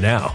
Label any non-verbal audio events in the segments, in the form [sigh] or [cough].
now.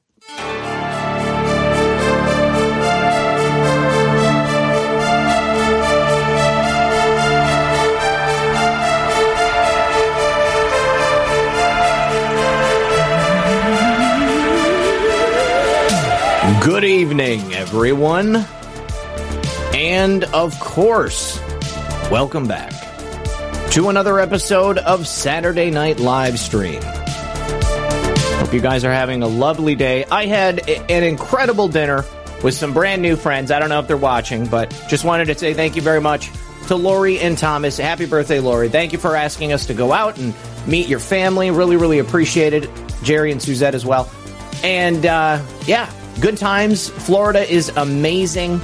Good evening, everyone. And of course, welcome back to another episode of Saturday Night Live Stream. Hope you guys are having a lovely day. I had an incredible dinner with some brand new friends. I don't know if they're watching, but just wanted to say thank you very much to Lori and Thomas. Happy birthday, Lori. Thank you for asking us to go out and meet your family. Really, really appreciate it. Jerry and Suzette as well. And uh, yeah, good times. Florida is amazing.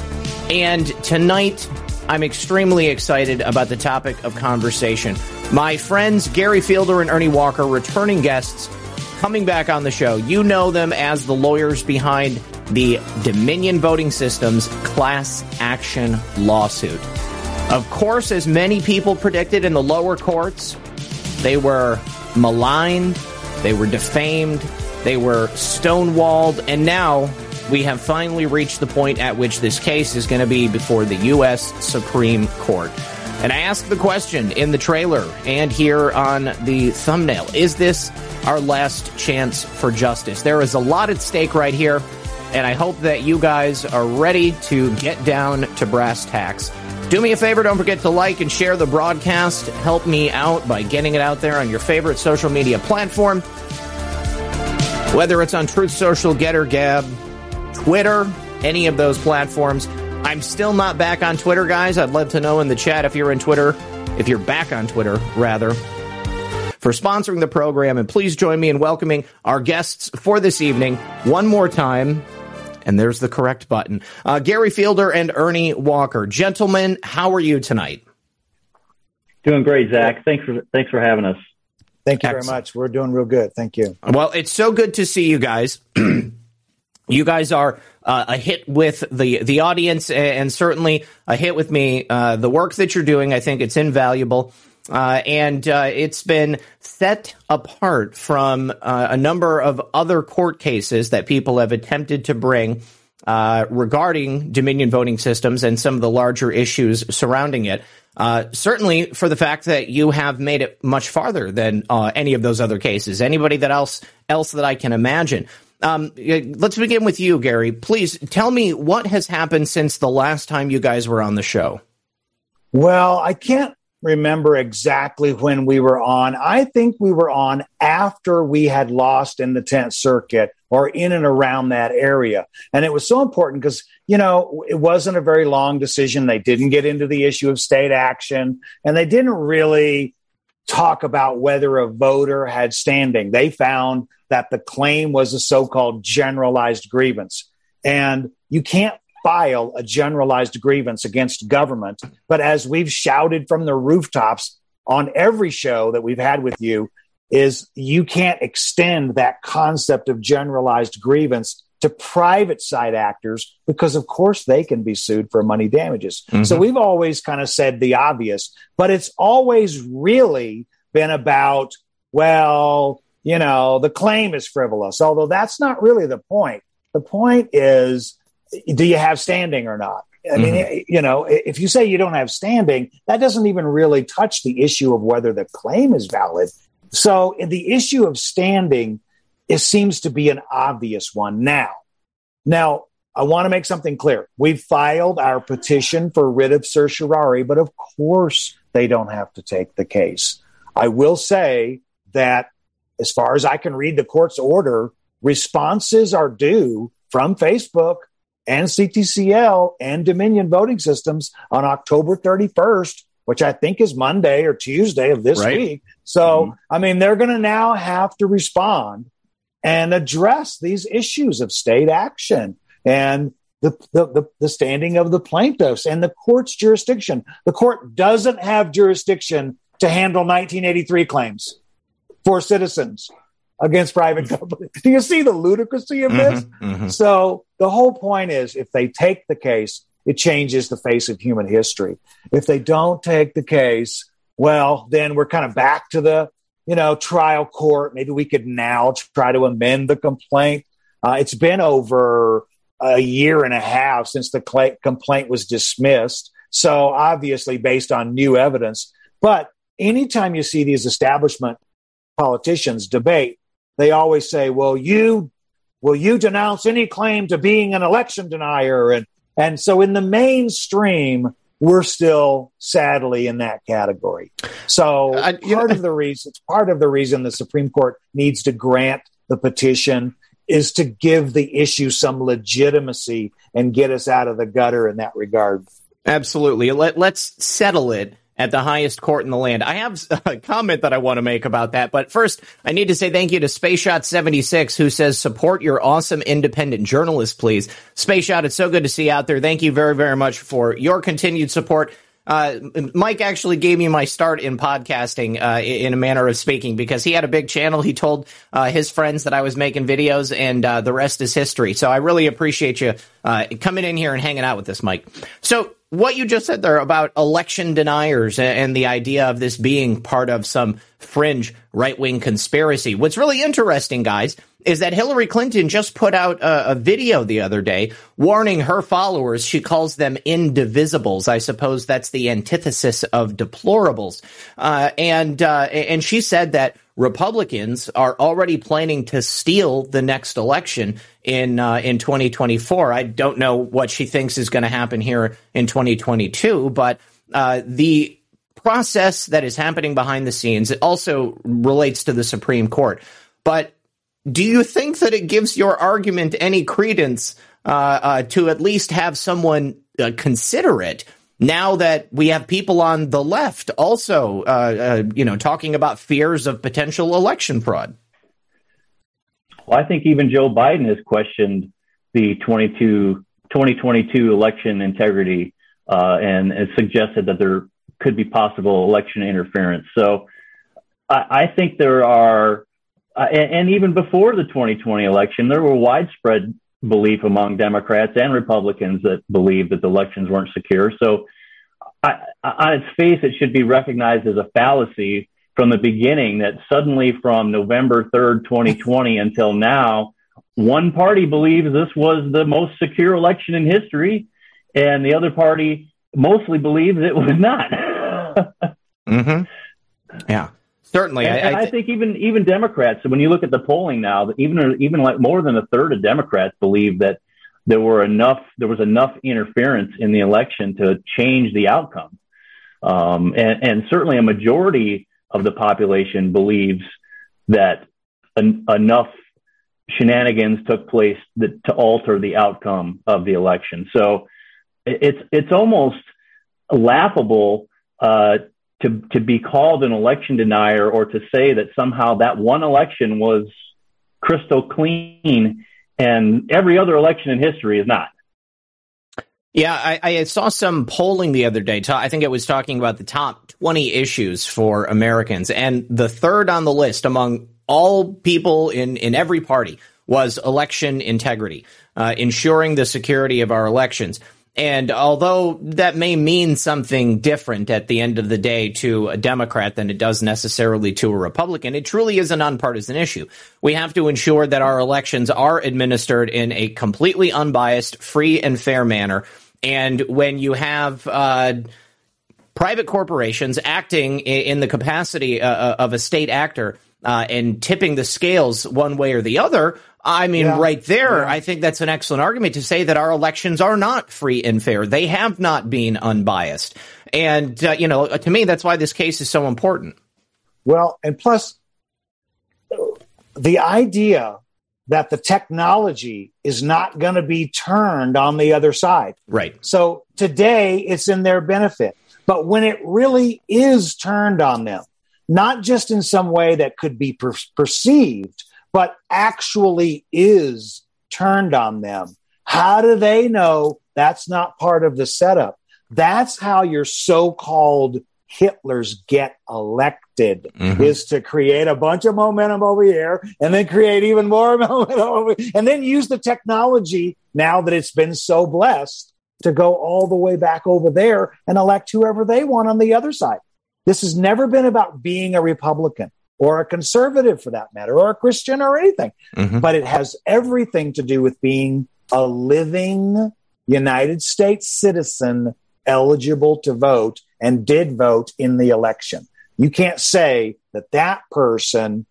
And tonight, I'm extremely excited about the topic of conversation. My friends Gary Fielder and Ernie Walker, returning guests, coming back on the show. You know them as the lawyers behind the Dominion Voting Systems class action lawsuit. Of course, as many people predicted in the lower courts, they were maligned, they were defamed, they were stonewalled, and now we have finally reached the point at which this case is going to be before the U.S. Supreme Court. And I asked the question in the trailer and here on the thumbnail Is this our last chance for justice? There is a lot at stake right here, and I hope that you guys are ready to get down to brass tacks. Do me a favor, don't forget to like and share the broadcast. Help me out by getting it out there on your favorite social media platform. Whether it's on Truth Social, Gettr, Gab, Twitter, any of those platforms. I'm still not back on Twitter, guys. I'd love to know in the chat if you're in Twitter, if you're back on Twitter, rather, for sponsoring the program. And please join me in welcoming our guests for this evening one more time. And there's the correct button. Uh, Gary Fielder and Ernie Walker. Gentlemen, how are you tonight? Doing great, Zak. Thanks for thanks for having us. Thank you very much. We're doing real good. Thank you. Well, it's so good to see you guys. [clears throat] you guys are uh, a hit with the the audience and certainly a hit with me. Uh, the work that you're doing, I think it's invaluable. Uh, and uh, it's been set apart from uh, a number of other court cases that people have attempted to bring uh, regarding Dominion voting systems and some of the larger issues surrounding it. certainly, for the fact that you have made it much farther than any of those other cases, anybody that else else that I can imagine. Um, let's begin with you, Gary. Please tell me what has happened since the last time you guys were on the show. Well, I can't remember exactly when we were on. I think we were on after we had lost in the 10th Circuit or in and around that area. And it was so important because, you know, it wasn't a very long decision. They didn't get into the issue of state action and they didn't really talk about whether a voter had standing. They found that the claim was a so called generalized grievance. And you can't file a generalized grievance against government. But as we've shouted from the rooftops on every show that we've had with you, is you can't extend that concept of generalized grievance to private side actors because of course they can be sued for money damages. Mm-hmm. So we've always kind of said the obvious, but it's always really been about, well, you know, the claim is frivolous, although that's not really the point. The point is, do you have standing or not? I mean, mm-hmm. you know, if you say you don't have standing, that doesn't even really touch the issue of whether the claim is valid. So the issue of standing it seems to be an obvious one now. Now, I want to make something clear. We've filed our petition for writ of certiorari, but of course they don't have to take the case. I will say that as far as I can read the court's order, responses are due from Facebook and CTCL and Dominion Voting Systems on October 31st, which I think is Monday or Tuesday of this right. week. So, mm-hmm. I mean, they're going to now have to respond and address these issues of state action and the, the, the, standing of the plaintiffs and the court's jurisdiction. The court doesn't have jurisdiction to handle 1983 claims for citizens against private mm-hmm. companies. [laughs] Do you see the ludicrousy of this? Mm-hmm, mm-hmm. So the whole point is if they take the case, it changes the face of human history. If they don't take the case, well, then we're kind of back to the, you know, trial court. Maybe we could now try to amend the complaint. Uh, it's been over a year and a half since the cl- complaint was dismissed. So obviously based on new evidence. But anytime you see these establishment politicians debate, they always say, "Well, you will you denounce any claim to being an election denier?" And and so in the mainstream, we're still sadly in that category. So uh, part know, of the reason part of the reason the Supreme Court needs to grant the petition is to give the issue some legitimacy and get us out of the gutter in that regard. Absolutely. Let, let's settle it at the highest court in the land. I have [laughs] a comment that I want to make about that, but first, I need to say thank you to SpaceShot76 who says support your awesome independent journalists, please. SpaceShot, it's so good to see you out there. Thank you very, very much for your continued support. Uh, Mike actually gave me my start in podcasting, uh, in a manner of speaking, because he had a big channel. He told uh, his friends that I was making videos, and uh, the rest is history. So I really appreciate you uh, coming in here and hanging out with us, Mike. So what you just said there about election deniers and the idea of this being part of some fringe right wing conspiracy. What's really interesting, guys, is that Hillary Clinton just put out a, a, video the other day warning her followers. She calls them indivisibles. I suppose that's the antithesis of deplorables. Uh, and uh, and she said that Republicans are already planning to steal the next election in uh, in 2024. I don't know what she thinks is going to happen here in 2022, but uh, the process that is happening behind the scenes it also relates to the Supreme Court. But do you think that it gives your argument any credence uh, uh to at least have someone uh, consider it? Now that we have people on the left also, uh, uh, you know, talking about fears of potential election fraud. Well, I think even Joe Biden has questioned the 22, 2022 election integrity uh, and has suggested that there could be possible election interference. So I, I think there are, uh, and, and even before the 2020 election, there were widespread belief among Democrats and Republicans that believe that the elections weren't secure. So, I, on its face, it should be recognized as a fallacy from the beginning that suddenly from November 3rd, 2020 until now, one party believes this was the most secure election in history, and the other party mostly believes it was not. [laughs] mm-hmm. Yeah. Certainly, and, I, and I, th- I, think even even Democrats. When you look at the polling now, even even like more than a third of Democrats believe that there were enough there was enough interference in the election to change the outcome, um, and, and, certainly a majority of the population believes that en- enough shenanigans took place that, to alter the outcome of the election. So it's it's almost laughable uh, to to be called an election denier or to say that somehow that one election was crystal clean and every other election in history is not. Yeah, I, I, saw some polling the other day. I think it was talking about the top 20 issues for Americans. And the third on the list among all people in, in every party was election integrity, uh, ensuring the security of our elections. And although that may mean something different at the end of the day to a Democrat than it does necessarily to a Republican, it truly is a nonpartisan issue. We have to ensure that our elections are administered in a completely unbiased, free, and fair manner. And when you have uh, private corporations acting in the capacity uh, uh, of a state actor, uh, and tipping the scales one way or the other, I mean, Yeah. right there, Yeah. I think that's an excellent argument to say that our elections are not free and fair. They have not been unbiased. And, uh, you know, to me, that's why this case is so important. Well, and plus, the idea that the technology is not going to be turned on the other side. Right. So today it's in their benefit. But when it really is turned on them, not just in some way that could be per- perceived, but actually is turned on them, how do they know that's not part of the setup? That's how your so called Hitlers get elected mm-hmm. is to create a bunch of momentum over here and then create even more [laughs] momentum over and then use the technology now that it's been so blessed to go all the way back over there and elect whoever they want on the other side. This has never been about being a Republican or a conservative for that matter, or a Christian or anything, mm-hmm. but it has everything to do with being a living United States citizen eligible to vote and did vote in the election. You can't say that that person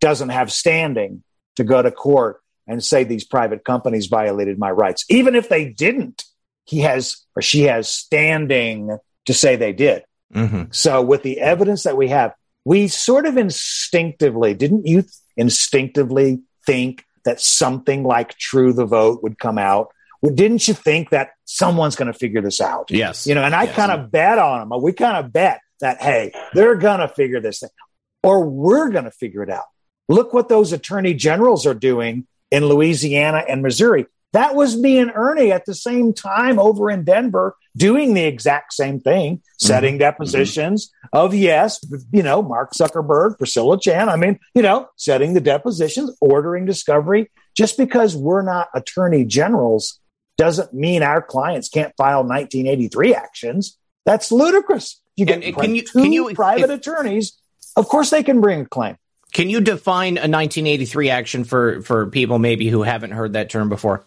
doesn't have standing to go to court and say these private companies violated my rights. Even if they didn't, he has or she has standing to say they did. Mm-hmm. So, with the evidence that we have, we sort of instinctively, didn't you instinctively think that something like True the Vote would come out? Well, didn't you think that someone's going to figure this out? Yes. You know, and I Yes. kind of bet on them. We kind of bet that, hey, they're going to figure this thing or we're going to figure it out. Look what those attorney generals are doing in Louisiana and Missouri. That was me and Ernie at the same time over in Denver doing the exact same thing, mm-hmm. setting mm-hmm. depositions of, yes, you know, Mark Zuckerberg, Priscilla Chan. I mean, you know, setting the depositions, ordering discovery. Just because we're not attorney generals doesn't mean our clients can't file 1983 actions. That's ludicrous. You get and can you- two can you- private if- attorneys. Of course, they can bring a claim. Can you define a 1983 action for, for people maybe who haven't heard that term before?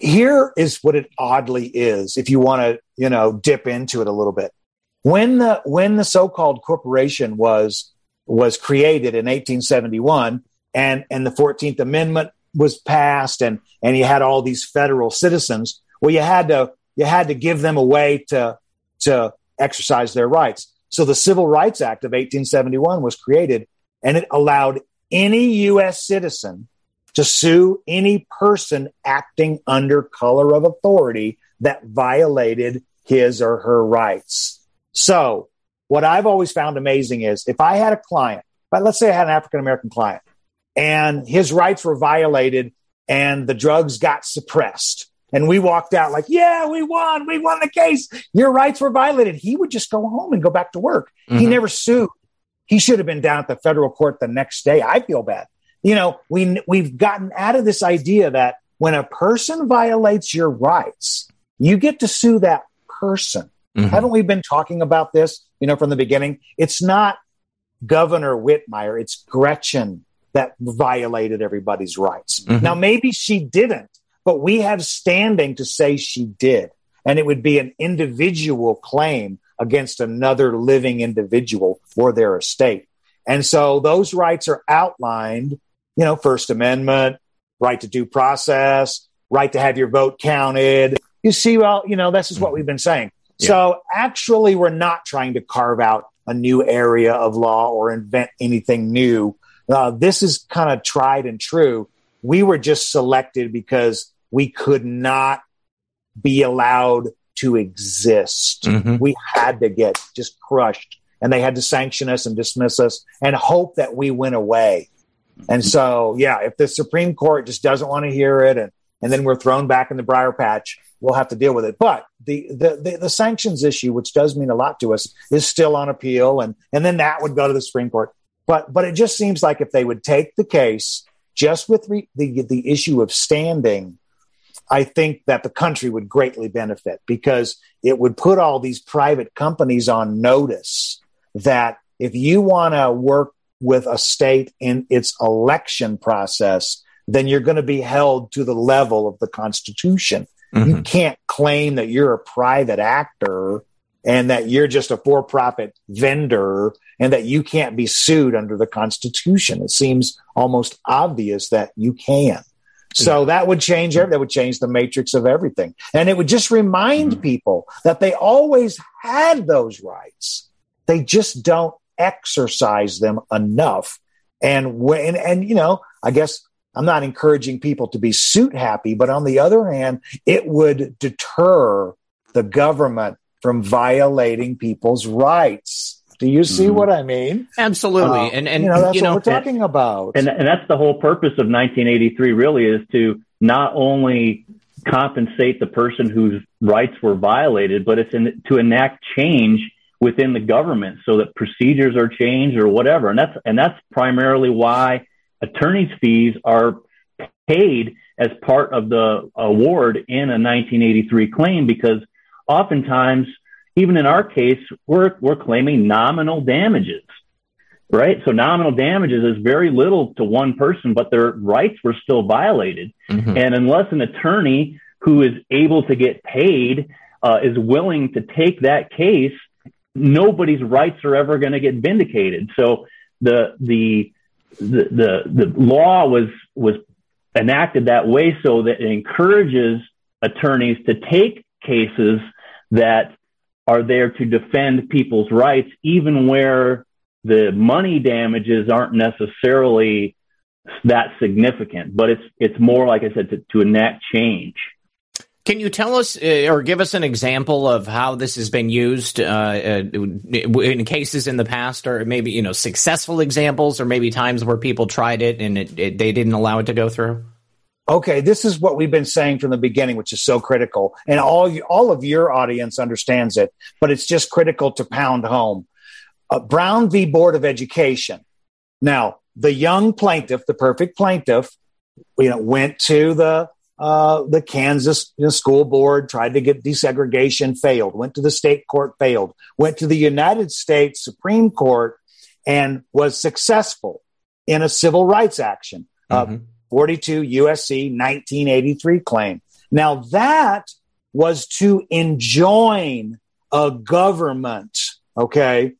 Here is what it oddly is if you want to you know dip into it a little bit. When the when the so-called corporation was was created in 1871 and and the 14th amendment was passed and and you had all these federal citizens well you had to you had to give them a way to to exercise their rights. So the civil rights act of 1871 was created and it allowed any us citizen to sue any person acting under color of authority that violated his or her rights. So, what I've always found amazing is if I had a client, but let's say I had an African American client and his rights were violated and the drugs got suppressed. And we walked out like, yeah, we won. We won the case. Your rights were violated. He would just go home and go back to work. He Mhm. never sued. He should have been down at the federal court the next day. I feel bad you know we we've gotten out of this idea that when a person violates your rights you get to sue that person. Mhm. haven't we been talking about this you know from the beginning? It's not governor Whitmer it's gretchen that violated everybody's rights. Mhm. now maybe she didn't but we have standing to say she did. And it would be an individual claim against another living individual or their estate. And so those rights are outlined, you know, First Amendment, right to due process, right to have your vote counted. You see, well, you know, this is what we've been saying. So actually, we're not trying to carve out a new area of law or invent anything new. Uh, this is kind of tried and true. We were just selected because we could not be allowed to exist. Mhm. We had to get just crushed and they had to sanction us and dismiss us and hope that we went away. And so, yeah, if the Supreme Court just doesn't want to hear it and, and then we're thrown back in the briar patch, we'll have to deal with it. But the, the, the, the sanctions issue, which does mean a lot to us, is still on appeal. And, and then that would go to the Supreme Court. But, but it just seems like if they would take the case just with re- the, the issue of standing, I think that the country would greatly benefit because it would put all these private companies on notice that if you want to work with a state in its election process, then you're going to be held to the level of the Constitution. You can't claim that you're a private actor and that you're just a for profit vendor and that you can't be sued under the Constitution. It seems almost obvious that you can. So that would change everything, that would change the matrix of everything. And it would just remind mm-hmm. people that they always had those rights. They just don't exercise them enough. And when and you know, I guess I'm not encouraging people to be suit happy, but on the other hand, it would deter the government from violating people's rights. Do you see mm what I mean? Absolutely. Uh, and, and, you know, that's you what we're talking about. And, and that's the whole purpose of 1983 really is to not only compensate the person whose rights were violated, but it's in, to enact change within the government so that procedures are changed or whatever. And that's, and that's primarily why attorney's fees are paid as part of the award in a 1983 claim because oftentimes even in our case, we're, we're claiming nominal damages, right? So nominal damages is very little to one person, but their rights were still violated. Mm-hmm. And unless an attorney who is able to get paid uh, is willing to take that case, nobody's rights are ever going to get vindicated. So the, the, the, the, the law was, was enacted that way so that it encourages attorneys to take cases that are there to defend people's rights, even where the money damages aren't necessarily that significant. But it's it's more like I said to, to enact change. Can you tell us uh, or give us an example of how this has been used uh, uh, in cases in the past, or maybe you know successful examples, or maybe times where people tried it and it, it, they didn't allow it to go through? okay, this is what we've been saying from the beginning, which is so critical. And all, all of your audience understands it, but it's just critical to pound home. Uh, Brown v. Board of Education. Now, the young plaintiff, the perfect plaintiff, you know, went to the uh, the Kansas you know, school board, tried to get desegregation, failed. Went to the state court, failed. Went to the United States Supreme Court, and was successful in a civil rights action. Uh, mm-hmm. 42 USC 1983 claim. Now that was to enjoin a government, okay,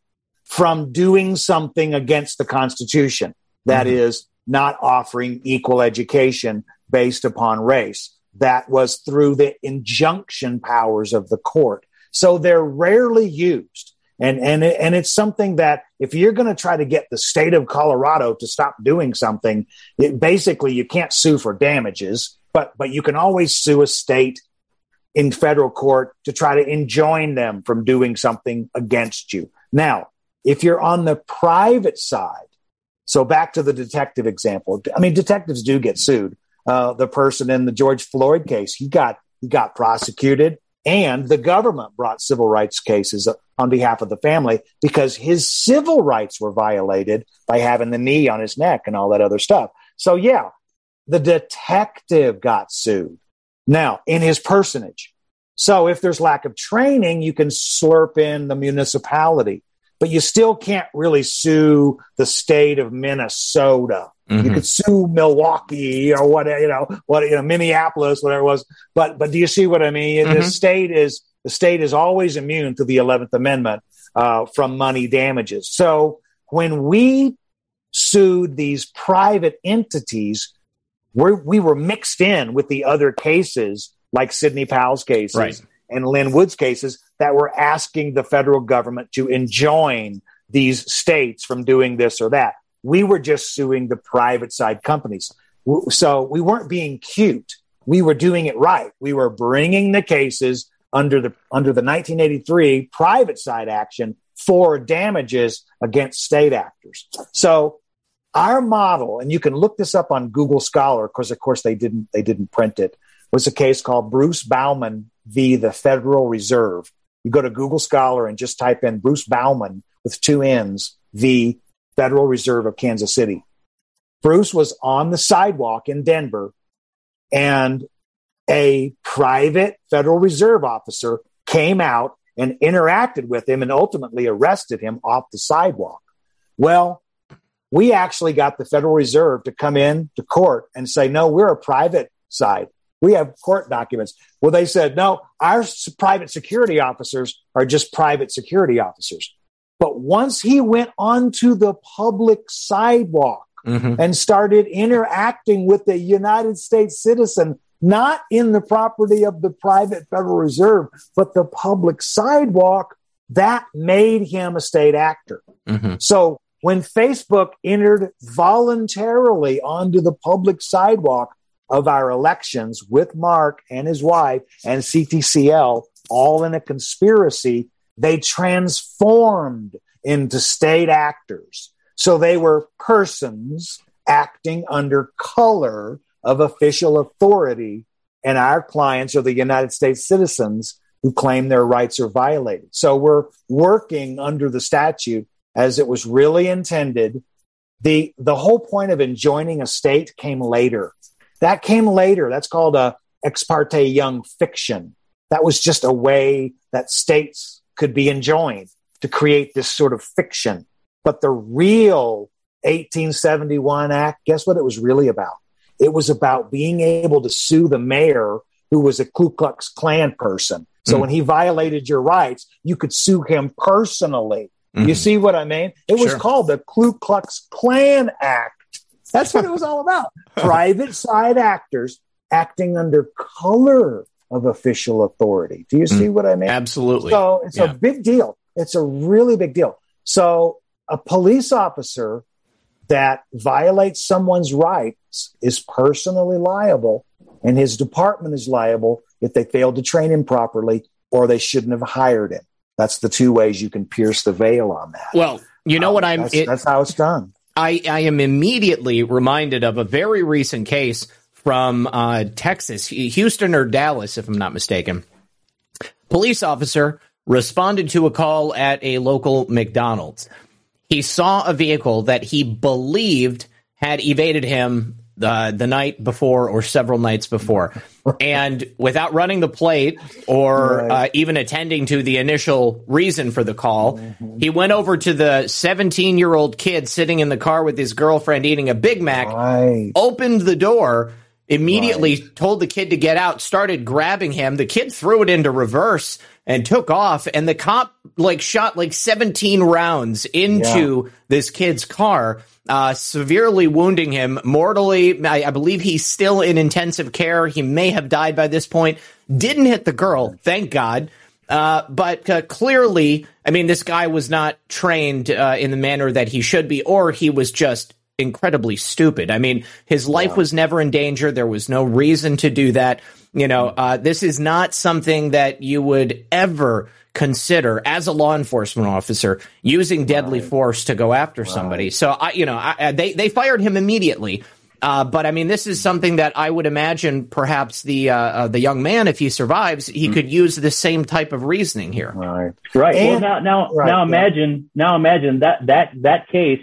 from doing something against the Constitution. That mm-hmm. is not offering equal education based upon race. That was through the injunction powers of the court. So they're rarely used. And, and, and it's something that if you're going to try to get the state of Colorado to stop doing something, it, basically you can't sue for damages, but, but you can always sue a state in federal court to try to enjoin them from doing something against you. Now, if you're on the private side, so back to the detective example. I mean, detectives do get sued. Uh, the person in the George Floyd case, he got he got prosecuted, and the government brought civil rights cases on behalf of the family because his civil rights were violated by having the knee on his neck and all that other stuff. So, yeah, the detective got sued now in his personage. So, if there's lack of training, you can slurp in the municipality, but you still can't really sue the state of Minnesota. Mm-hmm. You could sue Milwaukee or what you know, what you know, Minneapolis, whatever it was. But but do you see what I mean? Mm-hmm. The state is the state is always immune to the 11th Amendment uh, from money damages. So when we sued these private entities, we we were mixed in with the other cases like Sidney Powell's cases right. and Lin Wood's cases that were asking the federal government to enjoin these states from doing this or that. We were just suing the private side companies. So we weren't being cute. We were doing it right. We were bringing the cases under the under the 1983 private side action for damages against state actors. So our model, and you can look this up on Google Scholar, because of course they didn't they didn't print it, was a case called Bruce Baumann v. the Federal Reserve. You go to Google Scholar and just type in Bruce Baumann with two N's v. Federal Reserve of Kansas City. Bruce was on the sidewalk in Denver and a private Federal Reserve officer came out and interacted with him and ultimately arrested him off the sidewalk. Well, we actually got the Federal Reserve to come in to court and say, no, we're a private side. We have court documents. Well, they said, no, our private security officers are just private security officers. But once he went onto the public sidewalk mm-hmm. and started interacting with a United States citizen, not in the property of the private Federal Reserve, but the public sidewalk, that made him a state actor. Mm-hmm. So when Facebook entered voluntarily onto the public sidewalk of our elections with Mark and his wife and CTCL, all in a conspiracy, they transformed into state actors. So they were persons acting under color of official authority, and our clients are the United States citizens who claim their rights are violated. So we're working under the statute as it was really intended. The, the whole point of enjoining a state came later. That came later. That's called a ex parte young fiction. That was just a way that states could be enjoined to create this sort of fiction. But the real 1871 Act, guess what it was really about? It was about being able to sue the mayor who was a Ku Klux Klan person. So mm. when he violated your rights, you could sue him personally. Mm. You see what I mean? It was sure. called the Ku Klux Klan Act. That's what it was all about. [laughs] Private side actors acting under color of official authority. Do you see mm. what I mean? Absolutely. So it's yeah. a big deal. It's a really big deal. So a police officer that violates someone's rights is personally liable, and his department is liable if they failed to train him properly or they shouldn't have hired him. That's the two ways you can pierce the veil on that. Well, you know um, what I'm. That's, it, that's how it's done. I, I am immediately reminded of a very recent case from uh, Texas, Houston or Dallas, if I'm not mistaken. Police officer responded to a call at a local McDonald's. He saw a vehicle that he believed had evaded him uh, the night before or several nights before. and without running the plate or right. uh, even attending to the initial reason for the call, mm-hmm. he went over to the 17 year old kid sitting in the car with his girlfriend eating a Big Mac, right. opened the door. Immediately right. told the kid to get out, started grabbing him. The kid threw it into reverse and took off and the cop like shot like 17 rounds into yeah. this kid's car uh, severely wounding him mortally I, I, believe he's still in intensive care he may have died by this point didn't hit the girl thank god uh, but uh, clearly i mean this guy was not trained uh, in the manner that he should be or he was just incredibly stupid i mean his life yeah. was never in danger there was no reason to do that you know, uh, this is not something that you would ever consider as a law enforcement officer using deadly right. force to go after right. somebody. So I, you know, I, they they fired him immediately. Uh, but I mean, this is something that I would imagine perhaps the uh, uh, the young man, if he survives, he mm-hmm. could use the same type of reasoning here. Right. Right. And, well, now now right, now imagine yeah. now imagine that that that case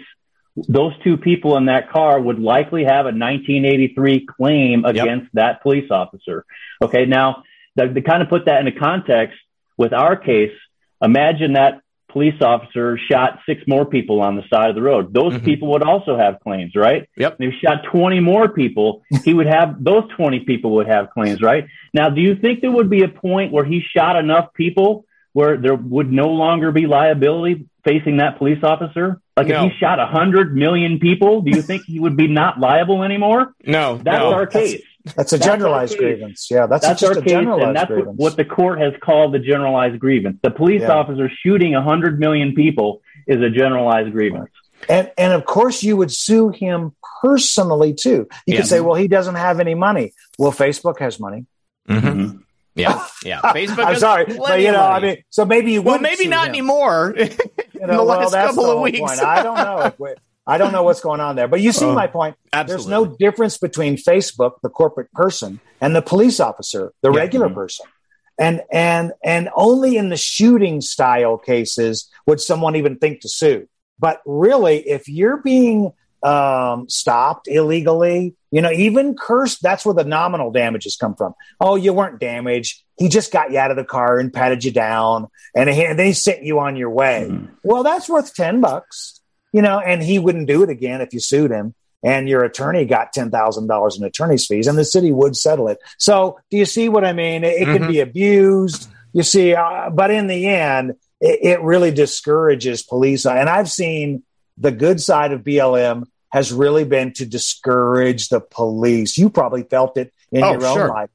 those two people in that car would likely have a 1983 claim against yep. that police officer. Okay. Now, to, to kind of put that into context with our case, imagine that police officer shot six more people on the side of the road. Those mm-hmm. people would also have claims, right? Yep. If he shot 20 more people, [laughs] he would have, those 20 people would have claims, right? Now, do you think there would be a point where he shot enough people where there would no longer be liability facing that police officer? Like no. if he shot a hundred million people, do you think he would be not liable anymore? No, that's no. our case. That's, that's a generalized grievance. Yeah, that's, that's just our a case, generalized and that's grievance. What, what the court has called the generalized grievance. The police yeah. officer shooting a hundred million people is a generalized grievance. And and of course you would sue him personally too. You yeah. could say, well, he doesn't have any money. Well, Facebook has money. Mm-hmm. Yeah, [laughs] yeah. Facebook. I'm sorry, but you know, I mean, so maybe you. Well, maybe not him. anymore. [laughs] you know, the well, last couple of weeks. I don't know. I don't know what's going on there, but you see uh, my point. Absolutely. There's no difference between Facebook, the corporate person, and the police officer, the yeah. regular mm-hmm. person. And and and only in the shooting style cases would someone even think to sue. But really, if you're being um, stopped illegally. You know, even cursed, that's where the nominal damages come from. Oh, you weren't damaged. He just got you out of the car and patted you down and, he, and then he sent you on your way. Mm-hmm. Well, that's worth 10 bucks, you know, and he wouldn't do it again if you sued him. and your attorney got $10,000 in attorney's fees and the city would settle it. So do you see what I mean? It, it mm-hmm. can be abused. You see, uh, but in the end, it, it really discourages police. And I've seen the good side of BLM has really been to discourage the police. You probably felt it in oh, your own sure. life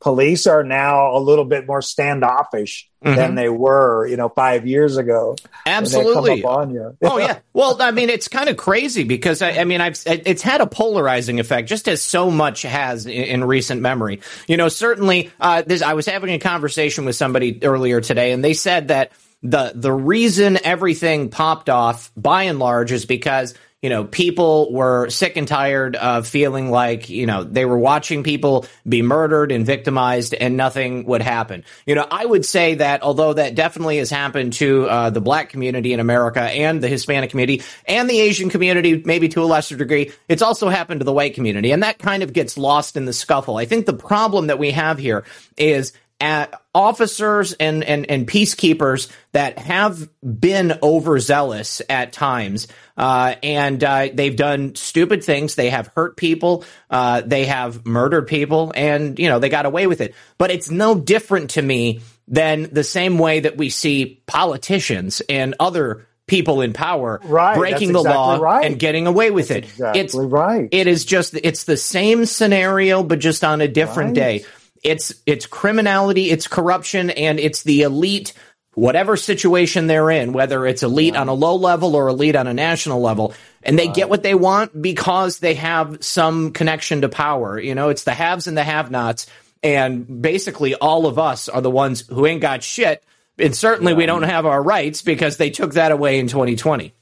police are now a little bit more standoffish mm-hmm. than they were, you know, five years ago. Absolutely. on you. oh yeah. [laughs] Well, I mean, it's kind of crazy because I, I, mean, I've it's had a polarizing effect, just as so much has in, in recent memory. You know, certainly, uh, this, I was having a conversation with somebody earlier today, and they said that the the reason everything popped off by and large is because you know, people were sick and tired of feeling like, you know, they were watching people be murdered and victimized and nothing would happen. You know, I would say that although that definitely has happened to uh, the black community in America and the Hispanic community and the Asian community, maybe to a lesser degree, it's also happened to the white community. And that kind of gets lost in the scuffle. I think the problem that we have here is officers and, and, and peacekeepers that have been overzealous at times, uh, and uh, they've done stupid things. They have hurt people, uh, they have murdered people, and you know they got away with it. But it's no different to me than the same way that we see politicians and other people in power right, breaking the exactly law right. and getting away with that's it. Exactly it's right. It is just it's the same scenario, but just on a different right. day. It's it's criminality, it's corruption, and it's the elite. Whatever situation they're in, whether it's elite on a low level or elite on a national level, and they get what they want because they have some connection to power. You know, it's the haves and the have-nots, and basically all of us are the ones who ain't got shit. And certainly yeah. we don't have our rights because they took that away in 2020.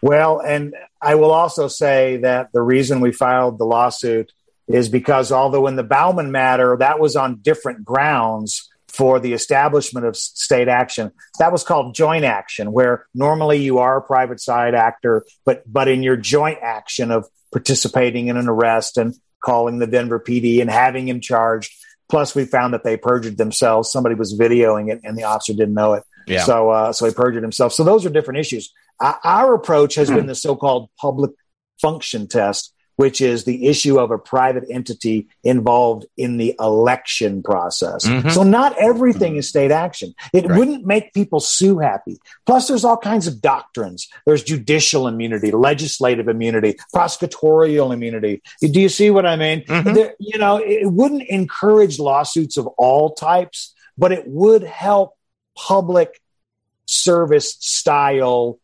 Well, and I will also say that the reason we filed the lawsuit is because although in the Baumann matter, that was on different grounds for the establishment of state action. That was called joint action, where normally you are a private side actor, but but in your joint action of participating in an arrest and calling the Denver PD and having him charged. Plus, we found that they perjured themselves. Somebody was videoing it, and the officer didn't know it. Yeah. So, uh, so he perjured himself. So those are different issues. our approach has been the so-called public function test, which is the issue of a private entity involved in the election process. Mm-hmm. So not everything is state action. It right. wouldn't make people sue happy. Plus, there's all kinds of doctrines. There's judicial immunity, legislative immunity, prosecutorial immunity. Do you see what I mean? Mm-hmm. There, you know, it wouldn't encourage lawsuits of all types, but it would help public service style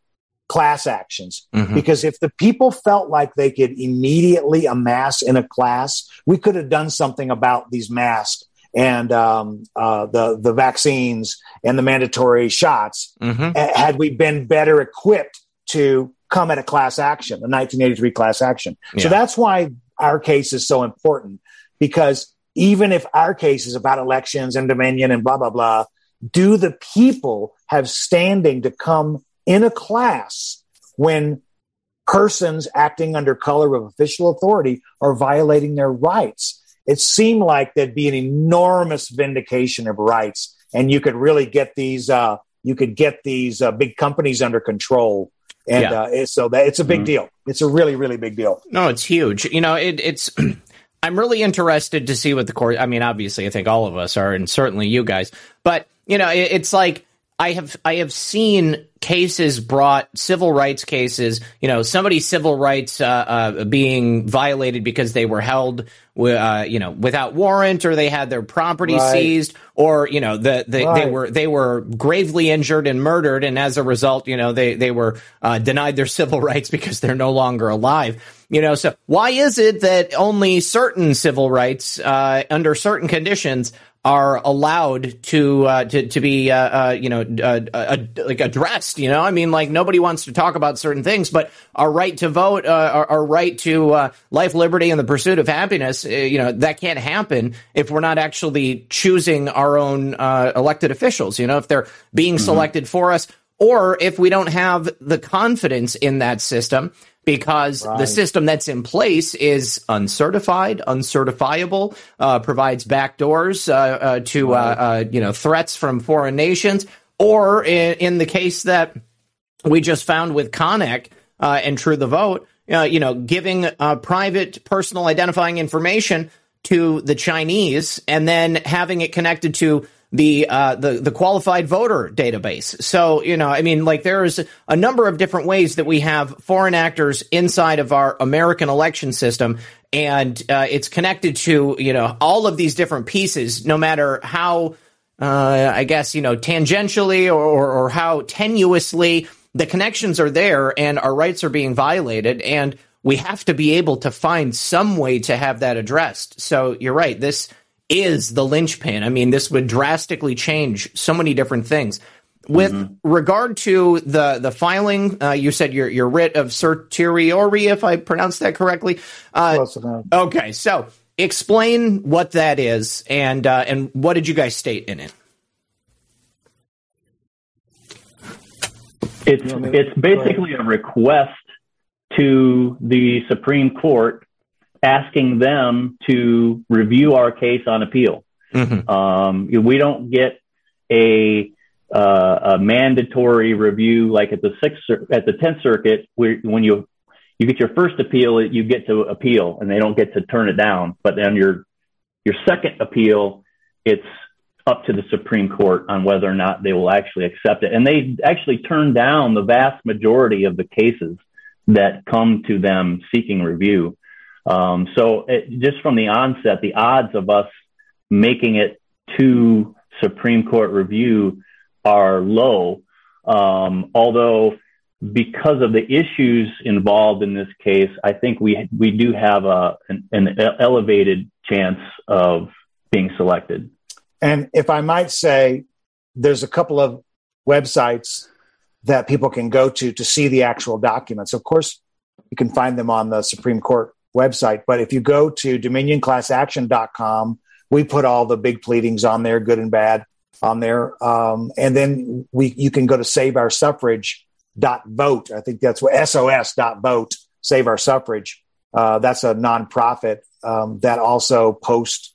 class actions mm-hmm. because if the people felt like they could immediately amass in a class, we could have done something about these masks and um, uh, the the vaccines and the mandatory shots mm-hmm. had we been better equipped to come at a class action, a 1983 class action. Yeah. So that's why our case is so important because even if our case is about elections and dominion and blah blah blah, do the people have standing to come in a class when persons acting under color of official authority are violating their rights. It seemed like there'd be an enormous vindication of rights, and you could really get these. Uh, you could get these uh, big companies under control, and yeah. uh, so that it's a big mm-hmm. deal. It's a really, really big deal. No, it's huge. You know, it, it's. [clears throat] I'm really interested to see what the court. I mean, obviously, I think all of us are, and certainly you guys. But you know, it, it's like I have I have seen cases brought civil rights cases you know somebody's civil rights uh, uh, being violated because they were held uh, you know without warrant or they had their property right. seized or you know the, the right. they were they were gravely injured and murdered and as a result you know they they were uh, denied their [laughs] civil rights because they're no longer alive you know so why is it that only certain civil rights uh, under certain conditions are allowed to uh, to to be uh, uh, you know uh, uh, like addressed. You know, I mean, like nobody wants to talk about certain things, but our right to vote, uh, our, our, right to life, liberty, and the pursuit of happiness, you know, that can't happen if we're not actually choosing our own elected officials. You know, if they're being mm-hmm. selected for us, or if we don't have the confidence in that system because right. the system that's in place is uncertified, uncertifiable, uh, provides backdoors uh, uh, to uh, right. Uh, you know threats from foreign nations, or in, in, the case that we just found with Konnech uh, and True the Vote, uh, you know, giving uh, private personal identifying information to the Chinese and then having it connected to the uh, the the qualified voter database. So you know, I mean, like there's a number of different ways that we have foreign actors inside of our American election system, and uh, it's connected to you know all of these different pieces, no matter how. Uh, I guess you know tangentially or, or, or how tenuously the connections are there and our rights are being violated and we have to be able to find some way to have that addressed. So you're right. This is the linchpin. I mean, this would drastically change so many different things. With mm-hmm. regard to the the filing, uh, you said your your writ of certiorari, if I pronounced that correctly. Uh, okay, so explain what that is, and uh, and what did you guys state in it? It's it's basically a request to the Supreme Court asking them to review our case on appeal. Mm-hmm. Um, we don't get a, uh, a mandatory review like at the sixth at the tenth circuit where when you you get your first appeal you get to appeal and they don't get to turn it down but then your your second appeal it's up to the Supreme Court on whether or not they will actually accept it. And they actually turn down the vast majority of the cases that come to them seeking review. Um, so it, just from the onset, the odds of us making it to Supreme Court review are low. Um, although because of the issues involved in this case, I think we we do have a an, an elevated chance of being selected. And if I might say, there's a couple of websites that people can go to to see the actual documents. Of course, you can find them on the Supreme Court website, but if you go to dominionclassaction.com, we put all the big pleadings on there, good and bad on there. Um, and then we you can go to save our suffrage dot vote. I think that's what SOS dot vote, save our suffrage. Uh, that's a nonprofit um, that also posts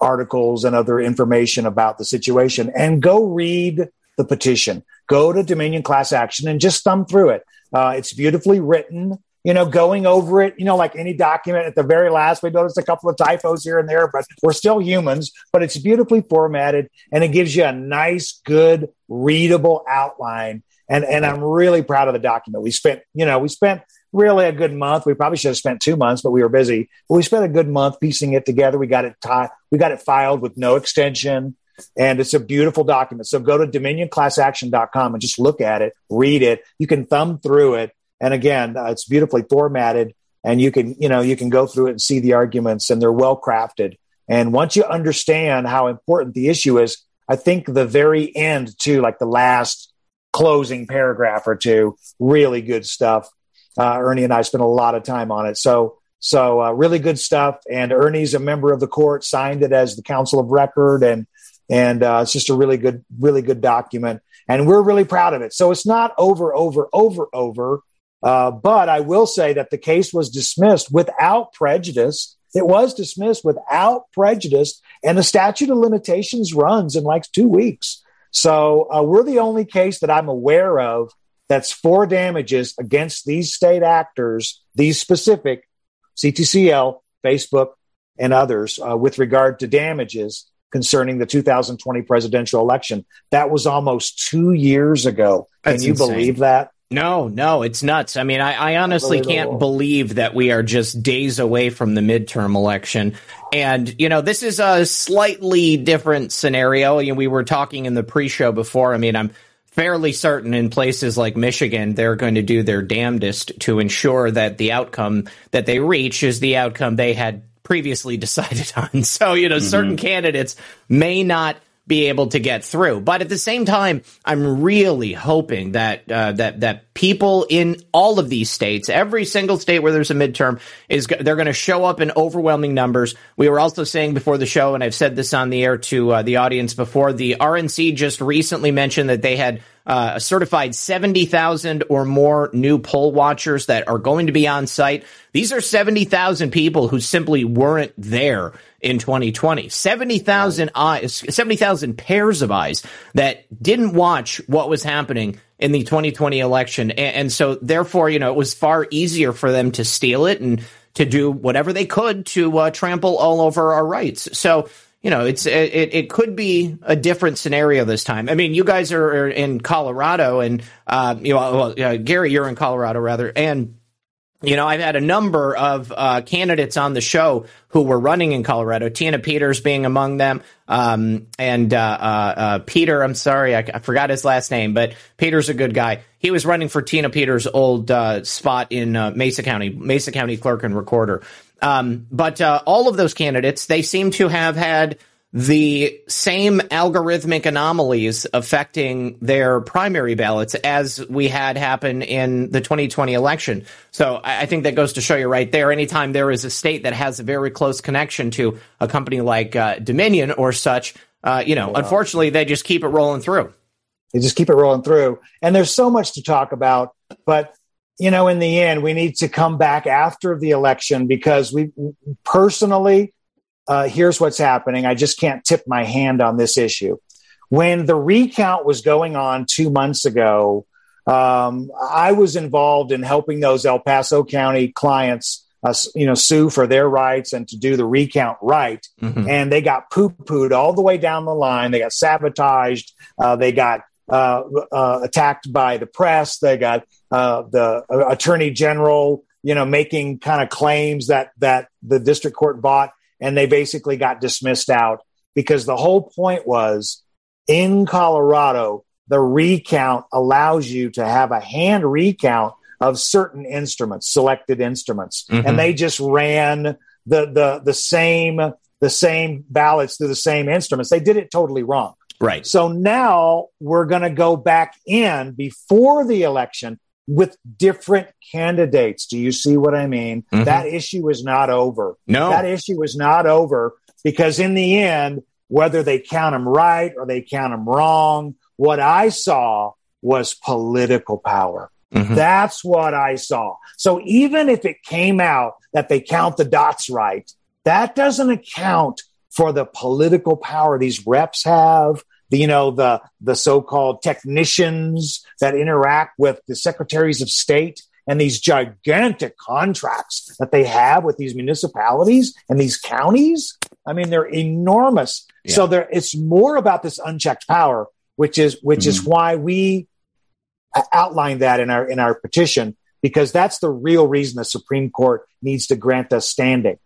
articles and other information about the situation and go read the petition. Go to Dominion Class Action and just thumb through it. Uh, it's beautifully written. You know, going over it, you know, like any document at the very last, we noticed a couple of typos here and there, but we're still humans. But it's beautifully formatted and it gives you a nice, good, readable outline. And, and I'm really proud of the document. We spent, you know, we spent really a good month. We probably should have spent two months, but we were busy. But we spent a good month piecing it together. We got it tied. We got it filed with no extension, and it's a beautiful document. So go to dominionclassaction.com and just look at it, read it. You can thumb through it, and again, uh, it's beautifully formatted, and you can you know you can go through it and see the arguments, and they're well crafted. And once you understand how important the issue is, I think the very end too, like the last closing paragraph or two, really good stuff uh, Ernie and I spent a lot of time on it. So, so uh, really good stuff. And Ernie's a member of the court, signed it as the counsel of record, and and uh, it's just a really good, really good document. And we're really proud of it. So it's not over, over, over, over. Uh, but I will say that the case was dismissed without prejudice. It was dismissed without prejudice, and the statute of limitations runs in like two weeks. So uh, we're the only case that I'm aware of that's for damages against these state actors, these specific CTCL, Facebook, and others uh, with regard to damages concerning the 2020 presidential election. That was almost two years ago. Can you insane. believe that? No, no, it's nuts. I mean, I, I honestly can't believe that we are just days away from the midterm election. And, you know, this is a slightly different scenario. You know, we were talking in the pre show before. I mean, I'm fairly certain in places like Michigan, they're going to do their damnedest to ensure that the outcome that they reach is the outcome they had previously [laughs] decided on. So, you know, mm-hmm. certain candidates may not be able to get through. But at the same time, I'm really hoping that uh, that that people in all of these states, every single state where there's a midterm, is they're going to show up in overwhelming numbers. We were also saying before the show, and I've said this on the air to uh, the audience before. The RNC just recently mentioned that they had uh, certified 70,000 or more new poll watchers that are going to be on site. These are 70,000 people who simply weren't there in 2020. 70,000 eyes, 70,000 pairs of eyes that didn't watch what was happening in the 2020 election. And, and, so, therefore, you know, it was far easier for them to steal it and to do whatever they could to uh, trample all over our rights. So, you know, it's it, it could be a different scenario this time. I mean, you guys are in Colorado, and uh, you know, well, uh, Gary, you're in Colorado rather, and you know, I've had a number of uh, candidates on the show who were running in Colorado. Tina Peters being among them, um, and uh, uh, uh Peter. I'm sorry, I, I, forgot his last name, but Peter's a good guy. He was running for Tina Peters' old uh, spot in uh, Mesa County, Mesa County clerk and recorder. Um, but all of those candidates, they seem to have had the same algorithmic anomalies affecting their primary ballots as we had happen in the 2020 election. So I think that goes to show you right there. Anytime there is a state that has a very close connection to a company like uh, Dominion or such, uh, you know, yeah. unfortunately, they just keep it rolling through. They just keep it rolling through. And there's so much to talk about. But, you know, in the end, we need to come back after the election because we personally, uh, here's what's happening. I just can't tip my hand on this issue. When the recount was going on two months ago, um, I was involved in helping those El Paso County clients, uh, you know, sue for their rights and to do the recount right. Mm-hmm. And they got poo pooed all the way down the line. They got sabotaged. Uh, they got attacked by the press. They got uh, the attorney general, you know, making kind of claims that that the district court bought and they basically got dismissed out because the whole point was in Colorado, the recount allows you to have a hand recount of certain instruments, selected instruments, mm-hmm. and they just ran the the the same the same ballots through the same instruments. They did it totally wrong. Right. So now we're going to go back in before the election with different candidates. Do you see what I mean? Mm-hmm. That issue is not over. No. That issue is not over because in the end, whether they count them right or they count them wrong, what I saw was political power. Mm-hmm. That's what I saw. So even if it came out that they count the dots right, that doesn't account for the political power these reps have, the, you know, the, the so-called technicians that interact with the secretaries of state and these gigantic contracts that they have with these municipalities and these counties. I mean, they're enormous. Yeah. So there, it's more about this unchecked power, which is, which mm-hmm. is why we outlined that in our, in our petition, because that's the real reason the Supreme Court needs to grant us standing.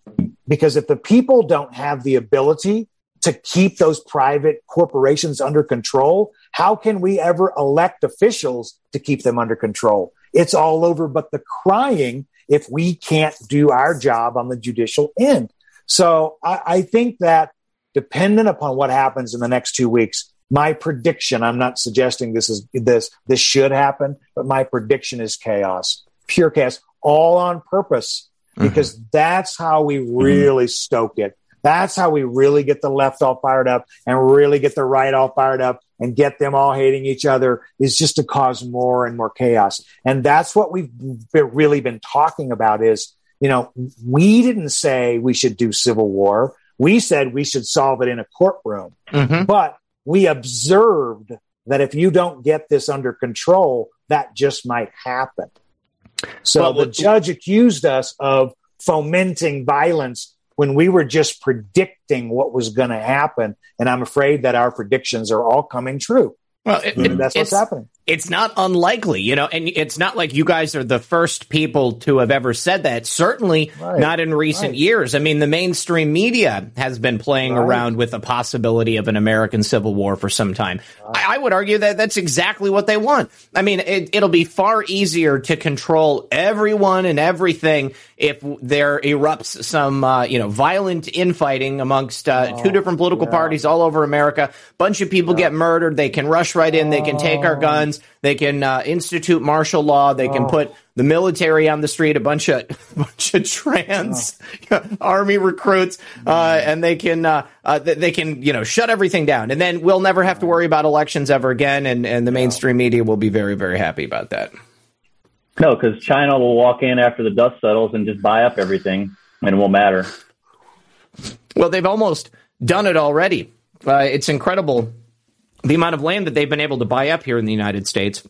Because if the people don't have the ability to keep those private corporations under control, how can we ever elect officials to keep them under control? It's all over but the crying if we can't do our job on the judicial end. So I, I think that dependent upon what happens in the next two weeks, my prediction, I'm not suggesting this is this, this should happen, but my prediction is chaos, pure chaos, all on purpose, because mm-hmm. that's how we really mm-hmm. stoke it that's how we really get the left all fired up and really get the right all fired up and get them all hating each other is just to cause more and more chaos. And that's what we've really been talking about is, you know, we didn't say we should do civil war. We said we should solve it in a courtroom. Mm-hmm. But we observed that if you don't get this under control, that just might happen. So well, the judge accused us of fomenting violence when we were just predicting what was going to happen. And I'm afraid that our predictions are all coming true. Well, it, it, that's what's happening it's not unlikely, you know, and it's not like you guys are the first people to have ever said that. Certainly right. not in recent right. years. I mean, the mainstream media has been playing right. around with the possibility of an American Civil War for some time. I, I, would argue that that's exactly what they want. I mean, it, it'll be far easier to control everyone and everything if there erupts some, uh, you know, violent infighting amongst uh, oh, two different political yeah. parties all over America. Bunch of people yeah. get murdered. They can rush right in. They can take our guns. They can uh, institute martial law. They can oh. put the military on the street, a bunch of [laughs] bunch of trans oh. [laughs] army recruits, uh, and they can uh, uh they can you know shut everything down, and then we'll never have to worry about elections ever again, and and the mainstream media will be very very happy about that. No, because China will walk in after the dust settles and just buy up everything, and it won't matter. Well, they've almost done it already. Uh, it's incredible the amount of land that they've been able to buy up here in the United States.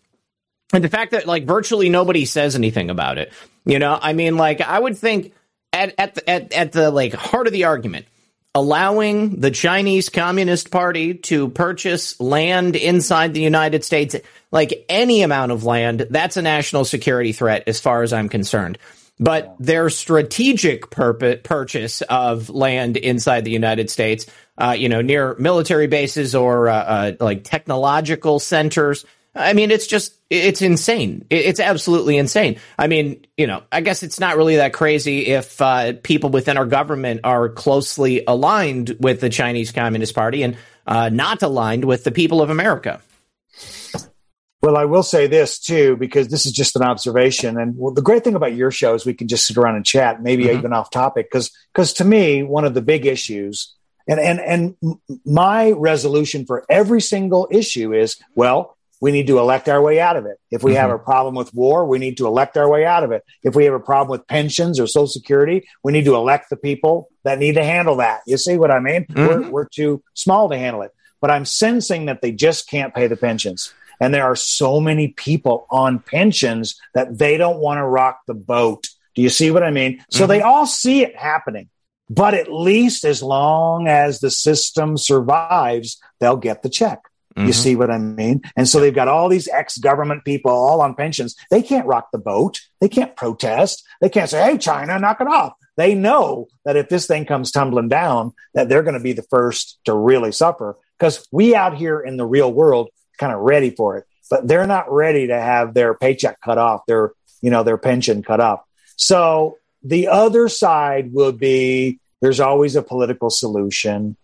And the fact that like virtually nobody says anything about it, you know, I mean, like I would think at at the, at, at the like heart of the argument, allowing the Chinese Communist Party to purchase land inside the United States, like any amount of land, that's a national security threat as far as I'm concerned. But their strategic purchase of land inside the United States, uh, you know, near military bases or uh, uh, like technological centers, I mean, it's just, it's insane. It's absolutely insane. I mean, you know, I guess it's not really that crazy if uh, people within our government are closely aligned with the Chinese Communist Party and uh, not aligned with the people of America. Well, I will say this too, because this is just an observation. And well, the great thing about your show is we can just sit around and chat, maybe mm-hmm. even off topic. Because, because to me, one of the big issues, and and and my resolution for every single issue is, well, we need to elect our way out of it. If we mm-hmm. have a problem with war, we need to elect our way out of it. If we have a problem with pensions or Social Security, we need to elect the people that need to handle that. You see what I mean? Mm-hmm. We're, we're too small to handle it. But I'm sensing that they just can't pay the pensions. And there are so many people on pensions that they don't want to rock the boat. Do you see what I mean? So mm-hmm. they all see it happening. But at least as long as the system survives, they'll get the check. Mm-hmm. You see what I mean? And so they've got all these ex government people all on pensions. They can't rock the boat. They can't protest. They can't say, Hey, China, knock it off. They know that if this thing comes tumbling down, that they're going to be the first to really suffer because we out here in the real world kind of ready for it, but they're not ready to have their paycheck cut off, their, you know, their pension cut off. So the other side will be there's always a political solution.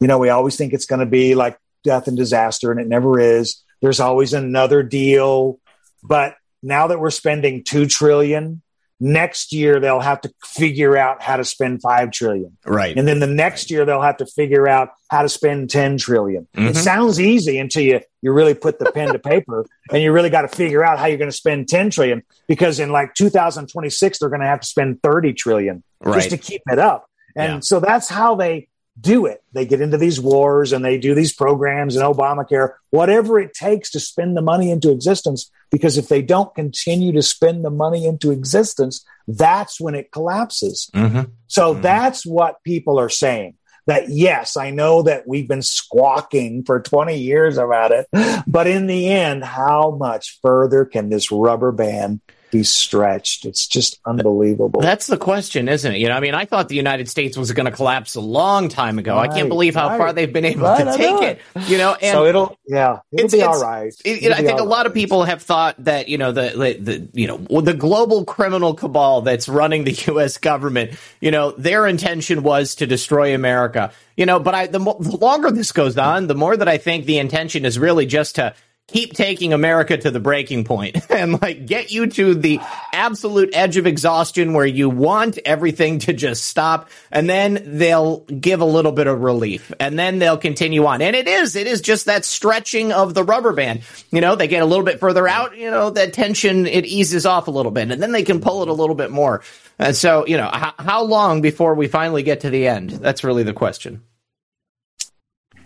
You know, we always think it's going to be like death and disaster, and it never is. There's always another deal. But now that we're spending two trillion, next year they'll have to figure out how to spend five trillion. Right. And then the next year they'll have to figure out how to spend 10 trillion. Mm-hmm. It sounds easy until you, you really put the pen to [laughs] paper and you really got to figure out how you're going to spend 10 trillion because in like 2026, they're going to have to spend 30 trillion right. just to keep it up. And yeah. so that's how they do it. They get into these wars and they do these programs and Obamacare, whatever it takes to spend the money into existence. Because if they don't continue to spend the money into existence, that's when it collapses. Mm-hmm. So mm-hmm. that's what people are saying. That yes, I know that we've been squawking for 20 years about it, but in the end, how much further can this rubber band be stretched. It's just unbelievable. That's the question, isn't it? You know, I mean, I thought the United States was going to collapse a long time ago. Right, I can't believe how right. far they've been able right, to take it. You know, and so it'll yeah, it'll it's, be it's, all right. It, I think a lot of people have thought that you know the, the the you know the global criminal cabal that's running the [laughs] U.S. government. You know, their intention was to destroy America. You know, but I the, mo- the longer this goes on, the more that I think the intention is really just to keep taking America to the breaking point [laughs] and like get you to the absolute edge of exhaustion where you want everything to just stop and then they'll give a little bit of relief and then they'll continue on. And it is, it is just that stretching of the rubber band. You know, they get a little bit further out, you know, that tension, it eases off a little bit and then they can pull it a little bit more. And so, you know, h- how long before we finally get to the end? That's really the question.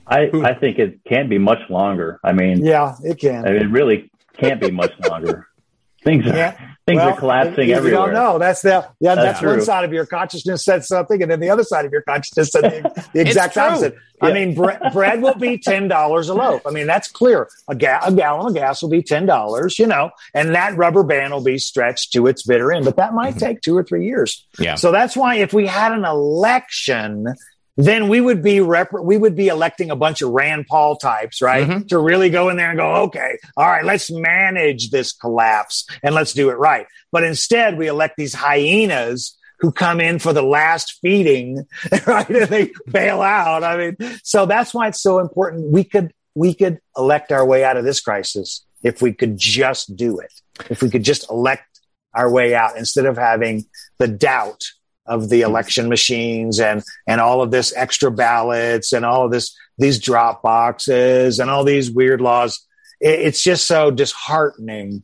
I, I think it can be much longer. I mean, yeah, it can. I mean, it really can't be much longer. [laughs] Things are yeah. things well, are collapsing you, everywhere. You don't know. That's the yeah. That's, that's one side of your consciousness said something, and then the other side of your consciousness said the, the exact opposite. Yeah. I mean, bre- bread will be ten dollars a loaf. I mean, that's clear. A, ga- a gallon of gas will be ten dollars. You know, and that rubber band will be stretched to its bitter end. But that might mm-hmm. take two or three years. Yeah. So that's why if we had an election then we would be rep- we would be electing a bunch of Rand Paul types, right? Mm-hmm. To really go in there and go, okay, all right, let's manage this collapse and let's do it right. But instead, we elect these hyenas who come in for the last feeding, [laughs] right? And they bail out. I mean, so that's why it's so important. We could we could elect our way out of this crisis if we could just do it. If we could just elect our way out instead of having the doubt of the election machines and and all of this extra ballots and all of this these drop boxes and all these weird laws it, it's just so disheartening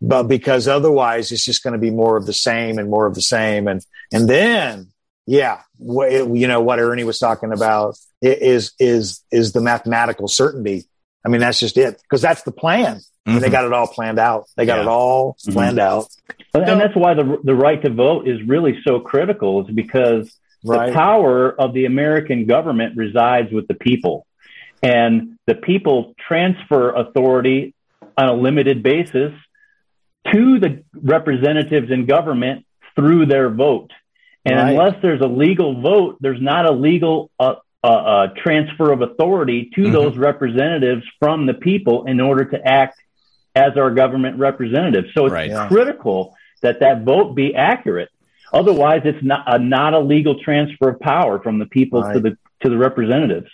but because otherwise it's just going to be more of the same and more of the same and and then yeah you know what ernie was talking about is is is the mathematical certainty i mean that's just it because that's the plan Mm-hmm. They got it all planned out. They got yeah. it all mm-hmm. planned out. And that's why the the right to vote is really so critical, is because right. the power of the American government resides with the people, and the people transfer authority on a limited basis to the representatives in government through their vote. And right. unless there's a legal vote, there's not a legal uh, uh, uh, transfer of authority to mm-hmm. those representatives from the people in order to act as our government representatives. So it's right. critical that that vote be accurate. Otherwise, it's not a, not a legal transfer of power from the people right. to the to the representatives.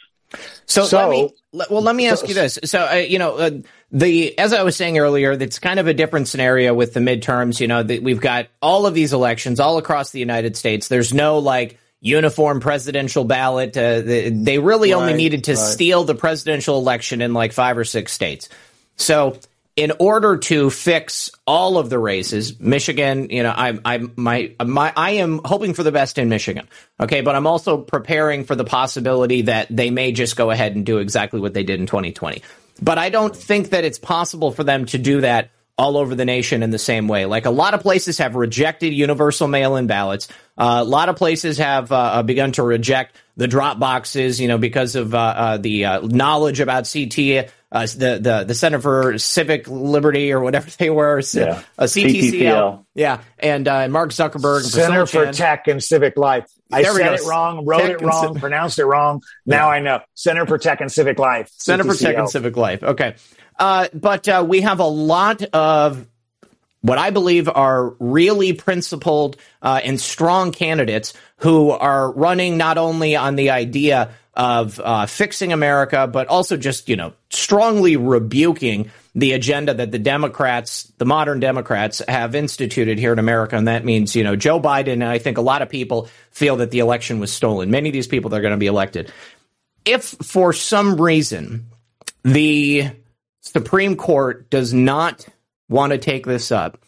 So, so let me well let me ask so, you this. So uh, you know uh, the as I was saying earlier, it's kind of a different scenario with the midterms. You know, that we've got all of these elections all across the United States. There's no like uniform presidential ballot. Uh, they really right, only needed to right. steal the presidential election in like five or six states. So in order to fix all of the races, Michigan, you know, I'm, I'm, my, my, I am hoping for the best in Michigan. Okay. But I'm also preparing for the possibility that they may just go ahead and do exactly what they did in 2020. But I don't think that it's possible for them to do that all over the nation in the same way. Like a lot of places have rejected universal mail-in ballots. Uh, a lot of places have uh, uh begun to reject the drop boxes, you know, because of uh, uh the uh, knowledge about CT uh, the the the Center for Civic Liberty or whatever [laughs] they were, yeah. a CTCL, CTCL. yeah, and uh, Mark Zuckerberg, Center for Tech and Civic Life. I there said it wrong, wrote Tech it wrong, C- pronounced it wrong. Now yeah. I know. Center for Tech and Civic Life. Center CTCL. for Tech and Civic Life. Okay, uh, but uh, we have a lot of what I believe are really principled uh, and strong candidates who are running not only on the idea of uh, fixing America, but also just, you know, strongly rebuking the agenda that the Democrats, the modern Democrats, have instituted here in America. And that means, you know, Joe Biden, and I think a lot of people feel that the election was stolen. Many of these people that are going to be elected. If for some reason the Supreme Court does not want to take this up,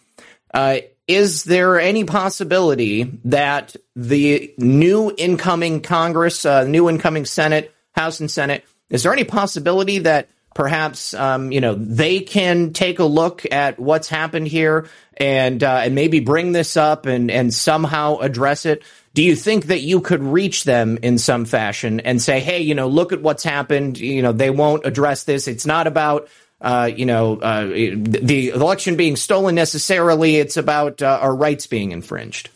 uh, is there any possibility that the new incoming Congress, uh, new incoming Senate, House and Senate, is there any possibility that perhaps um, you know they can take a look at what's happened here and uh, and maybe bring this up and and somehow address it? Do you think that you could reach them in some fashion and say, hey, you know, look at what's happened. You know, they won't address this. It's not about uh, you know, uh, the election being stolen necessarily. It's about uh, our rights being infringed.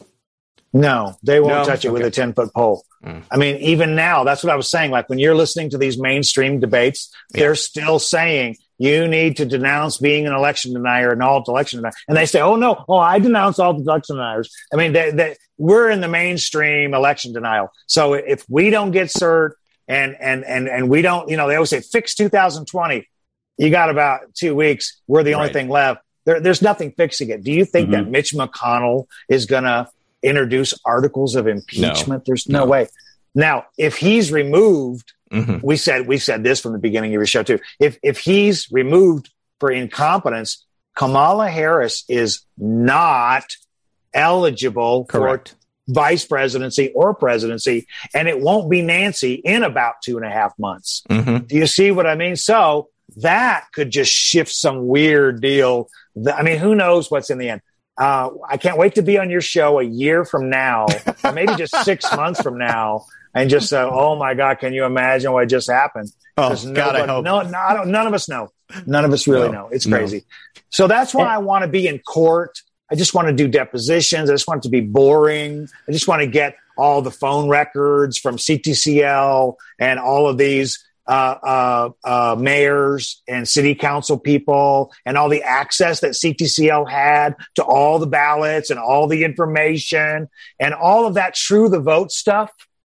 No, they won't no? touch it okay. with a 10 foot pole. Mm. I mean, even now, that's what I was saying. Like when you're listening to these mainstream debates, yeah. they're still saying you need to denounce being an election denier and all election denier. And they say, oh, no, oh, I denounce all the election deniers. I mean, they, they, we're in the mainstream election denial. So if we don't get cert and, and, and, and we don't, you know, they always say fix 2020 you got about two weeks. We're the only right. thing left. There, there's nothing fixing it. Do you think mm-hmm. that Mitch McConnell is going to introduce articles of impeachment? No. There's no, no, way. Now, if he's removed, mm-hmm. we said we said this from the beginning of your show too. If if he's removed for incompetence, Kamala Harris is not eligible Correct. for vice presidency or presidency, and it won't be Nancy in about two and a half months. Mm-hmm. Do you see what I mean? So that could just shift some weird deal. I mean, who knows what's in the end? Uh, I can't wait to be on your show a year from now, or maybe just [laughs] six months from now, and just say, "Oh my God, can you imagine what just happened?" Oh God, I hope. No, no, none of us know. None of us really no, know. It's crazy. No. So that's why I want to be in court. I just want to do depositions. I just want it to be boring. I just want to get all the phone records from CTCL and all of these uh, uh, uh, mayors and city council people and all the access that CTCL had to all the ballots and all the information and all of that true the vote stuff.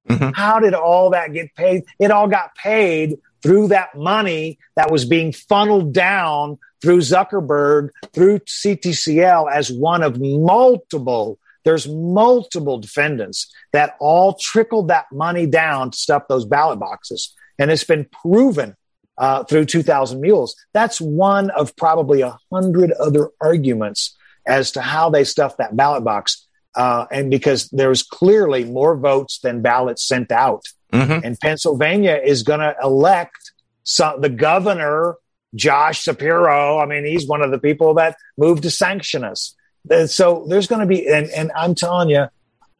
Mm-hmm. How did all that get paid? It all got paid through that money that was being funneled down through Zuckerberg, through CTCL as one of multiple. There's multiple defendants that all trickled that money down to stuff those ballot boxes and it's been proven uh, through 2000 Mules. That's one of probably a hundred other arguments as to how they stuffed that ballot box. Uh, and because there's clearly more votes than ballots sent out. Mm-hmm. And Pennsylvania is going to elect some, the governor Josh Shapiro. I mean, he's one of the people that moved to sanction us. And so there's going to be, and, and I'm telling you,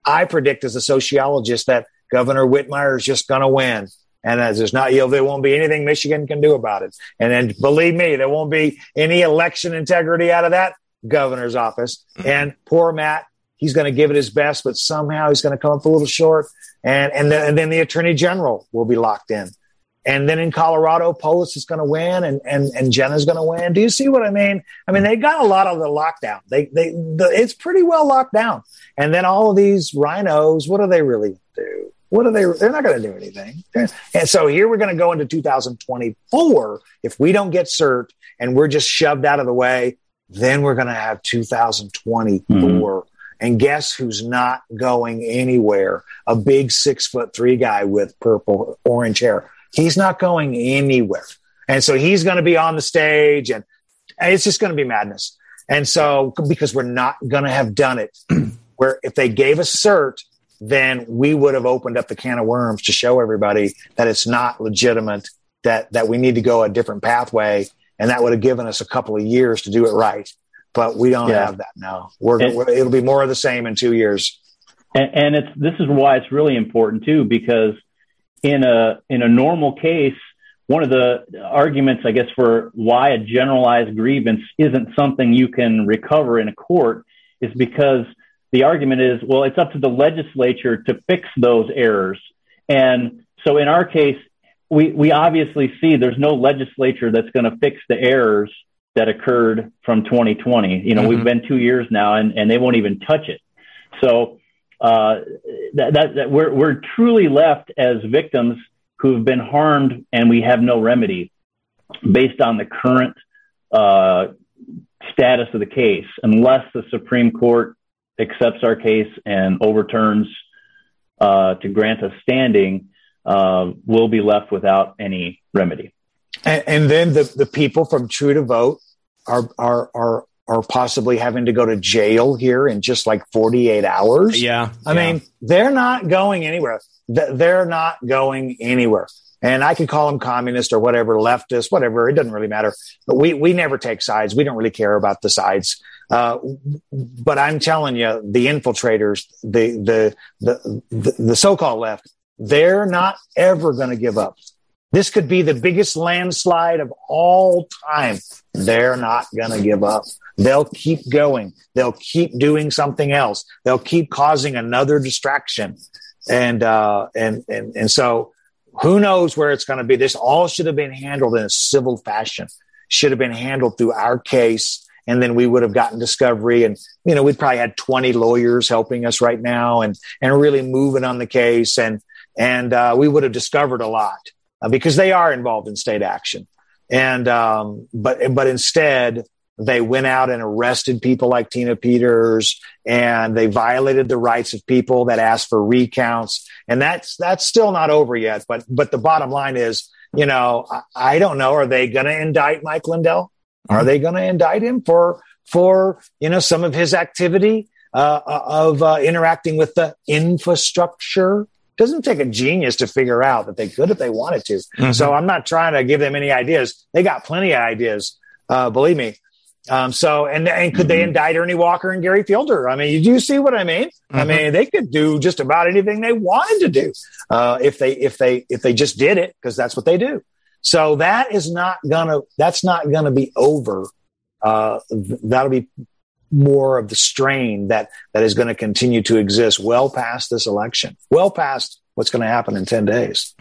I predict as a sociologist that Governor Whitmer is just going to win. And as there's not, know, there won't be anything Michigan can do about it. And then believe me, there won't be any election integrity out of that governor's office. Mm-hmm. And poor Matt, he's going to give it his best, but somehow he's going to come up a little short. And, and, then, and then the attorney general will be locked in. And then in Colorado, Polis is going to win and, and, and Jena's going to win. Do you see what I mean? I mean, they got a lot of the lockdown. They, they, the, it's pretty well locked down. And then all of these rhinos, what do they really do? What are they? They're not going to do anything. And so here we're going to go into 2024. If we don't get cert and we're just shoved out of the way, then we're going to have 2024. Mm-hmm. And guess who's not going anywhere? A big six foot three guy with purple orange hair. He's not going anywhere. And so he's going to be on the stage and it's just going to be madness. And so because we're not going to have done it [clears throat] where if they gave us cert, then we would have opened up the can of worms to show everybody that it's not legitimate, that, that we need to go a different pathway. And that would have given us a couple of years to do it right. But we don't yeah. have that now. We're, and, we're, it'll be more of the same in two years. And, and it's, this is why it's really important too, because in a, in a normal case, one of the arguments, I guess, for why a generalized grievance isn't something you can recover in a court is because the argument is, well, it's up to the legislature to fix those errors. And so in our case, we, we obviously see there's no legislature that's going to fix the errors that occurred from 2020. You know, mm-hmm. we've been two years now and, and they won't even touch it. So uh, that, that, that we're, we're truly left as victims who've been harmed and we have no remedy based on the current uh, status of the case, unless the Supreme Court accepts our case and overturns uh, to grant us standing, uh, we'll be left without any remedy. And, and, then the, the people from True to Vote are, are, are, are possibly having to go to jail here in just like 48 hours. Yeah. I yeah. mean, they're not going anywhere. They're not going anywhere. And I could call them communist or whatever, leftist, whatever. It doesn't really matter. But we, we never take sides. We don't really care about the sides. Uh, but I'm telling you, the infiltrators, the, the, the, the, the so-called left, they're not ever going to give up. This could be the biggest landslide of all time. They're not going to give up. They'll keep going. They'll keep doing something else. They'll keep causing another distraction. And, uh, and, and, and so who knows where it's going to be? This all should have been handled in a civil fashion, should have been handled through our case. And then we would have gotten discovery and, you know, we'd probably had 20 lawyers helping us right now and, and really moving on the case. And, and, uh, we would have discovered a lot uh, because they are involved in state action. And, um, but, but instead, they went out and arrested people like Tina Peters and they violated the rights of people that asked for recounts. And that's, that's still not over yet. But, but the bottom line is, you know, I, I don't know. Are they going to indict Mike Lindell? Are they going to indict him for, for, you know, some of his activity, uh, of, uh, interacting with the infrastructure? doesn't take a genius to figure out that they could if they wanted to. Mm-hmm. So I'm not trying to give them any ideas. They got plenty of ideas. Uh, believe me. Um, so, and, and could mm-hmm. they indict Ernie Walker and Gary Fielder? I mean, you do you see what I mean? Mm-hmm. I mean, they could do just about anything they wanted to do, uh, if they, if they, if they just did it, because that's what they do. So that is not gonna, that's not gonna be over. Uh, that'll be more of the strain that, that is going to continue to exist well past this election, well past what's going to happen in 10 days.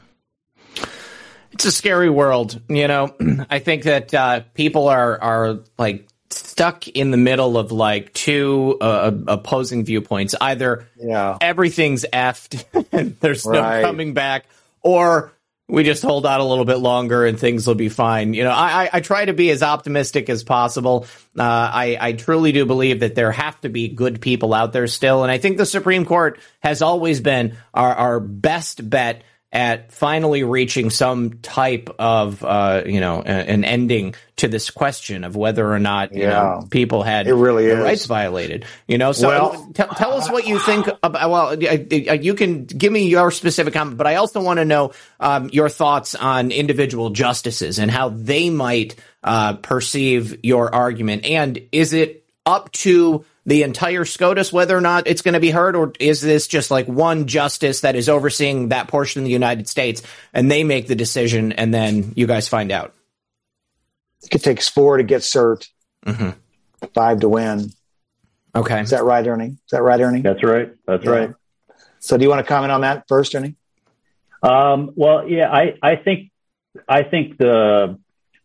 It's a scary world, you know. [clears throat] I think that uh, people are are like stuck in the middle of like two uh, opposing viewpoints. Either yeah. everything's effed [laughs] and there's right. no coming back, or we just hold out a little bit longer and things will be fine. You know, I, I, I try to be as optimistic as possible. Uh, I, I truly do believe that there have to be good people out there still. And I think the Supreme Court has always been our, our best bet at finally reaching some type of uh, you know an ending to this question of whether or not you yeah. know people had it really is. rights violated. You know, so well, t- tell us what you think about. Well, you can give me your specific comment, but I also want to know um, your thoughts on individual justices and how they might uh, perceive your argument. And is it up to the entire SCOTUS whether or not it's going to be heard, or is this just like one justice that is overseeing that portion of the United States and they make the decision and then you guys find out? It could take four to get cert, mm-hmm. five to win. Okay. Is that right, Ernie? Is that right, Ernie? That's right. That's yeah. right. So do you want to comment on that first, Ernie? Um, well, yeah, I, I think I think the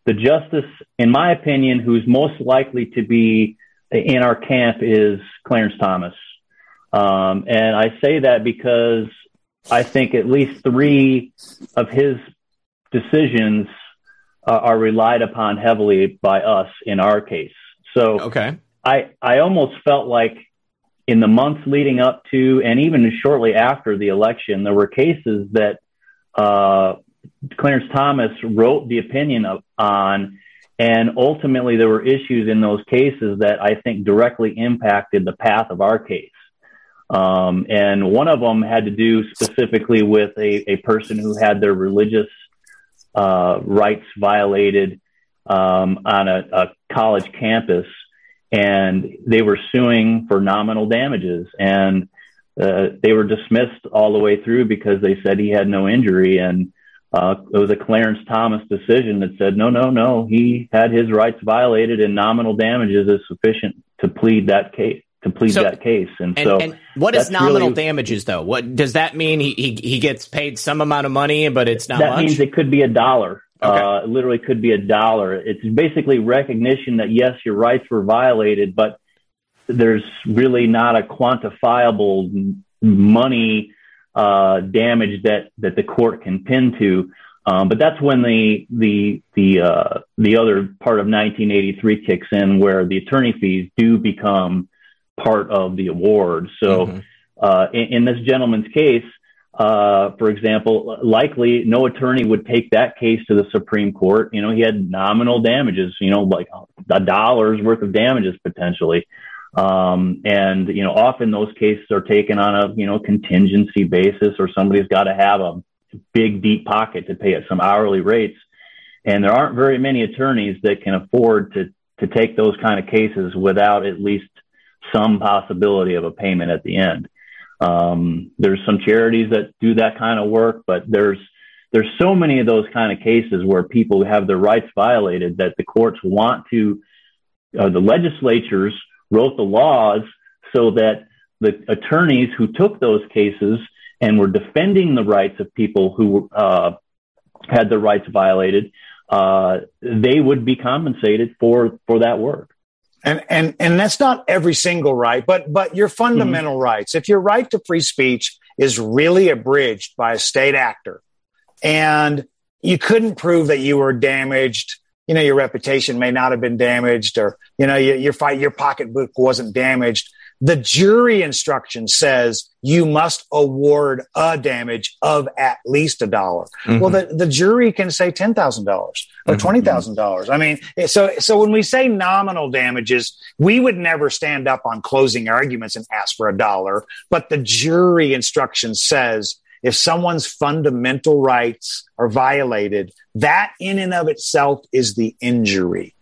the justice, in my opinion, who's most likely to be in our camp is Clarence Thomas. Um, and I say that because I think at least three of his decisions uh, are relied upon heavily by us in our case. So okay. I, I almost felt like in the months leading up to and even shortly after the election, there were cases that uh, Clarence Thomas wrote the opinion of, on and ultimately, there were issues in those cases that I think directly impacted the path of our case. Um, and one of them had to do specifically with a, a person who had their religious uh, rights violated um, on a, a college campus. And they were suing for nominal damages. And uh, they were dismissed all the way through because they said he had no injury. And uh, it was a Clarence Thomas decision that said, no, no, no, he had his rights violated and nominal damages is sufficient to plead that case. To plead so, that case, and, and so and what is nominal really, damages though? What does that mean? He, he he gets paid some amount of money, but it's not. That much? means it could be a dollar. Okay. Uh, it literally could be a dollar. It's basically recognition that yes, your rights were violated, but there's really not a quantifiable money uh, damage that that the court can pin to. Um, but that's when the the the uh, the other part of 1983 kicks in, where the attorney fees do become part of the award. So, mm-hmm. uh, in, in, this gentleman's case, uh, for example, likely no attorney would take that case to the Supreme Court. You know, he had nominal damages. You know, like a dollar's worth of damages potentially. Um, and, you know, often those cases are taken on a, you know, contingency basis or somebody's got to have a big, deep pocket to pay at some hourly rates. And there aren't very many attorneys that can afford to, to take those kind of cases without at least some possibility of a payment at the end. Um, there's some charities that do that kind of work, but there's, there's so many of those kind of cases where people have their rights violated that the courts want to, uh, the legislatures wrote the laws so that the attorneys who took those cases and were defending the rights of people who uh, had their rights violated, uh, they would be compensated for for that work. And and and that's not every single right, but but your fundamental mm-hmm. rights. If your right to free speech is really abridged by a state actor, and you couldn't prove that you were damaged you know, your reputation may not have been damaged or, you know, your, your fight, your pocketbook wasn't damaged. The jury instruction says you must award a damage of at least a dollar. Mm-hmm. Well, the, the jury can say $10,000 or mm-hmm. $20,000. I mean, so, so when we say nominal damages, we would never stand up on closing arguments and ask for a dollar, but the jury instruction says if someone's fundamental rights are violated, that in and of itself is the injury.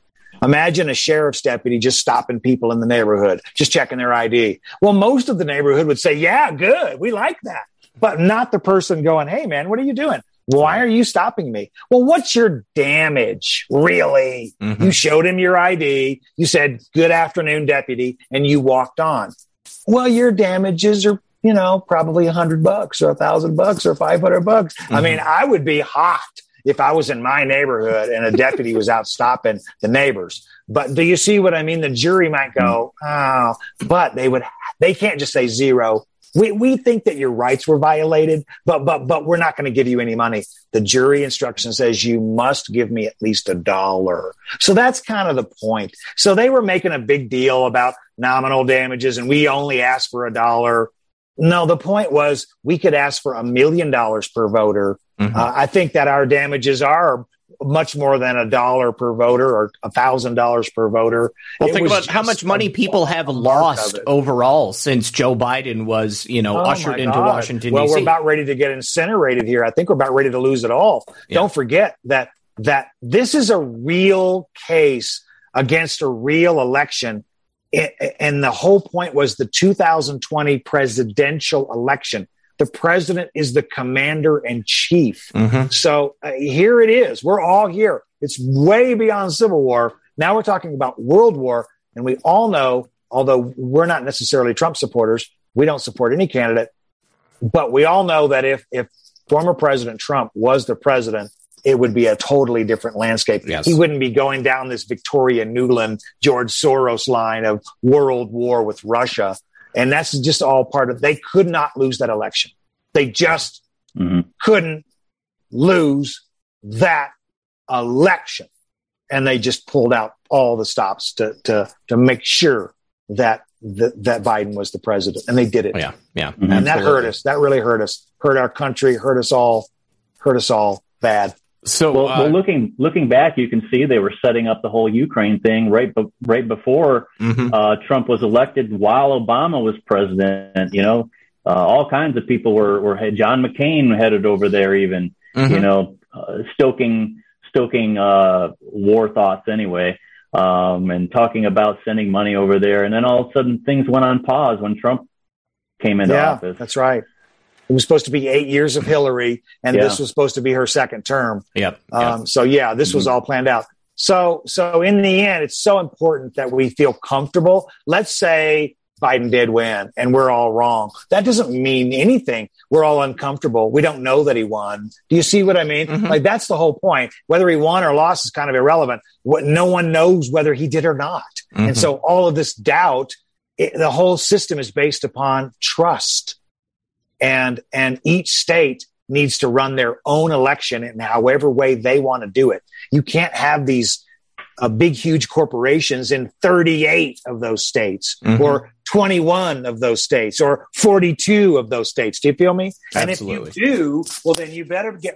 Imagine a sheriff's deputy just stopping people in the neighborhood, just checking their ID. Well, most of the neighborhood would say, Yeah, good. We like that. But not the person going, Hey, man, what are you doing? Why are you stopping me? Well, what's your damage? Really? Mm-hmm. You showed him your ID. You said, Good afternoon, deputy, and you walked on. Well, your damages are you know, probably a hundred bucks or a thousand bucks or 500 bucks. Mm-hmm. I mean, I would be hot if I was in my neighborhood and a deputy was out stopping the neighbors. But do you see what I mean? The jury might go, oh, but they would, they can't just say zero. We, we think that your rights were violated, but, but, but we're not going to give you any money. The jury instruction says you must give me at least a dollar. So that's kind of the point. So they were making a big deal about nominal damages and we only asked for a dollar No, the point was we could ask for a million dollars per voter. Mm-hmm. Uh, I think that our damages are much more than a dollar per voter or a thousand dollars per voter. Well, it think about how much money people have lost overall since Joe Biden was, you know, oh ushered into. Washington. Well, we're about ready to get incinerated here. I think we're about ready to lose it all. Yeah. Don't forget that that this is a real case against a real election. And the whole point was the 2020 presidential election. The president is the commander in chief. Mm-hmm. So uh, here it is. We're all here. It's way beyond Civil War. Now we're talking about World War. And we all know, although we're not necessarily Trump supporters, we don't support any candidate. But we all know that if, if former President Trump was the president, it would be a totally different landscape. Yes. He wouldn't be going down this Victoria Nuland, George Soros line of world war with Russia. And that's just all part of, they could not lose that election. They just mm-hmm. couldn't lose that election. And they just pulled out all the stops to, to, to make sure that, that Biden was the president. And they did it. Oh, yeah. Yeah. Mm-hmm. And that hurt us. That really hurt us, hurt our country, hurt us all, hurt us all bad. So, well, uh, well, looking looking back, you can see they were setting up the whole Ukraine thing right be, right before mm-hmm. uh, Trump was elected, while Obama was president. You know, uh, all kinds of people were were John McCain headed over there, even mm-hmm. you know, uh, stoking stoking uh, war thoughts anyway, um, and talking about sending money over there. And then all of a sudden, things went on pause when Trump came into yeah, office. That's right. It was supposed to be eight years of Hillary, and yeah. this was supposed to be her second term. Yep. Um, so yeah, this mm-hmm. was all planned out. So so in the end, it's so important that we feel comfortable. Let's say Biden did win, and we're all wrong. That doesn't mean anything. We're all uncomfortable. We don't know that he won. Do you see what I mean? Mm-hmm. Like that's the whole point. Whether he won or lost is kind of irrelevant. What no one knows whether he did or not. Mm-hmm. And so all of this doubt, it, the whole system is based upon trust and and each state needs to run their own election in however way they want to do it. You can't have these uh, big, huge corporations in 38 of those states mm-hmm. or 21 of those states or 42 of those states. Do you feel me? Absolutely. And if you do, well, then you better get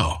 now.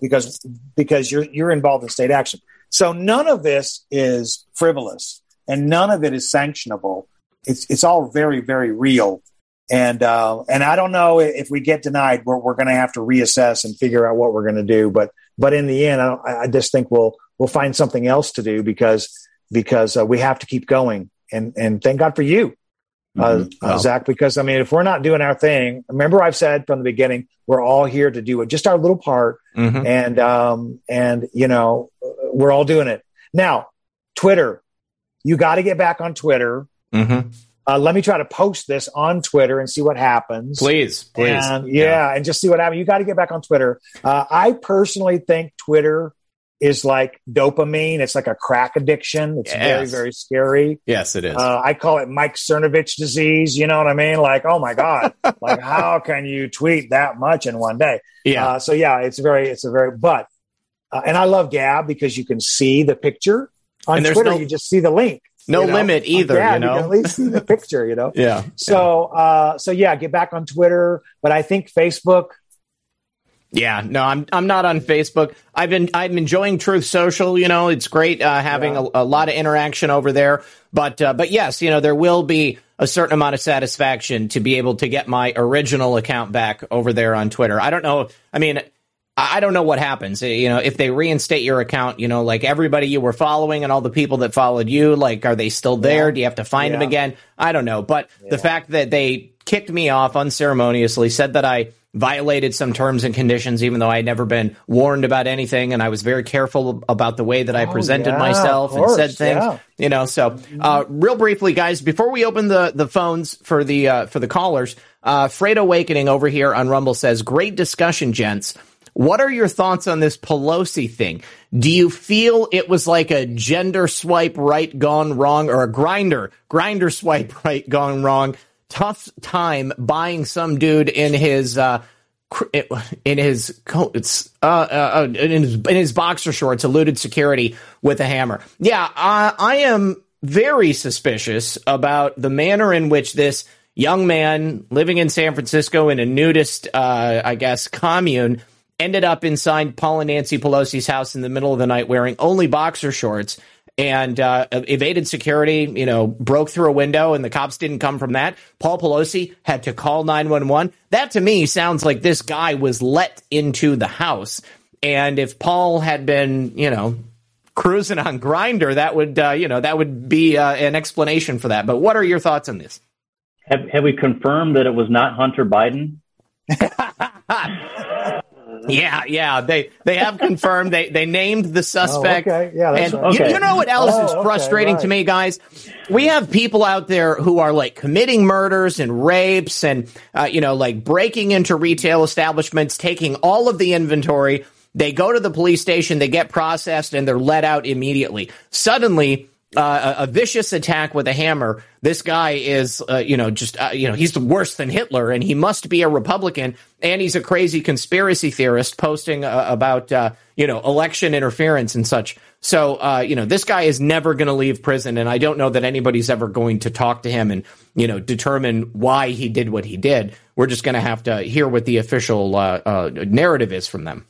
because because you're you're involved in state action. So none of this is frivolous and none of it is sanctionable. It's it's all very very real. And uh, and I don't know if we get denied, we're we're going to have to reassess and figure out what we're going to do. But but in the end, I, I just think we'll we'll find something else to do because because uh, we have to keep going. And and thank God for you, uh, uh, Zak. Because I mean, if we're not doing our thing, remember I've said from the beginning, we're all here to do it, just our little part, Mhm. and um and you know we're all doing it now. Twitter, you got to get back on Twitter. Mm-hmm. Uh, let me try to post this on Twitter and see what happens. Please, please. And, yeah, and just see what happens. You got to get back on Twitter. Uh, I personally think Twitter is like dopamine. It's like a crack addiction. It's very, Yes. very scary. Yes, it is. Uh, I call it Mike Cernovich disease. You know what I mean? Like, oh my God, [laughs] like how can you tweet that much in one day? yeah. Uh, so yeah, it's very, it's a very, but, uh, and I love Gab because you can see the picture on And Twitter. no- you just see the link. no you know? limit either, Gab, you know? can at least see the picture, you know? [laughs] yeah. So, uh, so yeah, get back on Twitter. But I think Facebook, Yeah, no, I'm I'm not on Facebook. I've been I'm enjoying Truth Social. You know, it's great uh, having a, a lot of interaction over there. But uh, but yes, you know, there will be a certain amount of satisfaction to be able to get my original account back over there on Twitter. I don't know. I mean. I I don't know what happens. You know, if they reinstate your account, you know, like everybody you were following and all the people that followed you, like, are they still there? Do you have to find them again? I don't know. But the fact that they kicked me off unceremoniously, said that I violated some terms and conditions, even though I had never been warned about anything, and I was very careful about the way that I presented yeah, myself of and said things. yeah. You know, so uh, real briefly, guys, before we open the the phones for the uh, for the callers, uh, Freight Awakening over here on Rumble says, "Great discussion, gents." What are your thoughts on this Pelosi thing? Do you feel it was like a gender swipe right gone wrong or a Grindr, Grindr swipe [laughs] right gone wrong? Tough time buying some dude in his, uh, in his coat, it's, uh, uh, uh, in his, in his boxer shorts, eluded security with a hammer. Yeah, uh, I am very suspicious about the manner in which this young man living in San Francisco in a nudist, uh, I guess, commune ended up inside Paul and Nancy Pelosi's house in the middle of the night wearing only boxer shorts and uh, evaded security, you know, broke through a window and the cops didn't come from that. Paul Pelosi had to call 911. That to me sounds like this guy was let into the house. And if Paul had been, you know, cruising on Grindr, that would, uh, you know, that would be uh, an explanation for that. But what are your thoughts on this? Have, have we confirmed that it was not Hunter Biden? [laughs] Yeah, yeah, they they have confirmed they they named the suspect. Oh, okay. Yeah, that's and right. you, Okay. you know what else Oh, is okay, frustrating to me, guys? We have people out there who are like committing murders and rapes, and uh, you know, like breaking into retail establishments, taking all of the inventory. They go to the police station, they get processed, and they're let out immediately. Suddenly, uh, a, vicious attack with a hammer. This guy is, uh, you know, just, uh, you know, he's worse than Hitler, and he must be a Republican, and he's a crazy conspiracy theorist posting uh, about, uh, you know, election interference and such. So, uh, you know, this guy is never going to leave prison, and I don't know that anybody's ever going to talk to him and, you know, determine why he did what he did. We're just going to have to hear what the official narrative is from them.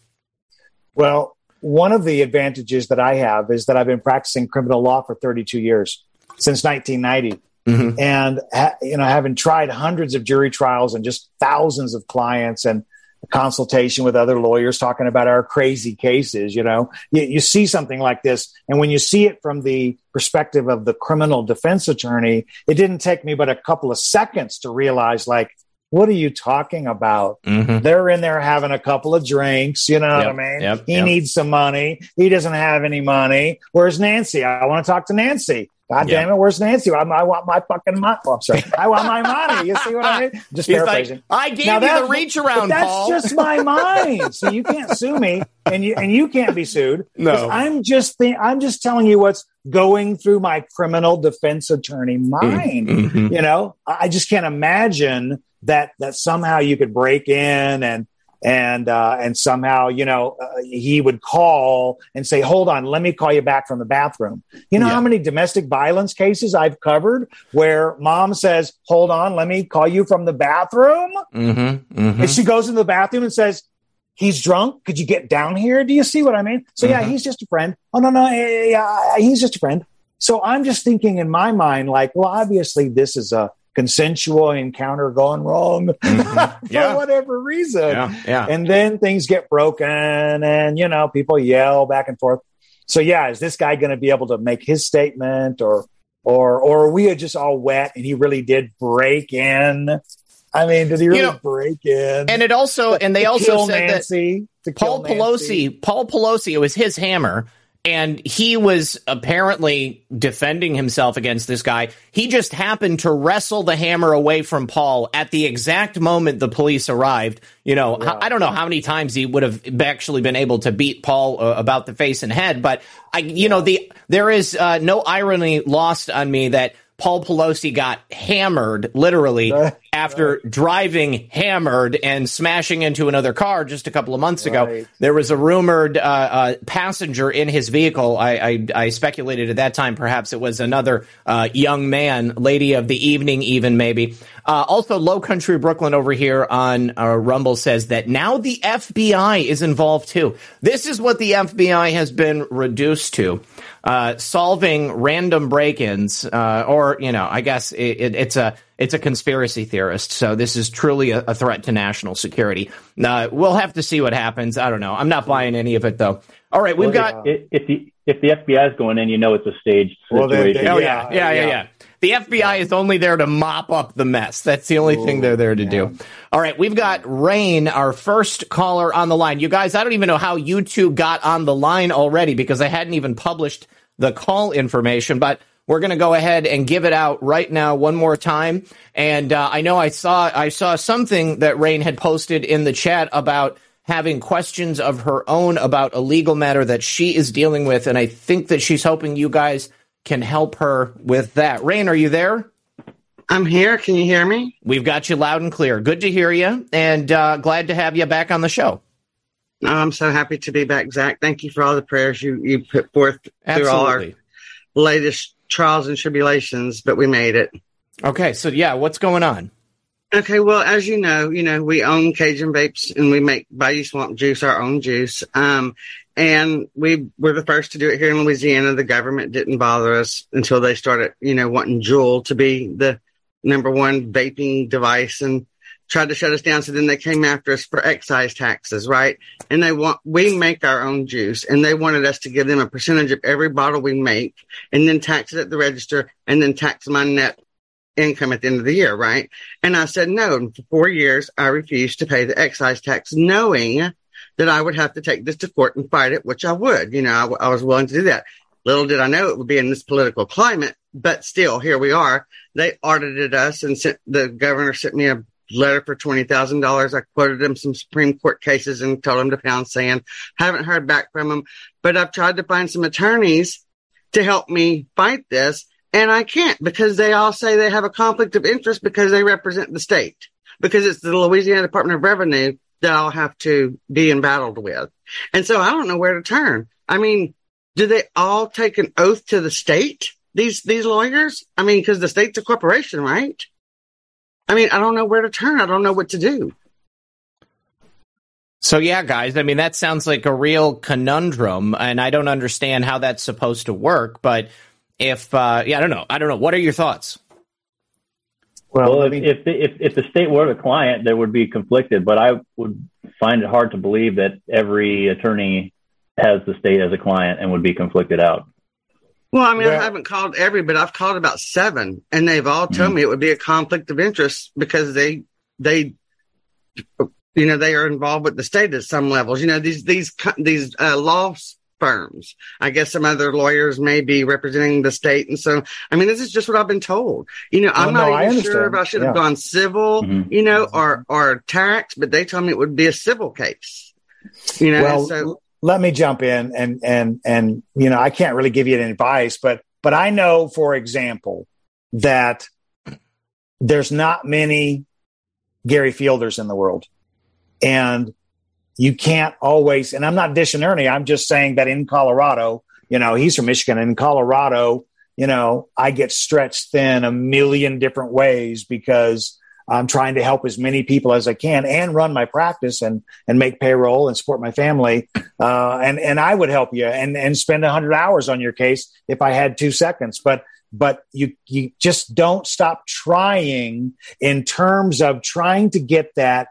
Well, one of the advantages that I have is that I've been practicing criminal law for 32 years, since 1990. Mm-hmm. And, you know, having tried hundreds of jury trials and just thousands of clients and consultation with other lawyers talking about our crazy cases, you know, you, you see something like this. And when you see it from the perspective of the criminal defense attorney, it didn't take me but a couple of seconds to realize, like, what are you talking about? Mm-hmm. They're in there having a couple of drinks. You know yep, what I mean? Yep, he yep. needs some money. He doesn't have any money. Where's Nancy? I want to talk to Nancy. God damn it, where's Nancy? I, I want my fucking money. Oh, I'm sorry. I want my money. You see what I mean? [laughs] Just He's paraphrasing. Like, I gave now you the reach around, That's Paul. just my [laughs] mind. so you can't sue me, and you and you can't be sued. No, I'm just th- I'm just telling you what's going through my criminal defense attorney mind. Mm-hmm. You know, I just can't imagine that that somehow you could break in and and uh, and somehow you know uh, he would call and say hold on let me call you back from the bathroom. You know yeah. how many domestic violence cases i've covered where mom says hold on let me call you from the bathroom? Mm-hmm, mm-hmm. and she goes into the bathroom and says he's drunk. Could you get down here? Do you see what i mean? So yeah mm-hmm. he's just a friend. Oh no no yeah, yeah, he's just a friend. So i'm just thinking in my mind like well obviously this is a consensual encounter gone wrong [laughs] mm-hmm. for yeah. whatever reason. Yeah, yeah. And then things get broken and, you know, people yell back and forth. So yeah, is this guy going to be able to make his statement or, or, or we are just all wet and he really did break in? I mean, did he really you know, break in? And it also, and they also said Nancy, that Paul Pelosi, Paul Pelosi, it was his hammer and he was apparently defending himself against this guy. He just happened to wrestle the hammer away from Paul at the exact moment the police arrived. You know, yeah. I don't know how many times he would have actually been able to beat Paul uh, about the face and head, but I, you yeah. know, the there is uh, no irony lost on me that Paul Pelosi got hammered, literally, [laughs] after driving hammered and smashing into another car just a couple of months right. ago. There was a rumored uh, uh, passenger in his vehicle. I, I, I, speculated at that time perhaps it was another uh, young man, lady of the evening, even maybe. Uh, also, Low Country Brooklyn over here on uh, Rumble says that now the FBI is involved too. This is what the FBI has been reduced to uh, solving random break-ins, uh, or you know, I guess it, it, it's a it's a conspiracy theorist. So this is truly a, a threat to national security. Uh, we'll have to see what happens. I don't know. I'm not buying any of it though. All right, we've well, got if, if the if the FBI is going in, you know it's a staged situation. Well, they, they, oh yeah, yeah, yeah, yeah. yeah. The FBI is only there to mop up the mess. That's the only Ooh, thing they're there to yeah. do. All right, we've got Rain, our first caller on the line. You guys, I don't even know how you two got on the line already because I hadn't even published the call information, but we're going to go ahead and give it out right now one more time. And uh, I know I saw I saw something that Rain had posted in the chat about having questions of her own about a legal matter that she is dealing with, and I think that she's hoping you guys can help her with that. Rain, are you there? I'm here. Can you hear me? We've got you loud and clear. Good to hear you, and uh, glad to have you back on the show. I'm so happy to be back, Zak. Thank you for all the prayers you, you put forth Absolutely. through all our latest trials and tribulations, but we made it. Okay, so yeah, what's going on? Okay, well, as you know, you know we own Cajun Vapes and we make Bayou Swamp Juice, our own juice. Um, and we were the first to do it here in Louisiana. The government didn't bother us until they started, you know, wanting Juul to be the number one vaping device and tried to shut us down. So then they came after us for excise taxes, right? And they want, we make our own juice and they wanted us to give them a percentage of every bottle we make and then tax it at the register and then tax my net income at the end of the year, right? And I said no. And for four years, I refused to pay the excise tax knowing that I would have to take this to court and fight it, which I would. You know, I, I was willing to do that. Little did I know it would be in this political climate, but still, here we are. They audited us and sent, the governor sent me a letter for $20,000. I quoted him some Supreme Court cases and told him to pound sand. Haven't heard back from him, but I've tried to find some attorneys to help me fight this. And I can't because they all say they have a conflict of interest because they represent the state, because it's the Louisiana Department of Revenue that I'll have to be embattled with. And so I don't know where to turn. I mean, do they all take an oath to the state? These, these lawyers? I mean, cause the state's a corporation, right? I mean, I don't know where to turn. I don't know what to do. So yeah, guys, I mean, that sounds like a real conundrum and I don't understand how that's supposed to work, but if, uh, yeah, I don't know. I don't know. What are your thoughts? Well, well I mean, if, if, if the state were the client, there would be conflicted, but I would find it hard to believe that every attorney has the state as a client and would be conflicted out. Well, I mean, I haven't called every, but I've called about seven, and they've all told mm-hmm. me it would be a conflict of interest because they they you know they are involved with the state at some levels. You know these these these uh, law firms. I guess some other lawyers may be representing the state, and so I mean this is just what I've been told. You know, I'm well, not no, even sure if I should have yeah. gone civil, mm-hmm. you know, or or tax, but they told me it would be a civil case. You know, well, so let me jump in and and and you know I can't really give you any advice, but but I know, for example, that there's not many Gary Fielders in the world, and you can't always. And I'm not dishing Ernie. I'm just saying that in Colorado, you know, he's from Michigan. In Colorado, you know, I get stretched thin a million different ways because I'm trying to help as many people as I can and run my practice and and make payroll and support my family. Uh, and and I would help you and and spend hundred hours on your case if I had two seconds. But but you you just don't stop trying in terms of trying to get that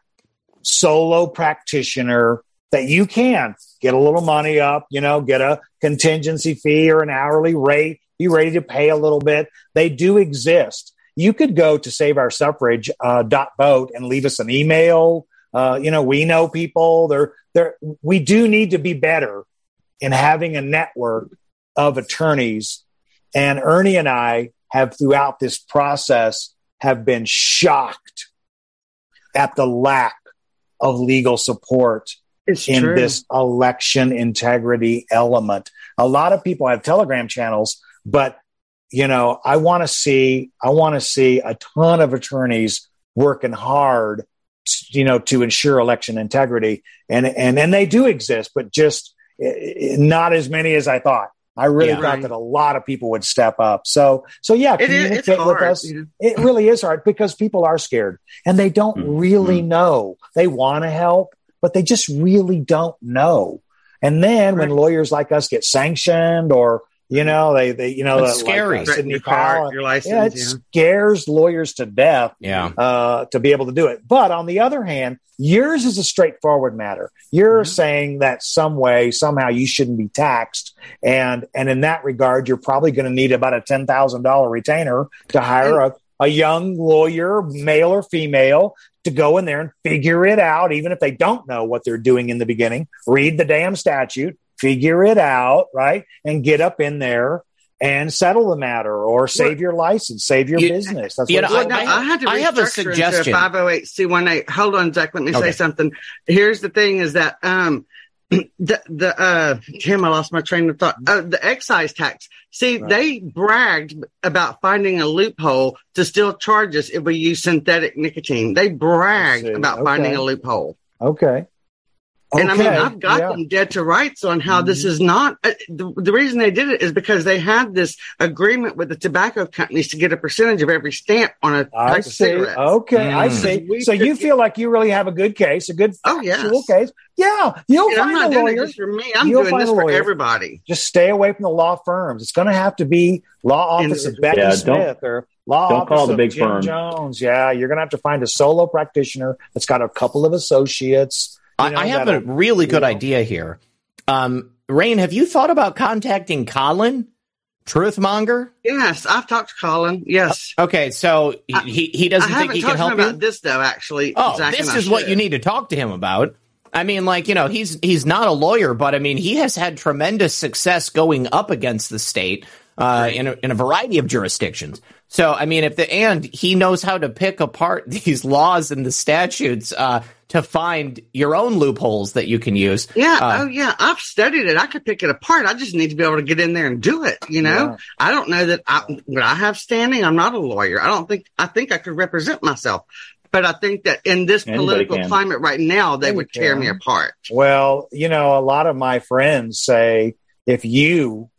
solo practitioner that you can get a little money up, you know, get a contingency fee or an hourly rate, be ready to pay a little bit. They do exist you could go to save our suffrage uh, dot vote and leave us an email. Uh, you know, we know people. There, there. We do need to be better in having a network of attorneys. And Ernie and I have, throughout this process, have been shocked at the lack of legal support it's in true. this election integrity element. A lot of people have Telegram channels, but you know, I want to see, I want to see a ton of attorneys working hard, you know, to ensure election integrity. And, and, and they do exist, but just eh, not as many as I thought. I really yeah, thought right. that a lot of people would step up. So, so yeah, it communicate is, with us. It really is hard because people are scared and they don't mm-hmm. really know. They want to help, but they just really don't know. And then right. when lawyers like us get sanctioned or you know, they, they you know, it's scary. Like, uh, Sidney your car, your license, yeah, it yeah. scares lawyers to death. Yeah, uh, to be able to do it. But on the other hand, yours is a straightforward matter. You're mm-hmm. saying that some way, somehow, you shouldn't be taxed, and and in that regard, you're probably going to need about a ten thousand dollar retainer to hire a a young lawyer, male or female, to go in there and figure it out, even if they don't know what they're doing in the beginning. Read the damn statute, figure it out, right? And get up in there and settle the matter or save your license, save your you, business. That's what know, I, I, I, had to I have a suggestion. 508C18. Hold on, Zak. Let me okay. say something. Here's the thing is that, um, [clears throat] the, the, uh, Tim, I lost my train of thought. Uh, the excise tax. See, right. they bragged about finding a loophole to still charge us if we use synthetic nicotine. They bragged about okay. finding a loophole. Okay. And. I mean, I've got yeah. them dead to rights on how mm-hmm. this is not. Uh, the, the, reason they did it is because they had this agreement with the tobacco companies to get a percentage of every stamp on a I type see. of Okay, mm. I see. So you feel like you really have a good case, a good oh yes. case. Yeah, you'll and find I'm not a lawyer. for me. I'm you'll doing this for everybody. Just stay away from the law firms. It's going to have to be law office of Becky yeah, Smith or law don't office call the big Jim firm. Jones. Yeah, you're going to have to find a solo practitioner that's got a couple of associates know, I, have a really good know. idea here. Um, Rain, have you thought about contacting Colin? Truthmonger? Yes, I've talked to Colin. Yes. Okay, so he he doesn't think he can help you about this though. Actually, oh, Zak this is what you need to talk to him about. I mean, like you know, he's he's not a lawyer, but I mean, he has had tremendous success going up against the state uh, right. in a, in a variety of jurisdictions. So, I mean, if the and he knows how to pick apart [laughs] these laws and the statutes uh, to find your own loopholes that you can use. Yeah. Uh, oh, yeah. I've studied it. I could pick it apart. I just need to be able to get in there and do it. You know, yeah. I don't know that I, would I have standing. I'm not a lawyer. I don't think, I think I could represent myself. But I think that in this Anybody political can. climate right now, they would tear me apart. Well, you know, a lot of my friends say if you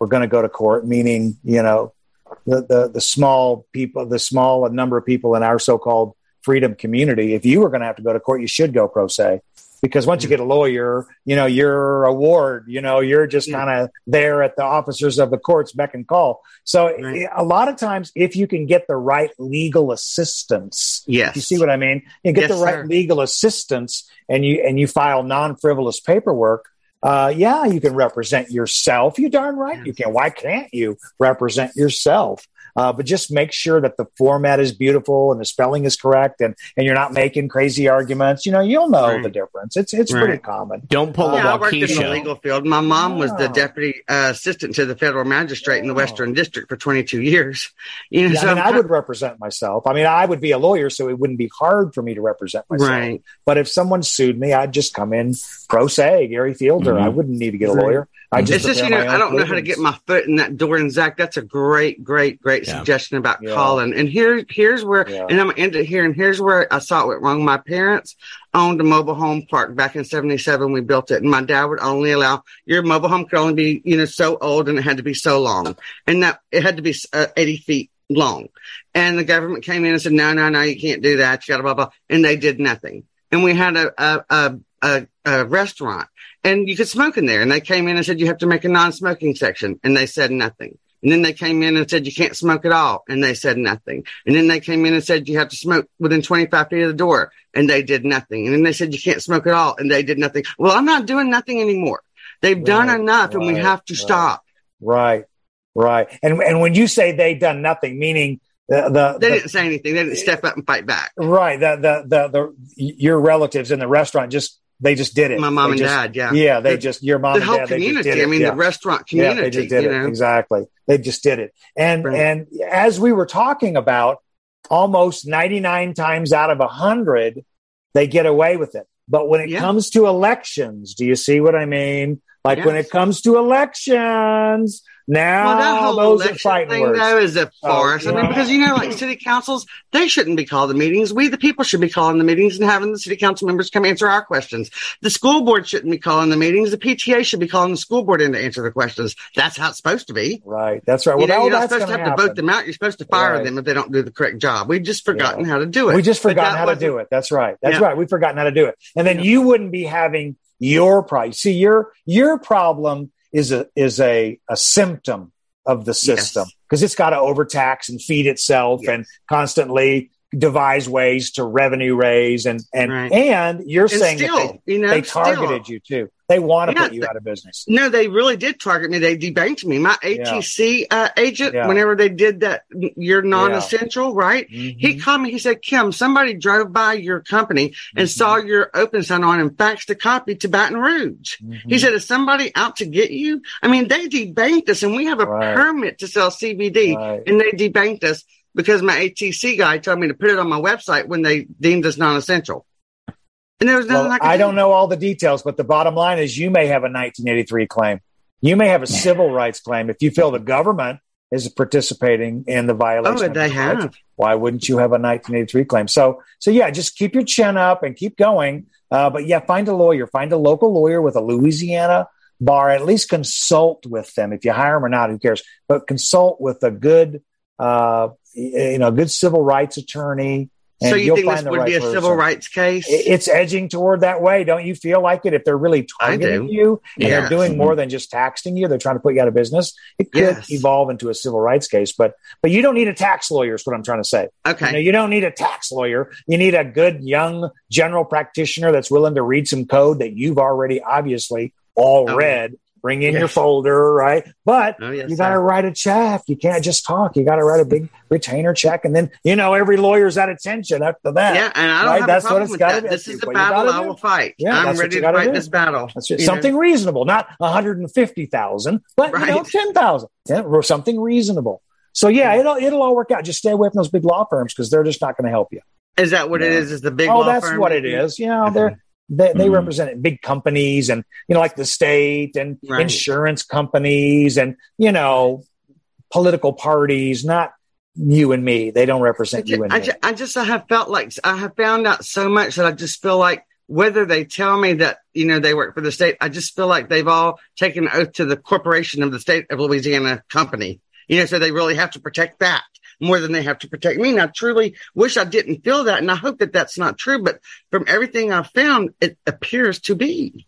were going to go to court, meaning, you know, the, the, the small people, the small number of people in our so-called freedom community. If you were going to have to go to court, you should go pro se because once you get a lawyer, you know, you're a ward, you know, you're just kind of there at the officers of the courts beck and call. So right. a lot of times, if you can get the right legal assistance, yes, you see what I mean? You get yes, the right sir. legal assistance and you, and you file non frivolous paperwork. Uh, yeah, you can represent yourself. You darn right you can. Why can't you represent yourself? Uh, but just make sure that the format is beautiful and the spelling is correct and, and you're not making crazy arguments. You know, you'll know right. the difference. It's it's right. pretty common. Don't pull uh, yeah, I worked in the legal field. My mom was the deputy uh, assistant to the federal magistrate in the Western District for 22 years. [laughs] You know, yeah, so I, mean, I would represent myself. I mean, I would be a lawyer, so it wouldn't be hard for me to represent myself. Right. But if someone sued me, I'd just come in pro se, Gary Fielder. Mm-hmm. I wouldn't need to get a lawyer. I just, it's just you know, I don't know how to get my foot in that door. And Zak, that's a great, great, great yeah. suggestion about yeah. Colin. And here, here's where, yeah. and I'm gonna end it here. And here's where I saw it went wrong. My parents owned a mobile home park back in '77. We built it, and my dad would only allow your mobile home could only be, you know, so old, and it had to be so long, and that it had to be uh, 80 feet long. And the government came in and said, no, no, no, you can't do that. You got to blah blah, and they did nothing. And we had a a, a, a, a restaurant and you could smoke in there. And they came in and said, you have to make a non-smoking section. And they said nothing. And then they came in and said, you can't smoke at all. And they said nothing. And then they came in and said, you have to smoke within 25 feet of the door. And they did nothing. And then they said, you can't smoke at all. And they did nothing. Well, I'm not doing nothing anymore. They've right, done enough right, and we have to right, stop. Right. Right. And, and when you say they done nothing, meaning the, the, they didn't say anything. They didn't step up and fight back. Right. The, the, the, the, your relatives in the restaurant just they just did it. My mom they and just, dad, yeah, yeah. They the, just your mom the and whole dad. Community. I mean, yeah. the restaurant community. Yeah, they just did it know? exactly. They just did it, and right. and as we were talking about, almost ninety nine times out of a hundred, they get away with it. But when it yeah. comes to elections, do you see what I mean? Like yes. when it comes to elections, now well, that whole those are fighting thing, words. Though, is a oh, farce. Oh, yeah. I mean, because you know, like city councils, they shouldn't be calling the meetings. We, the people, should be calling the meetings and having the city council members come answer our questions. The school board shouldn't be calling the meetings. The PTA should be calling the school board in to answer the questions. That's how it's supposed to be. Right. That's right. Well, you know, you're not supposed to have happen. to vote them out. You're supposed to fire right. them if they don't do the correct job. We've just forgotten yeah. how to do it. We just forgotten how to do it. That's right. That's yeah. right. We've forgotten how to do it. And then you wouldn't be having your price. See, your your problem is a is a, a symptom of the system because yes. it's got to overtax and feed itself yes. and constantly devise ways to revenue raise and and right. and you're and saying still, that they, you know, they targeted still. you too they want to yeah, put you out of business no they really did target me they debanked me my atc yeah. uh, agent yeah. whenever they did that you're non-essential right mm-hmm. he called me he said kim somebody drove by your company and mm-hmm. saw your open sign on and faxed a copy to baton rouge mm-hmm. he said is somebody out to get you i mean they debanked us and we have a right. permit to sell cbd right. and they debanked us because my ATC guy told me to put it on my website when they deemed us non-essential. And there was nothing well, I, I don't know all the details, but the bottom line is you may have a 1983 claim. You may have a civil rights claim if you feel the government is participating in the violation. Oh, they have. Rights, why wouldn't you have a 1983 claim? So, so yeah, just keep your chin up and keep going. Uh, but yeah, find a lawyer, find a local lawyer with a Louisiana bar. At least consult with them. If you hire them or not, who cares? But consult with a good uh, Eh, you know, a good civil rights attorney. so you think this would right be a person. civil rights case? It's edging toward that way. Don't you feel like it? If they're really targeting you and yes. they're doing more mm-hmm. than just taxing you, they're trying to put you out of business. It could yes. evolve into a civil rights case. But but you don't need a tax lawyer. Is what I'm trying to say. Okay. You, know, you don't need a tax lawyer. You need a good young general practitioner that's willing to read some code that you've already obviously all okay. read bring in your folder, right? But oh, yes, you got to write a check. You can't just talk. You got to write a big retainer check, and then you know every lawyer's at attention after that. Yeah, and I don't right? have that's a problem with that. This is the battle I will fight. Yeah, I'm ready to fight do. this battle. something know? reasonable, not 150,000, but right. you know 10,000. Yeah, or something reasonable. So yeah, it'll it'll all work out. Just stay away from those big law firms because they're just not going to help you. Is that what yeah. it is? Is the big? Oh, that's firm? what it is. Yeah, they're they, they mm. represent big companies and, you know, like the state and right. insurance companies and, you know, political parties, not you and me. They don't represent just, you and I me. Just, I just I have felt like I have found out so much that I just feel like whether they tell me that, you know, they work for the state, I just feel like they've all taken an oath to the corporation of the state of Louisiana company. You know, so they really have to protect that. More than they have to protect me. And I truly wish I didn't feel that. And I hope that that's not true. But from everything I've found, it appears to be.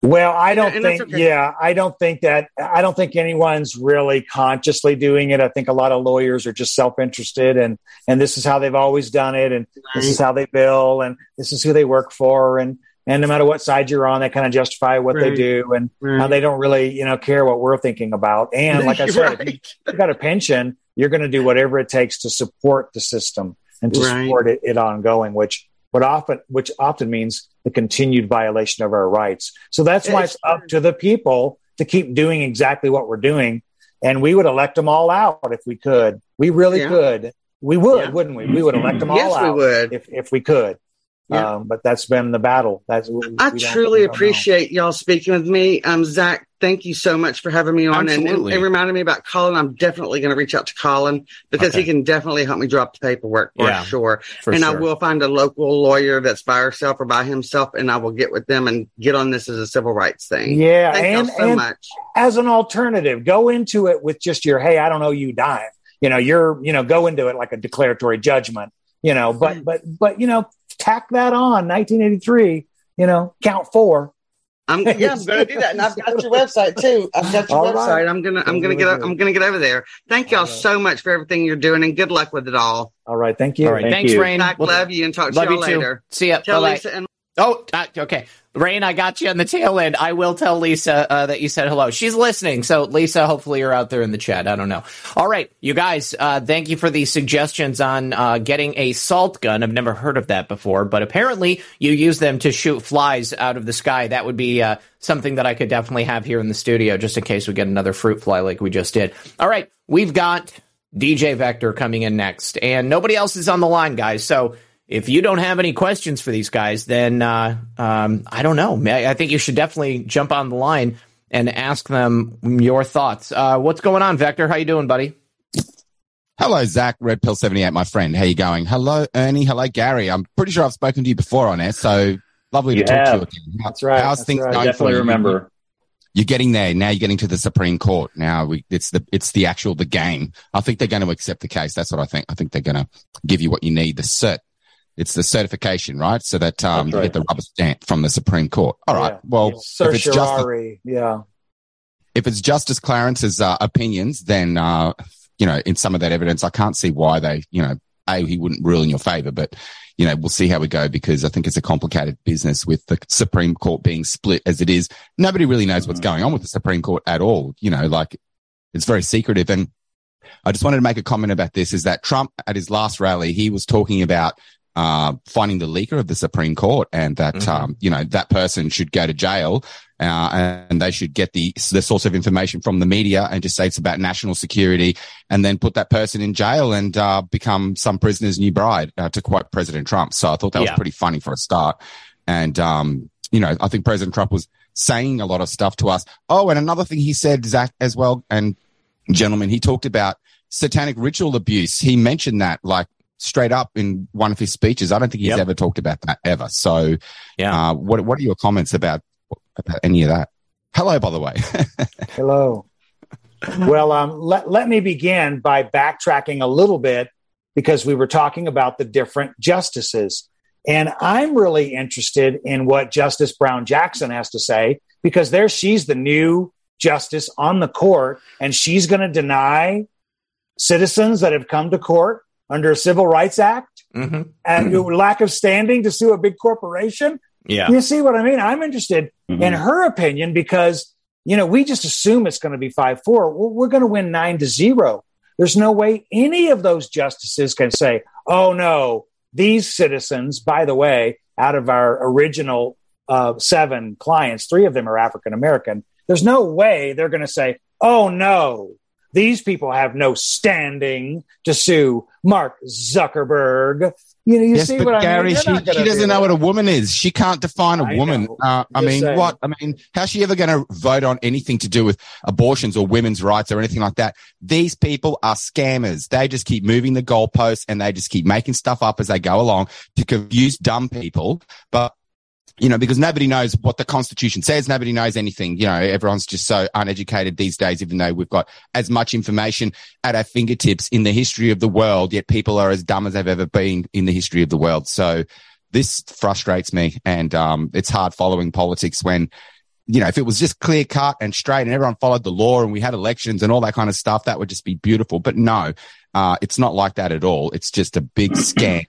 Well, I don't and, think, okay. yeah, I don't think that, I don't think anyone's really consciously doing it. I think a lot of lawyers are just self interested and, and this is how they've always done it. And right. this is how they bill and this is who they work for. And, and no matter what side you're on, they kind of justify what right. they do and uh, right. how they don't really, you know, care what we're thinking about. And [laughs] like I said, if you, got a pension, you're going to do whatever it takes to support the system and to support it, it ongoing, which but often, which often means the continued violation of our rights. So that's why it's up to the people to keep doing exactly what we're doing. And we would elect them all out if we could. We really yeah. could. We would, yeah. wouldn't we? We would elect them all yes, out we would. if if we could. Yeah. Um, but that's been the battle. That's I truly appreciate y'all speaking with me. Um, Zak, thank you so much for having me on. And, and, and reminding me about Colin. I'm definitely going to reach out to Colin because okay. he can definitely help me drop the paperwork for yeah, sure. For and sure. I will find a local lawyer that's by herself or by himself, and I will get with them and get on this as a civil rights thing. Yeah, thank and, so and much. As an alternative, go into it with just your hey, I don't know you dime. You know, you're you know go into it like a declaratory judgment. You know, but but but you know tack that on 1983 you know count four I'm [laughs] yeah, I'm going to do that, and I've got your website too. I've got your All website. Right. I'm gonna I'm gonna get I'm gonna get over there. Thank y'all right. so much for everything you're doing, and good luck with it all. All right, thank you. All right, thank thanks, you. Rain. I love you, and talk to you later. See ya. Tell Lisa and Oh, uh, okay. Rain, I got you on the tail end. I will tell Lisa uh, that you said hello. She's listening. So, Lisa, hopefully you're out there in the chat. I don't know. All right, you guys, uh, thank you for the suggestions on uh, getting a salt gun. I've never heard of that before, but apparently you use them to shoot flies out of the sky. That would be uh, something that I could definitely have here in the studio just in case we get another fruit fly like we just did. All right, we've got DJ Vector coming in next, and nobody else is on the line, guys. So, if you don't have any questions for these guys, then uh, um, I don't know. I think you should definitely jump on the line and ask them your thoughts. Uh, what's going on, Vector? How you doing, buddy? Hello, Zak, Red Pill 78, my friend. How you going? Hello, Ernie. Hello, Gary. I'm pretty sure I've spoken to you before on air, so lovely to you talk to you again. That's right. How's That's things right. going Definitely for remember. You're getting there. Now you're getting to the Supreme Court. Now we, it's the, it's the actual, the game. I think they're going to accept the case. That's what I think. I think they're going to give you what you need, the cert it's the certification, right? So that um, right. you get the rubber stamp from the Supreme Court. All right. Yeah. Well, yeah. if it's just yeah. If it's Justice Clarence's uh, opinions, then uh, you know, in some of that evidence, I can't see why they, you know, a he wouldn't rule in your favor, but you know, we'll see how we go because I think it's a complicated business with the Supreme Court being split as it is. Nobody really knows what's mm-hmm. going on with the Supreme Court at all. You know, like it's very secretive. And I just wanted to make a comment about this is that Trump at his last rally, he was talking about uh, finding the leaker of the Supreme Court and that, mm-hmm. um, you know, that person should go to jail, uh, and they should get the, the source of information from the media and just say it's about national security and then put that person in jail and, uh, become some prisoner's new bride, uh, to quote President Trump. So I thought that yeah. was pretty funny for a start. And, um, you know, I think President Trump was saying a lot of stuff to us. Oh, and another thing he said, Zak, as well, and gentlemen, he talked about satanic ritual abuse. He mentioned that like straight up in one of his speeches. I don't think he's yep. ever talked about that ever. So, yeah. Uh, what what are your comments about about any of that? Hello, by the way. [laughs] Hello. Well, um, let let me begin by backtracking a little bit because we were talking about the different justices, and I'm really interested in what Justice Brown Jackson has to say because there she's the new justice on the court, and she's going to deny citizens that have come to court under a Civil Rights Act mm-hmm. and lack of standing to sue a big corporation. Yeah. You see what I mean? I'm interested mm-hmm. in her opinion because, you know, we just assume it's going to be 5 4. Well, we're going to win 9 to 0. There's no way any of those justices can say, oh, no, these citizens, by the way, out of our original uh, seven clients, three of them are African American. There's no way they're going to say, oh, no, these people have no standing to sue Mark Zuckerberg. You know, you yes, see what Gary, I mean? She, she doesn't know what a woman is. She can't define a I woman. Uh, I mean, saying. what? I mean, how's she ever going to vote on anything to do with abortions or women's rights or anything like that? These people are scammers. They just keep moving the goalposts and they just keep making stuff up as they go along to confuse dumb people. But you know, because nobody knows what the Constitution says. Nobody knows anything. You know, everyone's just so uneducated these days, even though we've got as much information at our fingertips in the history of the world, yet people are as dumb as they've ever been in the history of the world. So this frustrates me. And, um, it's hard following politics when, you know, if it was just clear cut and straight and everyone followed the law and we had elections and all that kind of stuff, that would just be beautiful. But no, uh, it's not like that at all. It's just a big scam.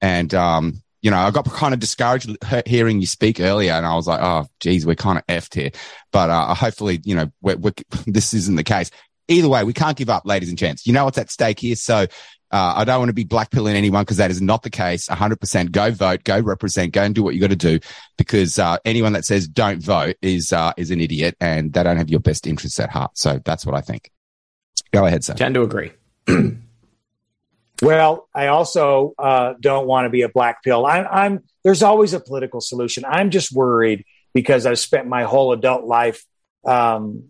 And, um, you know, I got kind of discouraged hearing you speak earlier, and I was like, "Oh, geez, we're kind of effed here." But uh, hopefully, you know, we're, we're, [laughs] this isn't the case. Either way, we can't give up, ladies and gents. You know what's at stake here, so uh, I don't want to be blackpilling anyone because that is not the case. 100%. Go vote, go represent, go and do what you got to do because uh, anyone that says don't vote is uh, is an idiot and they don't have your best interests at heart. So that's what I think. Go ahead, sir. Tend to agree. [clears throat] Well, I also uh, don't want to be a black pill. I'm, I'm, there's always a political solution. I'm just worried because I've spent my whole adult life um,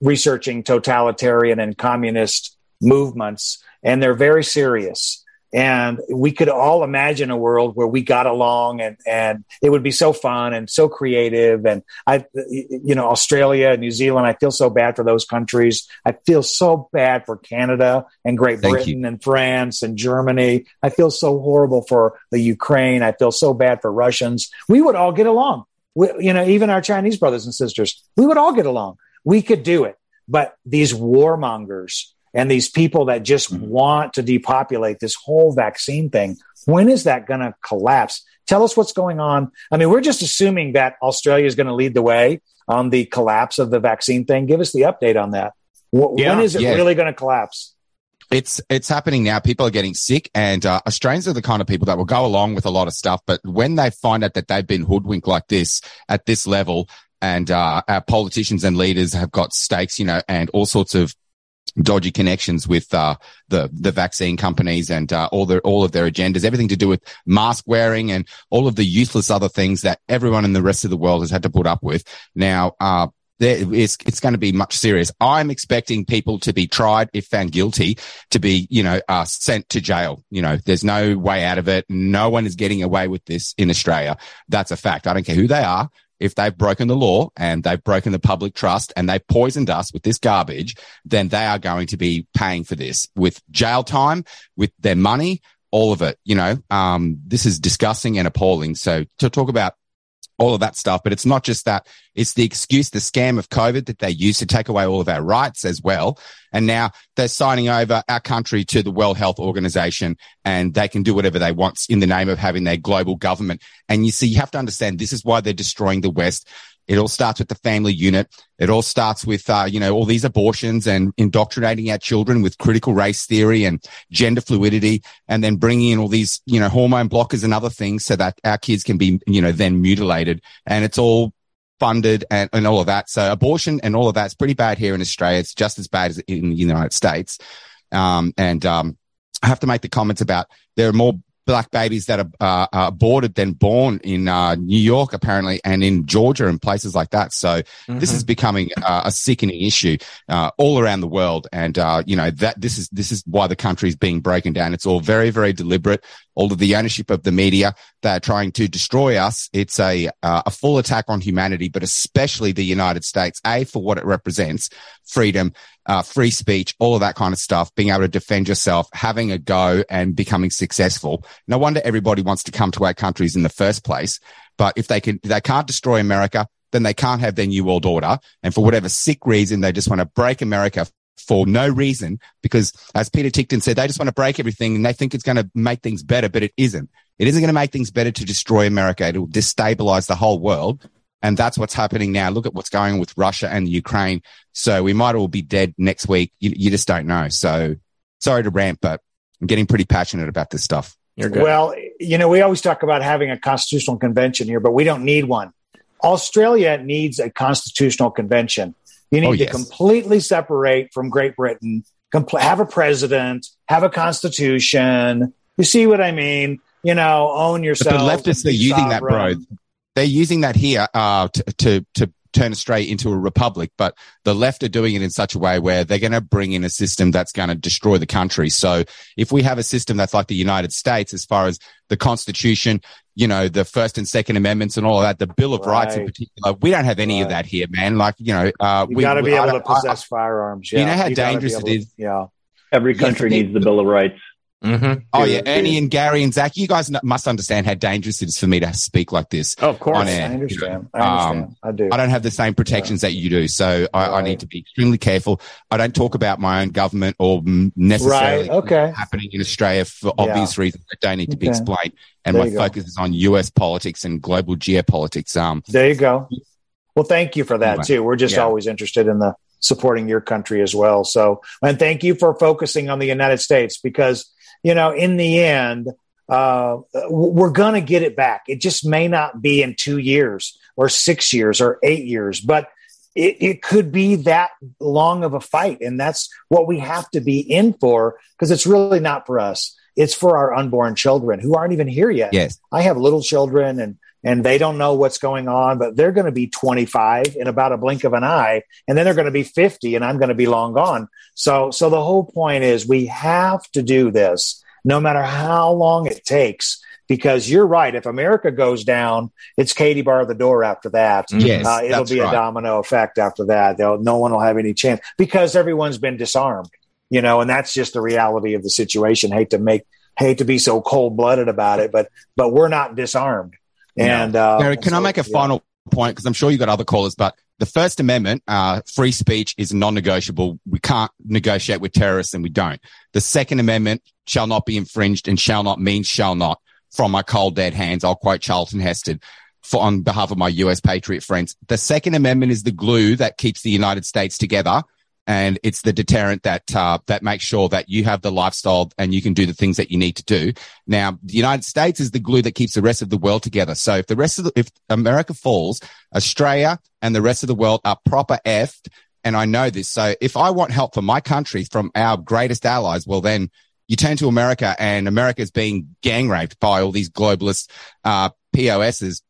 researching totalitarian and communist movements, and they're very serious. And we could all imagine a world where we got along and, and it would be so fun and so creative. And I, you know, Australia, New Zealand, I feel so bad for those countries. I feel so bad for Canada and Great Thank Britain you. and France and Germany. I feel so horrible for the Ukraine. I feel so bad for Russians. We would all get along. We, you know, even our Chinese brothers and sisters, we would all get along. We could do it. But these warmongers, and these people that just mm-hmm. want to depopulate this whole vaccine thing. When is that going to collapse? Tell us what's going on. I mean, we're just assuming that Australia is going to lead the way on the collapse of the vaccine thing. Give us the update on that. Yeah, when is it yeah. really going to collapse? It's it's happening now. People are getting sick, and uh, Australians are the kind of people that will go along with a lot of stuff. But when they find out that they've been hoodwinked like this at this level, and uh, our politicians and leaders have got stakes, you know, and all sorts of dodgy connections with uh, the the vaccine companies and uh, all their all of their agendas, everything to do with mask wearing and all of the useless other things that everyone in the rest of the world has had to put up with. Now, uh, there is, it's going to be much serious. I'm expecting people to be tried if found guilty to be, you know, uh, sent to jail. You know, there's no way out of it. No one is getting away with this in Australia. That's a fact. I don't care who they are if they've broken the law and they've broken the public trust and they've poisoned us with this garbage, then they are going to be paying for this with jail time, with their money, all of it. You know, um, this is disgusting and appalling. So to talk about all of that stuff. But it's not just that. It's the excuse, the scam of COVID that they use to take away all of our rights as well. And now they're signing over our country to the World Health Organization and they can do whatever they want in the name of having their global government. And you see, you have to understand this is why they're destroying the West. It all starts with the family unit. It all starts with, uh, you know, all these abortions and indoctrinating our children with critical race theory and gender fluidity and then bringing in all these, you know, hormone blockers and other things so that our kids can be, you know, then mutilated. And it's all funded and, and all of that. So abortion and all of that's pretty bad here in Australia. It's just as bad as in the United States. Um, and, um, I have to make the comments about there are more black babies that are uh, uh, aborted than born in uh, New York, apparently, and in Georgia and places like that. So mm-hmm. this is becoming uh, a sickening issue uh, all around the world, and uh, you know that this is this is why the country is being broken down. It's all very very deliberate. All of the ownership of the media that are trying to destroy us. It's a a full attack on humanity, but especially the United States. A for what it represents, freedom, uh, free speech, all of that kind of stuff, being able to defend yourself, having a go and becoming successful. No wonder everybody wants to come to our countries in the first place. But if they can, they can't destroy America, then they can't have their new world order. And for whatever sick reason, they just want to break America for no reason because as Peter Ticktin said, they just want to break everything and they think it's going to make things better, but it isn't. It isn't going to make things better to destroy America. It will destabilize the whole world. And that's what's happening now. Look at what's going on with Russia and Ukraine. So we might all be dead next week. You, you just don't know. So sorry to rant, but I'm getting pretty passionate about this stuff. Well, you know, we always talk about having a constitutional convention here, but we don't need one. Australia needs a constitutional convention. You need oh, yes. to completely separate from Great Britain, compl- have a president, have a constitution. You see what I mean? You know, own yourself. But the leftists are using that, bro they're using that here uh, to, to, to turn Australia into a republic, but the left are doing it in such a way where they're going to bring in a system that's going to destroy the country. So if we have a system that's like the United States, as far as the constitution, you know, the First and Second Amendments and all of that, the Bill of right. Rights in particular. We don't have any right. of that here, man. Like, you know, uh, you got to be able to possess I, firearms. Yeah. You know how you dangerous it is. To, yeah. Every country needs the Bill of Rights. Mm-hmm. Oh yeah, Ernie and Gary and Zak, you guys must understand how dangerous it is for me to speak like this. Oh, of course, I understand. I understand. Um, I do. I don't have the same protections yeah. that you do, so I, right. I, need to be extremely careful. I don't talk about my own government or necessarily right. okay. happening in Australia for obvious reasons that don't need to be okay. explained. And there my focus is on U.S. politics and global geopolitics. Um, there you go. Well, thank you for that anyway, too. We're just yeah. always interested in the supporting your country as well. So, and thank you for focusing on the United States because you know, in the end, uh, we're going to get it back. It just may not be in two years or six years or eight years, but it, it could be that long of a fight. And that's what we have to be in for because it's really not for us. It's for our unborn children who aren't even here yet. Yes. I have little children and and they don't know what's going on, but they're going to be 25 in about a blink of an eye, and then they're going to be 50, and I'm going to be long gone. So, so the whole point is we have to do this, no matter how long it takes. Because you're right. If America goes down, it's Katie bar the door after that. Yes, uh, it'll be right. a domino effect after that. They'll, no one will have any chance because everyone's been disarmed, you know, and that's just the reality of the situation. Hate to make, hate to be so cold blooded about it, but, but we're not disarmed and uh, Gary, can so, I make a yeah. final point? Because I'm sure you've got other callers, but the First Amendment, uh, free speech is non-negotiable. We can't negotiate with terrorists, and we don't. The Second Amendment shall not be infringed, and shall not means shall not. From my cold dead hands, I'll quote Charlton Heston for on behalf of my U.S. patriot friends. The Second Amendment is the glue that keeps the United States together and it's the deterrent that uh, that makes sure that you have the lifestyle and you can do the things that you need to do. Now, the United States is the glue that keeps the rest of the world together. So if the rest of the, if America falls, Australia and the rest of the world are proper effed. And I know this. So if I want help for my country from our greatest allies, well, then you turn to America and America is being gang raped by all these globalist, uh, POSs.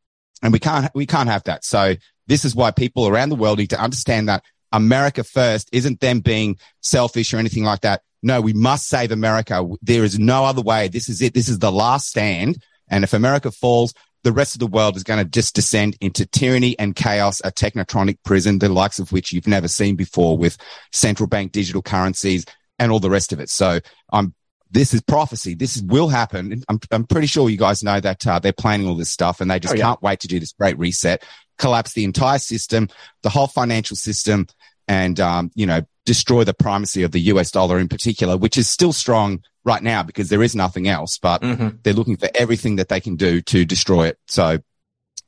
And we can't, we can't have that. So this is why people around the world need to understand that America first isn't them being selfish or anything like that. No, we must save America. There is no other way. This is it. This is the last stand. And if America falls, the rest of the world is going to just descend into tyranny and chaos, a technotronic prison, the likes of which you've never seen before with central bank digital currencies and all the rest of it. So I'm, this is prophecy. This will happen. I'm, I'm pretty sure you guys know that uh, they're planning all this stuff and they just oh, yeah. can't wait to do this great reset, collapse the entire system, the whole financial system, and um, you know destroy the primacy of the US dollar in particular, which is still strong right now because there is nothing else. But mm-hmm. they're looking for everything that they can do to destroy it. So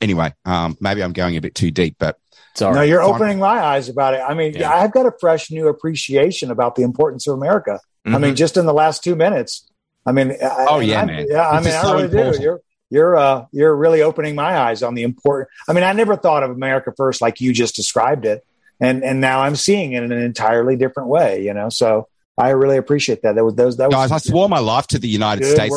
anyway, um, maybe I'm going a bit too deep, but. Sorry. No, you're opening my eyes about it. I mean, yeah. I've got a fresh new appreciation about the importance of America. Mm-hmm. I mean, mm-hmm. just in the last two minutes. I mean, oh yeah, I, man. Yeah, I mean, I really important. do. You're you're uh, you're really opening my eyes on the important. I mean, I never thought of America first like you just described it and and now I'm seeing it in an entirely different way. You know, so I really appreciate that. That was those. That was, Guys, I swore my life to the United States,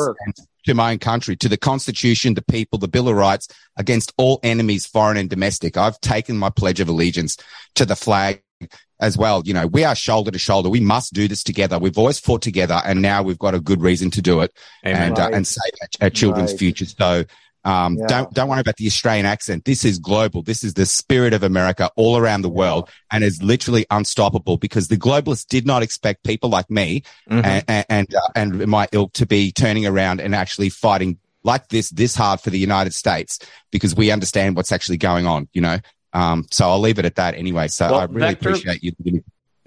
to my own country, to the Constitution, the people, the Bill of Rights, against all enemies, foreign and domestic. I've taken my pledge of allegiance to the flag as well. You know, we are shoulder to shoulder. We must do this together. We've always fought together, and now we've got a good reason to do it Amen. and uh, right. uh, and save our, our children's right. future. So um, yeah. Don't don't worry about the Australian accent. This is global. This is the spirit of America all around the world, and is literally unstoppable because the globalists did not expect people like me mm-hmm. and and, uh, and my ilk to be turning around and actually fighting like this this hard for the United States because we understand what's actually going on. You know, um, so I'll leave it at that anyway. So well, I really Vector, appreciate you.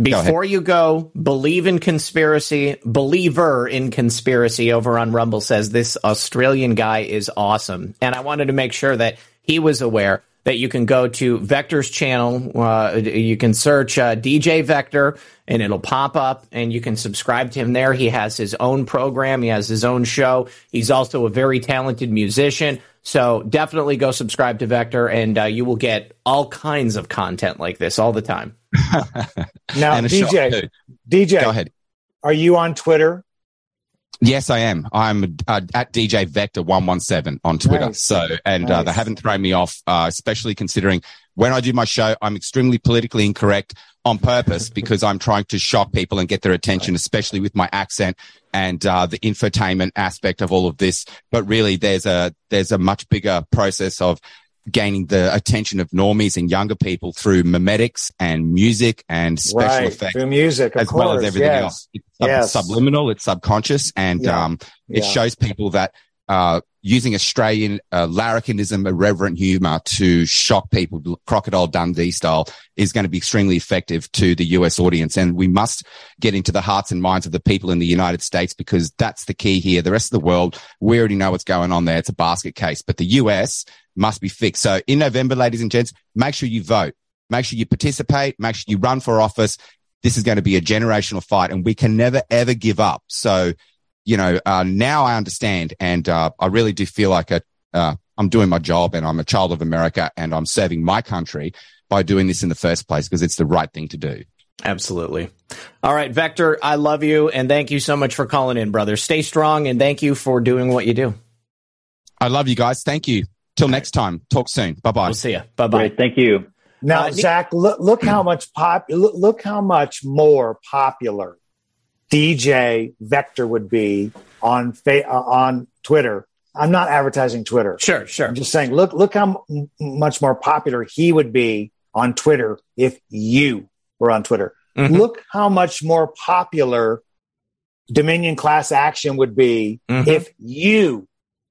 Before go you go, believe in conspiracy, believer in conspiracy over on Rumble says this Australian guy is awesome. And I wanted to make sure that he was aware that you can go to Vector's channel. Uh, you can search uh, DJ Vector and it'll pop up and you can subscribe to him there. He has his own program. He has his own show. He's also a very talented musician. So definitely go subscribe to Vector and uh, you will get all kinds of content like this all the time. Now, [laughs] DJ, DJ, go ahead. Are you on Twitter? Yes, I am. I'm uh, at DJ Vector one one seven on Twitter. Nice. So, and nice. uh, they haven't thrown me off, uh, especially considering when I do my show, I'm extremely politically incorrect on purpose [laughs] because I'm trying to shock people and get their attention, especially with my accent and uh, the infotainment aspect of all of this. But really, there's a there's a much bigger process of gaining the attention of normies and younger people through memetics and music and special right, effects through music as course, well as everything yes. else. It's sub- yes. subliminal, it's subconscious, and Yeah. um, it Yeah. shows people that uh, using Australian uh, larrikinism, irreverent humor to shock people, Crocodile Dundee style, is going to be extremely effective to the US audience. And we must get into the hearts and minds of the people in the United States because that's the key here. The rest of the world, we already know what's going on there. It's a basket case, but the US must be fixed. So in November, ladies and gents, make sure you vote. Make sure you participate. Make sure you run for office. This is going to be a generational fight and we can never ever give up. So, you know, uh, now I understand and, uh, I really do feel like a, uh, I'm doing my job and I'm a child of America and I'm serving my country by doing this in the first place because it's the right thing to do. Absolutely. All right, Vector, I love you and thank you so much for calling in, brother. Stay strong and thank you for doing what you do. I love you guys. Thank you. Till next time. Talk soon. Bye bye. We'll see you. Bye bye. Thank you. Now, Uh, Zak, look, look how much pop, look, look how much more popular DJ Vector would be on fa- uh, on Twitter. I'm not advertising Twitter. Sure, sure. I'm just saying, look, look how m- much more popular he would be on Twitter if you were on Twitter. Mhm. Look how much more popular Dominion class action would be Mhm. if you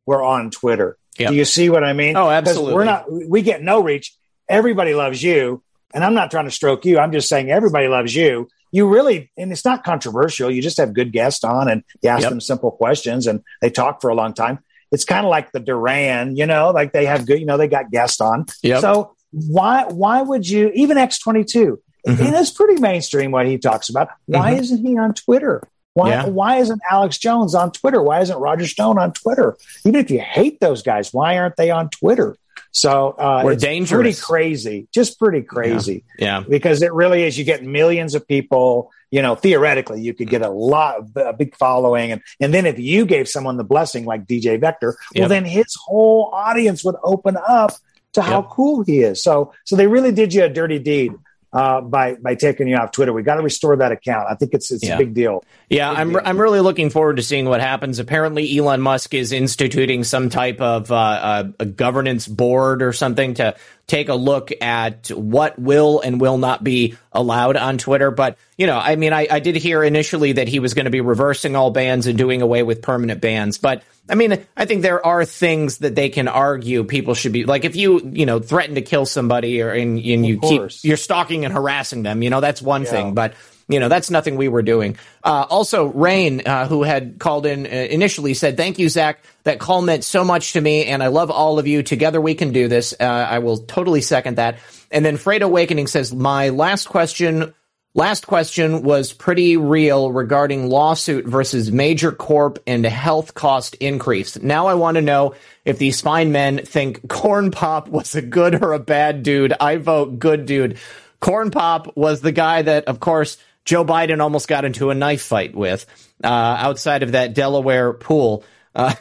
were on Twitter. Yep. Do you see what I mean? Oh, absolutely. We're not. We get no reach. Everybody loves you, and I'm not trying to stroke you. I'm just saying everybody loves you. You really, and it's not controversial. You just have good guests on, and you ask Yep. them simple questions, and they talk for a long time. It's kind of like the Duran, you know, like they have good, you know, they got guests on. Yep. So why why would you even X22? Mhm. And it's pretty mainstream what he talks about. Why Mhm. isn't he on Twitter? Why Yeah. why isn't Alex Jones on Twitter? Why isn't Roger Stone on Twitter? Even if you hate those guys, why aren't they on Twitter? So uh, We're it's dangerous. pretty crazy, just pretty crazy Yeah. because it really is. You get millions of people. You know, theoretically, you could get a lot, of, a big following, and and then if you gave someone the blessing like DJ Vector, well, Yep. then his whole audience would open up to how Yep. cool he is. So, so they really did you a dirty deed uh, by by taking you off Twitter. We got to restore that account. I think it's it's Yeah. a big deal. Yeah, Big I'm deal. I'm really looking forward to seeing what happens. Apparently, Elon Musk is instituting some type of uh, uh, a governance board or something to take a look at what will and will not be allowed on Twitter. But you know, I mean, I, I did hear initially that he was going to be reversing all bans and doing away with permanent bans. But I mean, I think there are things that they can argue people should be like if you you know threaten to kill somebody or and, and you keep you're stalking and harassing them. You know, that's one Yeah. thing, but you know that's nothing we were doing. Uh, also, Rain, uh, who had called in uh, initially, said, "Thank you, Zak. That call meant so much to me, and I love all of you. Together, we can do this." Uh, I will totally second that. And then Freight Awakening says, "My last question." Last question was pretty real regarding lawsuit versus major corp and health cost increase. Now I want to know if these fine men think Corn Pop was a good or a bad dude. I vote good dude. Corn Pop was the guy that, of course, Joe Biden almost got into a knife fight with uh, outside of that Delaware pool. Uh,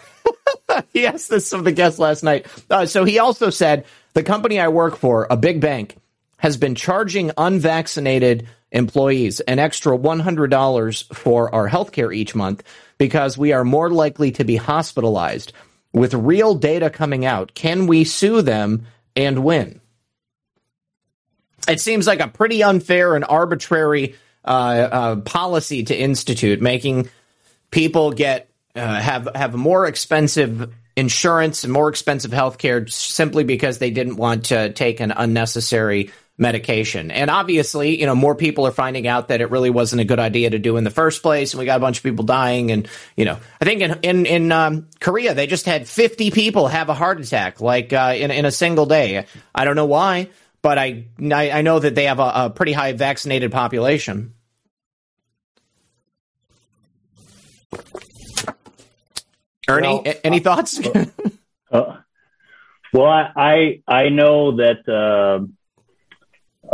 [laughs] he asked this of the guests last night. Uh, so he also said the company I work for, a big bank, has been charging unvaccinated employees an extra $100 for our health care each month because we are more likely to be hospitalized. With real data coming out, can we sue them and win? It seems like a pretty unfair and arbitrary policy to institute, making people get uh, have have more expensive insurance and more expensive health care simply because they didn't want to take an unnecessary medication. And obviously, you know, more people are finding out that it really wasn't a good idea to do in the first place, and we got a bunch of people dying. And you know, I think in in in um, Korea they just had 50 people have a heart attack like uh, in in a single day. I don't know why, but I I, I know that they have a, a pretty high vaccinated population. Ernie, Well, any thoughts? [laughs] Uh, well, I, I know that. Uh,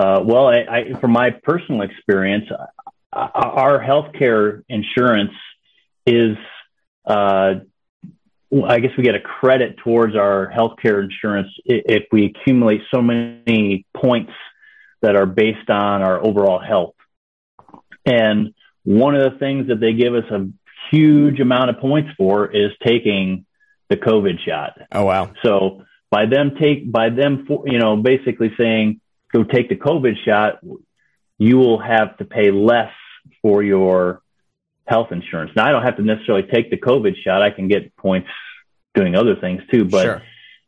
uh, well, I, I, from my personal experience, uh, our healthcare insurance is. I guess we get a credit towards our healthcare insurance if we accumulate so many points that are based on our overall health. And one of the things that they give us a huge amount of points for is taking the COVID shot. Oh wow! So by them take by them for, you know basically saying go take the COVID shot, you will have to pay less for your health insurance. Now I don't have to necessarily take the COVID shot. I can get points doing other things too, but sure.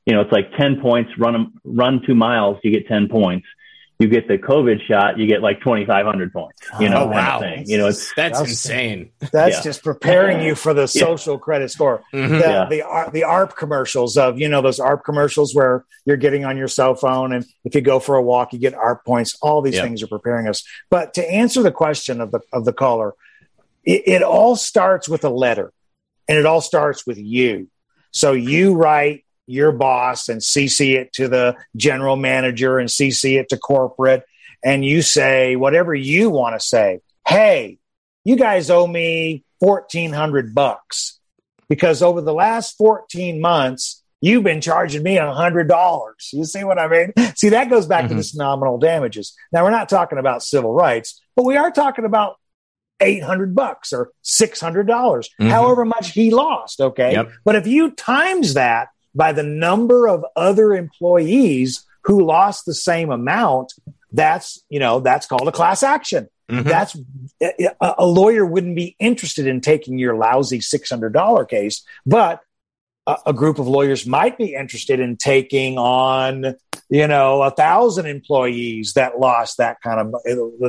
you know it's like ten points. Run run two miles, you get ten points you get the COVID shot, you get like 2,500 points, you know, oh, wow. You know, it's that's, that's insane. That's yeah. just preparing you for the social yeah. credit score. Mm-hmm. The, yeah. the, the ARP commercials of, you know, those ARP commercials where you're getting on your cell phone and if you go for a walk, you get ARP points. All these things are preparing us. But to answer the question of the, of the caller, it, it all starts with a letter and it all starts with you. So you write your boss and CC it to the general manager and CC it to corporate. And you say whatever you want to say. Hey, you guys owe me 1400 bucks because over the last 14 months, you've been charging me a hundred dollars. You see what I mean? See, that goes back mm-hmm. to this nominal damages. Now we're not talking about civil rights, but we are talking about 800 bucks or $600, dollars mm-hmm. however much he lost. Okay. Yep. But if you times that by the number of other employees who lost the same amount, that's, you know, that's called a class action. Mm-hmm. That's a, a, lawyer wouldn't be interested in taking your lousy $600 case, but a, a group of lawyers might be interested in taking on, you know, a thousand employees that lost that kind of,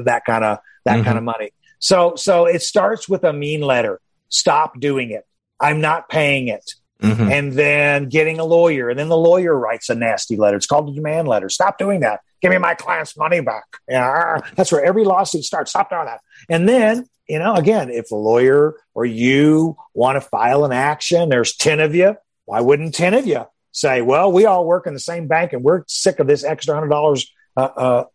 that kind of, that mm-hmm. kind of money. So, so it starts with a mean letter. Stop doing it. I'm not paying it. Mm-hmm. and then getting a lawyer, and then the lawyer writes a nasty letter. It's called a demand letter. Stop doing that. Give me my client's money back. Yeah, that's where every lawsuit starts. Stop doing that. And then, you know, again, if a lawyer or you want to file an action, there's 10 of you. Why wouldn't 10 of you say, well, we all work in the same bank and we're sick of this extra hundred dollars uh,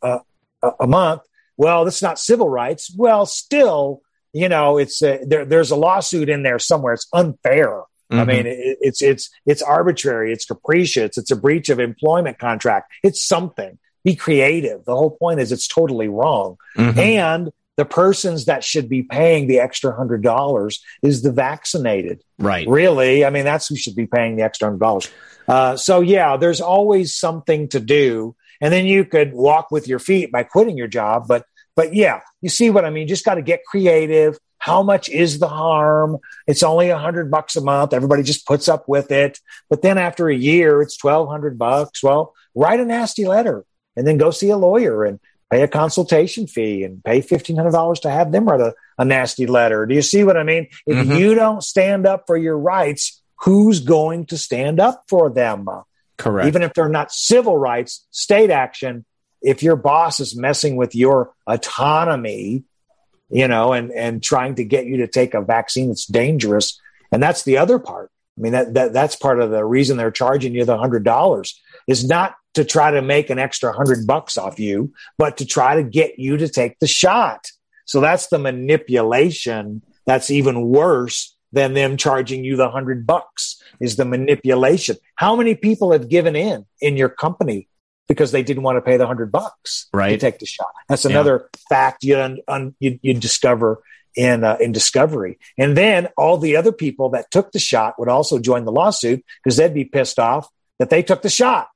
uh, uh, a month? Well, that's not civil rights. Well, still, you know, it's there, there's a lawsuit in there somewhere. It's unfair Mm-hmm. I mean, it, it's it's it's arbitrary, it's capricious, it's a breach of employment contract. It's something. Be creative. The whole point is it's totally wrong. Mm-hmm. And the persons that should be paying the extra hundred dollars is the vaccinated. Right. Really, I mean, that's who should be paying the extra hundred dollars. Uh, so yeah, there's always something to do, and then you could walk with your feet by quitting your job. But but yeah, you see what I mean. Just got to get creative. How much is the harm? It's only a hundred bucks a month. Everybody just puts up with it. But then after a year, it's twelve hundred bucks. Well, write a nasty letter and then go see a lawyer and pay a consultation fee and pay fifteen hundred dollars to have them write a, a, nasty letter. Do you see what I mean? If mm-hmm. you don't stand up for your rights, who's going to stand up for them? Correct. Even if they're not civil rights, state action. If your boss is messing with your autonomy, you know, and and trying to get you to take a vaccine that's dangerous. And that's the other part. I mean, that, that that's part of the reason they're charging you the hundred dollars is not to try to make an extra hundred bucks off you, but to try to get you to take the shot. So that's the manipulation that's even worse than them charging you the hundred bucks is the manipulation. How many people have given in in your company because they didn't want to pay the hundred bucks right. to take the shot. That's another yeah. fact you, un, un, you, you discover in uh, in discovery. And then all the other people that took the shot would also join the lawsuit because they'd be pissed off that they took the shot.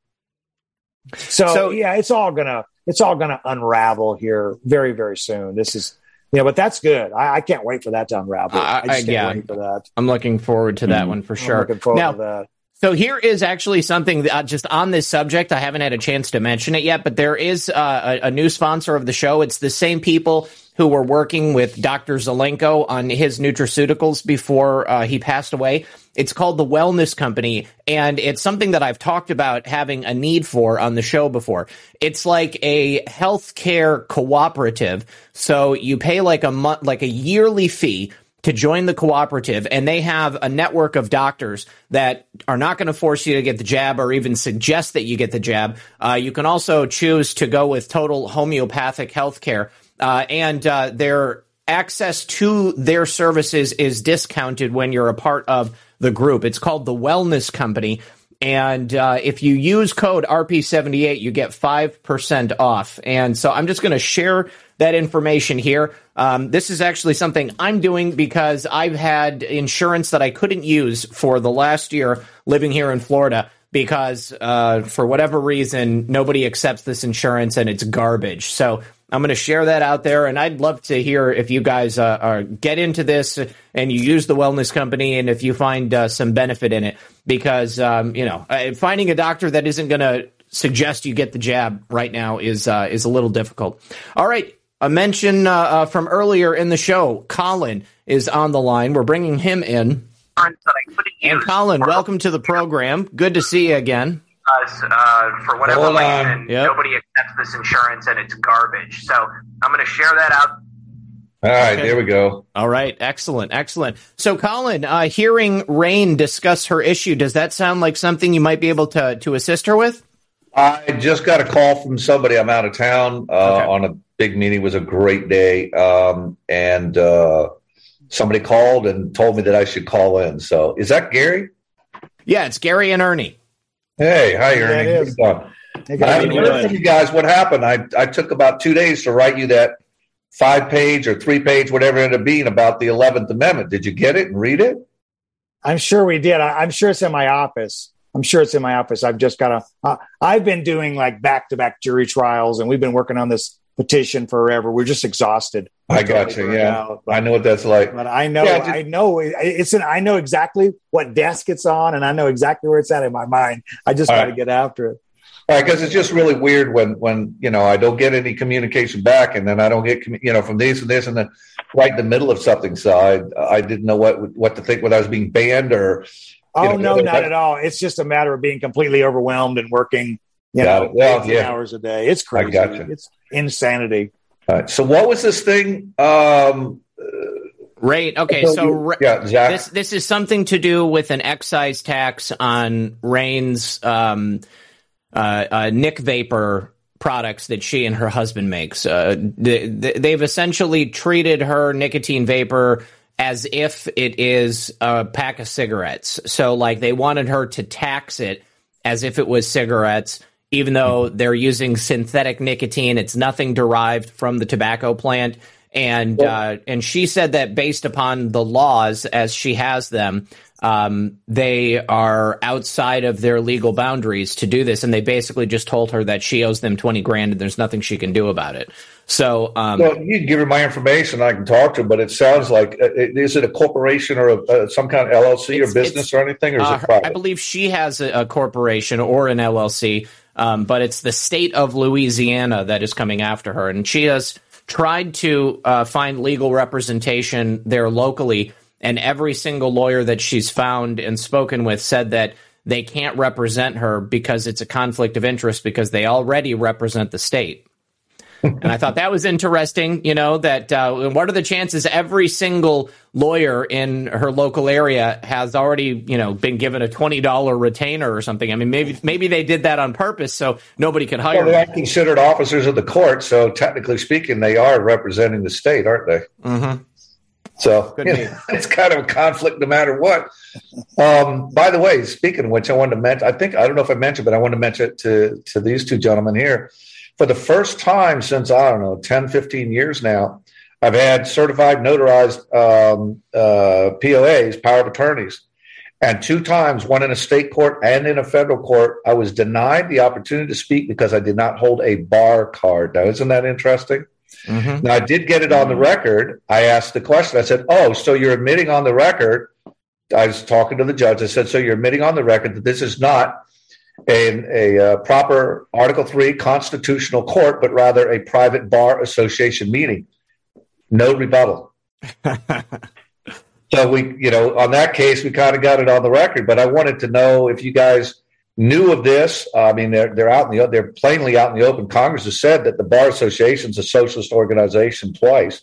So, so yeah, it's all gonna it's all gonna unravel here very very soon. This is yeah, but that's good. I, I can't wait for that to unravel. I, I just yeah, for that. I'm looking forward to that mm one for sure. I'm looking forward now, to that. So here is actually something that, uh, just on this subject. I haven't had a chance to mention it yet, but there is uh, a, a, new sponsor of the show. It's the same people who were working with Dr. Zelenko on his nutraceuticals before uh, he passed away. It's called the Wellness Company, and it's something that I've talked about having a need for on the show before. It's like a healthcare cooperative. So you pay like a month, like a yearly fee to join the cooperative and they have a network of doctors that are not going to force you to get the jab or even suggest that you get the jab. Uh, you can also choose to go with total homeopathic healthcare. Uh, and uh, their access to their services is discounted when you're a part of the group. It's called the Wellness Company. And uh, if you use code RP78, you get 5% off. And so I'm just going to share that information here. Um, this is actually something I'm doing because I've had insurance that I couldn't use for the last year living here in Florida because uh, for whatever reason, nobody accepts this insurance and it's garbage. So I'm going to share that out there, and I'd love to hear if you guys uh, are, get into this and you use the wellness company, and if you find uh, some benefit in it. Because um, you know, finding a doctor that isn't going to suggest you get the jab right now is uh, is a little difficult. All right, a mention uh, uh, from earlier in the show. Colin is on the line. We're bringing him in. And Colin, welcome to the program. Good to see you again because uh, for whatever Hold reason, yep. nobody accepts this insurance and it's garbage. So I'm going to share that out. All right, okay. there we go. All right, excellent, excellent. So, Colin, uh, hearing Rain discuss her issue, does that sound like something you might be able to to assist her with? I just got a call from somebody. I'm out of town uh, okay. on a big meeting. It was a great day, um, and uh, somebody called and told me that I should call in. So, is that Gary? Yeah, it's Gary and Ernie. Hey, hi, Ernie. Hey, I haven't heard from you guys. What happened? I, I took about two days to write you that five page or three page, whatever it ended up being about the 11th Amendment. Did you get it and read it? I'm sure we did. I, am sure it's in my office. I'm sure it's in my office. I've just got to, uh, I've been doing like back to back jury trials and we've been working on this petition forever. We're just exhausted. I got you. Yeah, out, but, I know what that's like. But I know, yeah, just, I know it's an. I know exactly what desk it's on, and I know exactly where it's at in my mind. I just got to right. get after it. Because it's just really weird when when you know I don't get any communication back, and then I don't get you know from this and this, and then right in the middle of something. So I I didn't know what what to think whether I was being banned or. Oh know, no, not at [laughs] all. It's just a matter of being completely overwhelmed and working you know, well, yeah. hours a day. It's crazy. I got. It's insanity. Right. So what was this thing? Um, Right. Okay. So yeah, this this is something to do with an excise tax on Rain's um, uh, uh, Nick Vapor products that she and her husband makes. Uh, they, they've essentially treated her nicotine vapor as if it is a pack of cigarettes. So like they wanted her to tax it as if it was cigarettes even though they're using synthetic nicotine. It's nothing derived from the tobacco plant. And uh, and she said that based upon the laws as she has them, um, they are outside of their legal boundaries to do this. And they basically just told her that she owes them twenty grand and there's nothing she can do about it. So, um, well, you give her my information. I can talk to her, but it sounds like uh, is it a corporation or a, uh, some kind of LLC or business or anything, or is uh, it private? I believe she has a, a corporation or an LLC. Um, but it's the state of Louisiana that is coming after her. And she has tried to uh, find legal representation there locally. And every single lawyer that she's found and spoken with said that they can't represent her because it's a conflict of interest because they already represent the state and I thought that was interesting. You know that uh, what are the chances every single lawyer in her local area has already you know been given a twenty dollar retainer or something? I mean, maybe maybe they did that on purpose so nobody could hire. Well, they're considered officers of the court, so technically speaking, they are representing the state, aren't they? Mm-hmm. So you know, [laughs] it's kind of a conflict no matter what. Um, by the way, speaking of which, I wanted to mention. I think I don't know if I mentioned, but I want to mention it to to these two gentlemen here for the first time since, I don't know, 10, 15 years now, I've had certified notarized um, uh, POAs, power of attorneys. And two times, one in a state court and in a federal court, I was denied the opportunity to speak because I did not hold a bar card. Now, isn't that interesting? Mm-hmm. Now, I did get it on the record. I asked the question. I said, Oh, so you're admitting on the record? I was talking to the judge. I said, So you're admitting on the record that this is not a, a, uh, proper Article 3 constitutional court, but rather a private bar association meeting. No rebuttal. [laughs] so we, you know, on that case, we kind of got it on the record, but I wanted to know if you guys knew of this. I mean, they're, they're out in the, they're plainly out in the open. Congress has said that the Bar Association is a socialist organization twice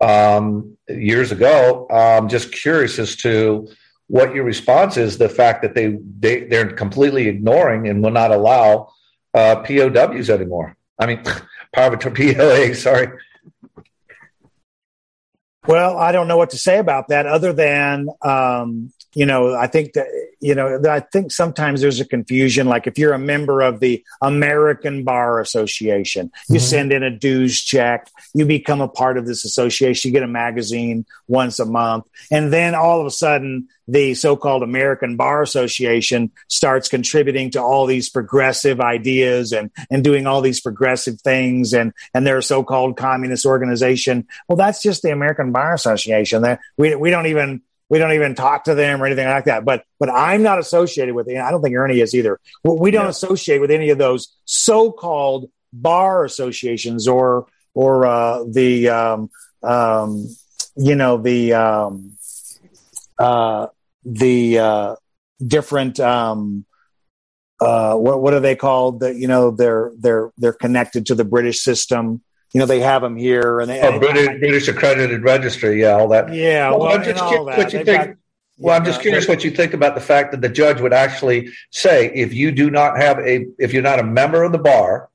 um, years ago. I'm just curious as to what your response is the fact that they, they they're completely ignoring and will not allow uh, POWs anymore. I mean, [laughs] power POA. Sorry. Well, I don't know what to say about that other than um, you know, I think that, you know, I think sometimes there's a confusion. Like if you're a member of the American Bar Association, you mm-hmm. send in a dues check, you become a part of this association, you get a magazine once a month. And then all of a sudden, the so-called American Bar Association starts contributing to all these progressive ideas and, and doing all these progressive things and, and their so-called communist organization. Well, that's just the American Bar Association. That we, we don't even, we don't even talk to them or anything like that. But but I'm not associated with it. I don't think Ernie is either. We don't yeah. associate with any of those so-called bar associations or or uh, the um, um, you know the um, uh, the uh, different um, uh, what what are they called? That you know they're they're they're connected to the British system you know they have them here and they oh, British, British accredited registry, yeah, all that. Yeah, well, well I'm just curious what you think. Got, well, I'm just curious what you think about the fact that the judge would actually say if you do not have a if you're not a member of the bar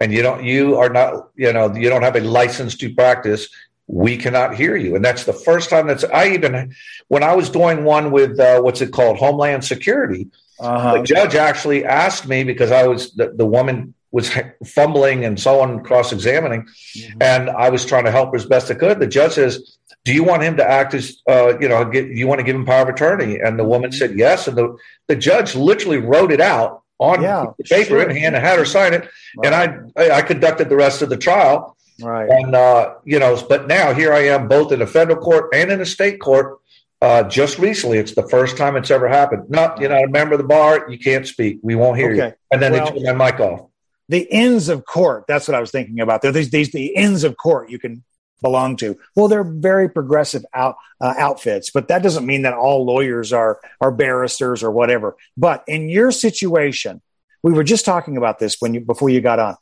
and you don't you are not you know you don't have a license to practice we cannot hear you and that's the first time that's i even when i was doing one with uh, what's it called homeland security uh-huh. the judge actually asked me because i was the, the woman was fumbling and so on, cross examining. Mm-hmm. And I was trying to help her as best I could. The judge says, Do you want him to act as, uh, you know, get, you want to give him power of attorney? And the woman said yes. And the, the judge literally wrote it out on yeah, paper sure. in hand and had her sign it. Right. And I, I conducted the rest of the trial. Right. And, uh, you know, but now here I am both in a federal court and in a state court. Uh, just recently, it's the first time it's ever happened. Not, you're not a member of the bar. You can't speak. We won't hear okay. you. And then well, they turn my mic off the Inns of Court. That's what I was thinking about. There, these, these the Inns of Court you can belong to. Well, they're very progressive out, uh, outfits, but that doesn't mean that all lawyers are are barristers or whatever. But in your situation, we were just talking about this when you before you got on.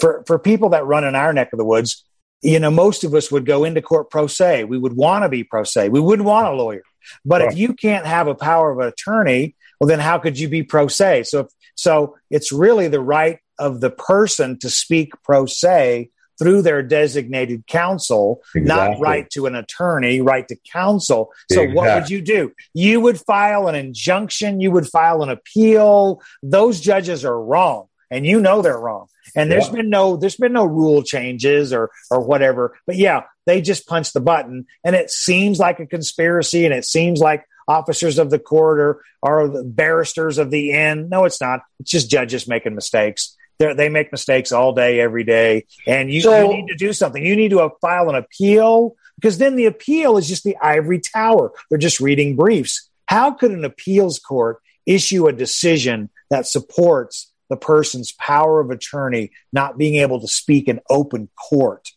For for people that run in our neck of the woods, you know, most of us would go into court pro se. We would want to be pro se. We wouldn't want a lawyer. But right. if you can't have a power of attorney, well, then how could you be pro se? So, if, so it's really the right of the person to speak pro se through their designated counsel, exactly. not right to an attorney, right to counsel. So exactly. what would you do? You would file an injunction, you would file an appeal. Those judges are wrong and you know they're wrong. And there's yeah. been no there's been no rule changes or or whatever. But yeah, they just punched the button and it seems like a conspiracy and it seems like officers of the court or, or the barristers of the inn. No, it's not. It's just judges making mistakes. They're, make mistakes all day, every day, and you, so, you need to do something. You need to uh, file an appeal because then the appeal is just the ivory tower. They're just reading briefs. How could an appeals court issue a decision that supports the person's power of attorney not being able to speak in open court?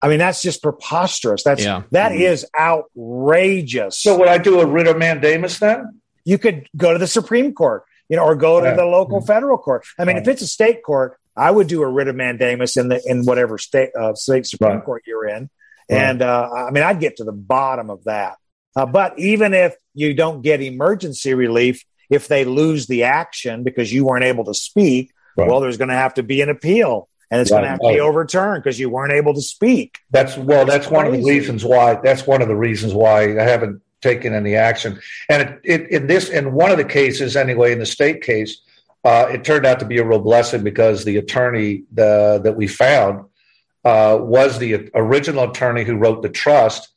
I mean, that's just preposterous. That's yeah. that mm-hmm. is outrageous. So, would I do a writ of mandamus then? You could go to the Supreme Court you know, or go to the local mm-hmm. federal court. I mean, right. if it's a state court, I would do a writ of mandamus in the in whatever state uh, state supreme right. court you're in, right. and uh, I mean, I'd get to the bottom of that. Uh, but even if you don't get emergency relief, if they lose the action because you weren't able to speak, well, there's going to have to be an appeal and it's right. going to have to be overturned because you weren't able to speak. That's well, that's, that's one of the reasons why. That's one of the reasons why I haven't taken any action. And it, it, in this, in one of the cases, anyway, in the state case, uh, it turned out to be a real blessing because the attorney the, that we found uh, was the original attorney who wrote the trust,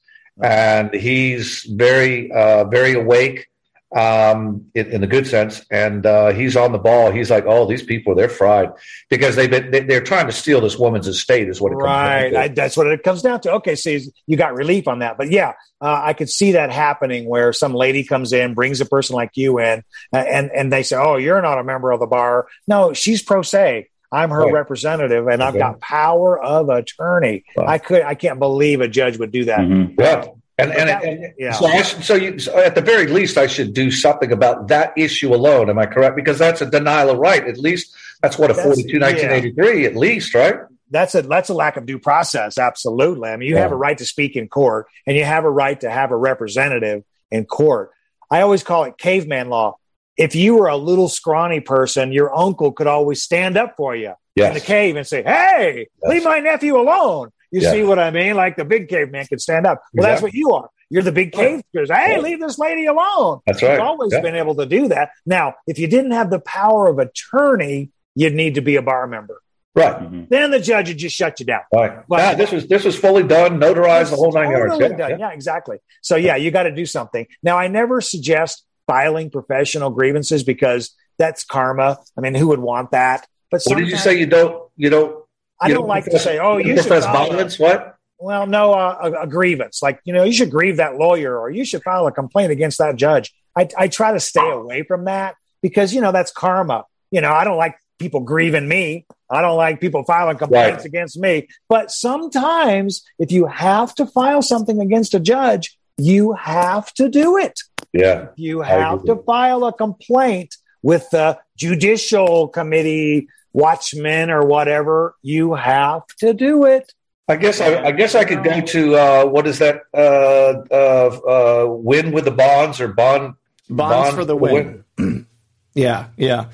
and he's very, uh, very awake um, in, in, the good sense. And uh, he's on the ball. He's like, "Oh, these people, they're fried because they've been, they, are trying to steal this woman's estate." Is what it comes right. I, that's what it comes down to. Okay, so you got relief on that, but yeah, uh, I could see that happening where some lady comes in, brings a person like you in, and and they say, "Oh, you're not a member of the bar." No, she's pro se. I'm her right. representative, and okay. I've got power of attorney. I could, I can't believe a judge would do that. Mm-hmm. Yeah. And, and, and yeah. so, I, so, you, so at the very least, I should do something about that issue alone. Am I correct? Because that's a denial of right. At least that's what a that's, 42, 1983, yeah. at least, right? That's a that's a lack of due process. Absolutely. I mean, you yeah. have a right to speak in court, and you have a right to have a representative in court. I always call it caveman law. If you were a little scrawny person, your uncle could always stand up for you yes. in the cave and say, "Hey, yes. leave my nephew alone." You yeah. see what I mean? Like the big caveman could stand up. Well, exactly. that's what you are. You're the big cave because hey, leave this lady alone. That's right. You've always Yeah. been able to do that. Now, if you didn't have the power of attorney, you'd need to be a bar member. Right. Mm-hmm. Then the judge would just shut you down. Right. But- yeah, this was this was fully done, notarized, the whole nine yards. Totally Yeah, done. yeah. Yeah, exactly. So yeah, you got to do something. Now, I never suggest filing professional grievances because that's karma. I mean, who would want that? But What did you say? You don't. You don't. I you don't like to say, "Oh, you should file a- violence." What? Well, no, uh, a, a grievance. Like, you know, you should grieve that lawyer or you should file a complaint against that judge. I, I try to stay away from that because, you know, that's karma. You know, I don't like people grieving me. I don't like people filing complaints Right. against me. But sometimes if you have to file something against a judge, you have to do it. Yeah. You have to file a complaint with the judicial committee, watchmen, or whatever. You have to do it. I guess I, I guess I could go to uh, what is that? Uh, uh, uh, win with the bonds or bond Bonds bond for the win. [clears throat] yeah, yeah.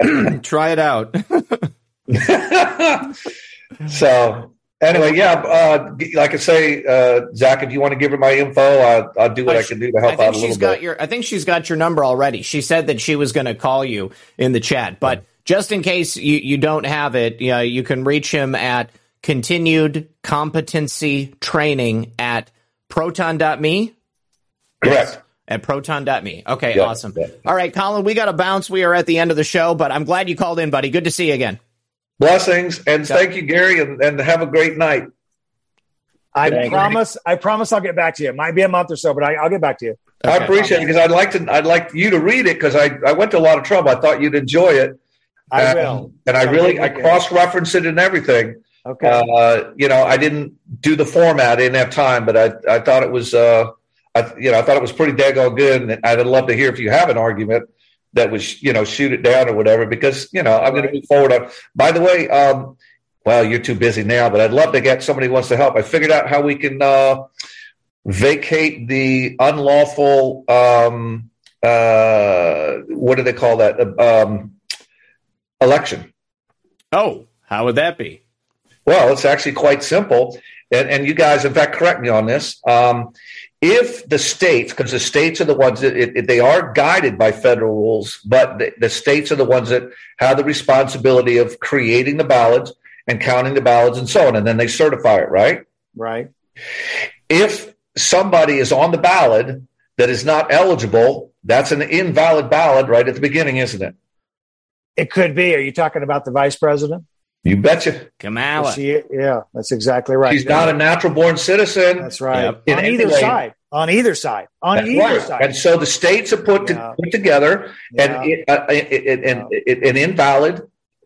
[clears throat] Try it out. [laughs] So anyway, yeah. Uh, like I say, uh, Zach, if you want to give her my info, I'll, I'll do what I can do to help I out think a little she's bit. got your. I think she's got your number already. She said that she was going to call you in the chat, but just in case you, you don't have it, you, know, you can reach him at continued competency training at proton.me. Correct. At proton.me. Okay, Yeah, awesome. All right, Colin, we got to bounce. We are at the end of the show, but I'm glad you called in, buddy. Good to see you again. Blessings and thank you, Gary, and, and have a great night. I Thank you. promise. I promise I'll get back to you. It might be a month or so, but I, I'll get back to you. I appreciate it because I'd like to. I'd like you to read it because I, I went to a lot of trouble. I thought you'd enjoy it. I Um, will. and I really. I cross referenced it and everything. Okay. Uh, you know, I didn't do the format. I didn't have time, but I I thought it was. Uh, I you know I thought it was pretty daggone good, and I'd love to hear if you have an argument that was you know shoot it down or whatever because you know I'm going to move forward on. By the way, um, well you're too busy now, but I'd love to get somebody who wants to help. I figured out how we can uh, vacate the unlawful. Um, uh, what do they call that? Uh, Um, election. Oh, how would that be? Well, it's actually quite simple. And, and you guys, in fact, correct me on this. Um, if the states, because the states are the ones that it, it- they are guided by federal rules, but the, the states are the ones that have the responsibility of creating the ballots and counting the ballots and so on. And then they certify it, right? Right. If somebody is on the ballot that is not eligible, that's an invalid ballot right at the beginning, isn't it? It could be. Are you talking about the vice president? You betcha. Kamala. She, yeah, that's exactly right. She's not a natural born citizen. That's right. In On either way. side. On either side. On That's either right. side. And so the states are put, to, put together and it, uh, it, it, and it, an invalid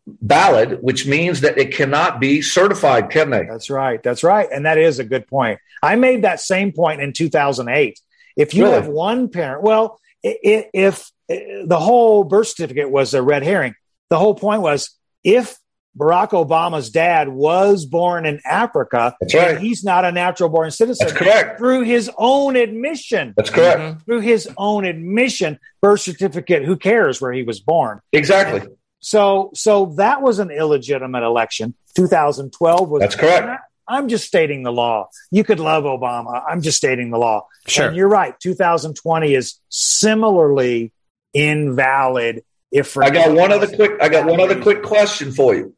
ballot, which means that it cannot be certified, can they? That's right. That's right. And that is a good point. I made that same point in 2008. If you Really? have one parent, well, i- i- if uh, the whole birth certificate was a red herring, the whole point was if Barack Obama's dad was born in Africa, That's right. he's not a natural born citizen. That's correct. Through his own admission. That's correct. Mm-hmm. Through his own admission, birth certificate, who cares where he was born? Exactly. So, so that was an illegitimate election. 2012 was. That's correct. I- I'm just stating the law. You could love Obama. I'm just stating the law. Sure. And you're right. 2020 is similarly invalid. If for I got one other quick. I got one other quick question for you.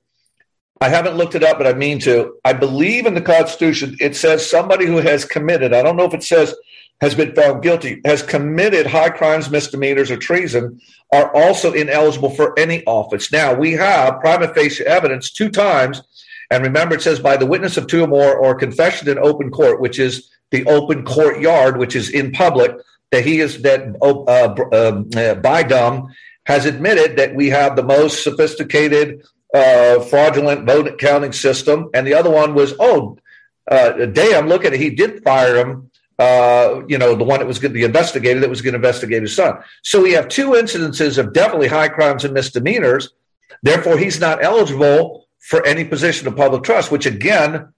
I haven't looked it up, but I mean to. I believe in the Constitution it says somebody who has committed. I don't know if it says has been found guilty has committed high crimes, misdemeanors, or treason are also ineligible for any office. Now we have prima facie evidence two times, and remember it says by the witness of two or more or confession in open court, which is the open courtyard, which is in public, that he is that uh, uh, uh, Bidum has admitted that we have the most sophisticated uh, fraudulent vote counting system, and the other one was, oh, uh, damn, look at it, he did fire him. Uh, you know, the one that was good, the investigator that was going to investigate his son. So we have two incidences of definitely high crimes and misdemeanors. Therefore, he's not eligible for any position of public trust. Which again,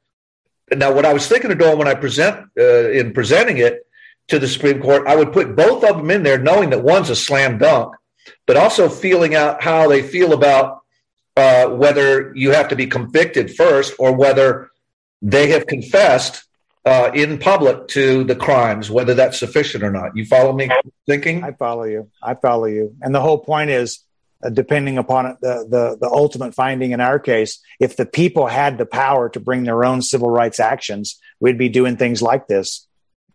now what I was thinking of doing when I present uh, in presenting it to the Supreme Court, I would put both of them in there, knowing that one's a slam dunk, but also feeling out how they feel about uh, whether you have to be convicted first or whether they have confessed uh, in public to the crimes, whether that's sufficient or not. You follow me thinking? I follow you. I follow you. And the whole point is, uh, depending upon the, the, the ultimate finding in our case, if the people had the power to bring their own civil rights actions, we'd be doing things like this.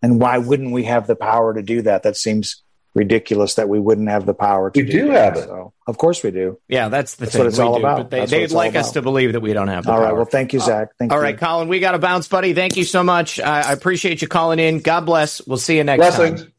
And why wouldn't we have the power to do that? That seems ridiculous that we wouldn't have the power to we do, do have it. So, of course we do. Yeah, that's the that's thing. what it's we all do, about. But they, would like us to believe that we don't have the all power. right. Well, thank you, Zach. Thank all you. right, Colin, we got to bounce, buddy. Thank you so much. I, I appreciate you calling in. God bless. We'll see you next Blessings. time.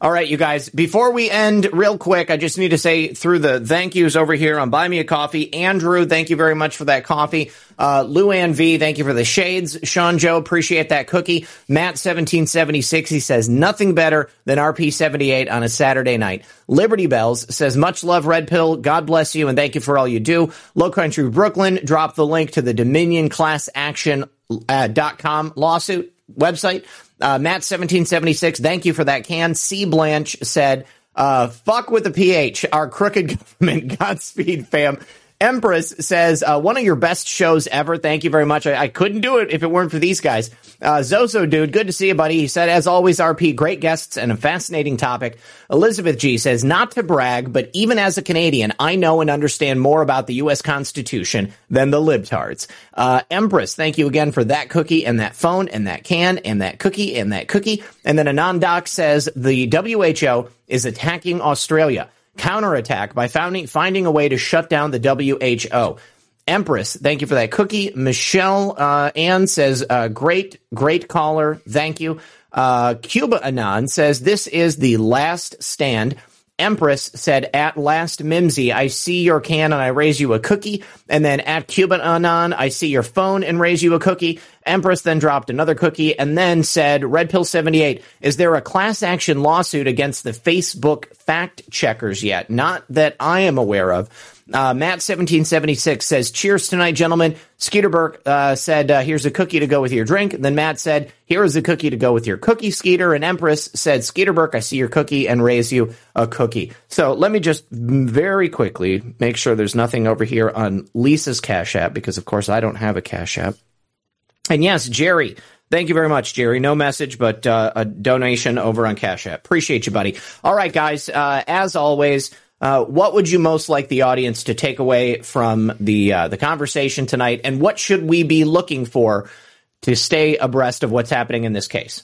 All right, you guys. Before we end, real quick, I just need to say through the thank yous over here on Buy Me a Coffee. Andrew, thank you very much for that coffee. Uh, Luann V, thank you for the shades. Sean Joe, appreciate that cookie. Matt seventeen seventy six, he says nothing better than RP seventy eight on a Saturday night. Liberty Bells says much love, Red Pill. God bless you and thank you for all you do. Low Country Brooklyn drop the link to the Dominion Class Action uh, dot com lawsuit website. Uh, Matt seventeen seventy six, thank you for that can. C Blanche said, uh, "Fuck with the ph, our crooked [laughs] government." Godspeed, fam. Empress says, uh, one of your best shows ever. Thank you very much. I, I couldn't do it if it weren't for these guys. Uh, Zozo dude, good to see you, buddy. He said, as always, RP, great guests and a fascinating topic. Elizabeth G says, not to brag, but even as a Canadian, I know and understand more about the U.S. Constitution than the libtards. Uh, Empress, thank you again for that cookie and that phone and that can and that cookie and that cookie. And then Anandoc says, the WHO is attacking Australia counterattack by finding, finding a way to shut down the WHO. Empress, thank you for that cookie. Michelle uh, Ann says, uh, great, great caller. Thank you. Uh, Cuba Anon says, this is the last stand. Empress said, at last Mimsy, I see your can and I raise you a cookie. And then at Cuban Anon, I see your phone and raise you a cookie. Empress then dropped another cookie and then said, Red Pill 78, is there a class action lawsuit against the Facebook fact checkers yet? Not that I am aware of. Uh, Matt1776 says, Cheers tonight, gentlemen. Skeeter Burke uh, said, uh, Here's a cookie to go with your drink. And then Matt said, Here is a cookie to go with your cookie, Skeeter. And Empress said, Skeeter Burke, I see your cookie and raise you a cookie. So let me just very quickly make sure there's nothing over here on Lisa's Cash App because, of course, I don't have a Cash App. And yes, Jerry, Thank you very much, Jerry. No message, but uh, a donation over on Cash App. Appreciate you, buddy. All right, guys. Uh, as always, uh, what would you most like the audience to take away from the uh, the conversation tonight, and what should we be looking for to stay abreast of what's happening in this case?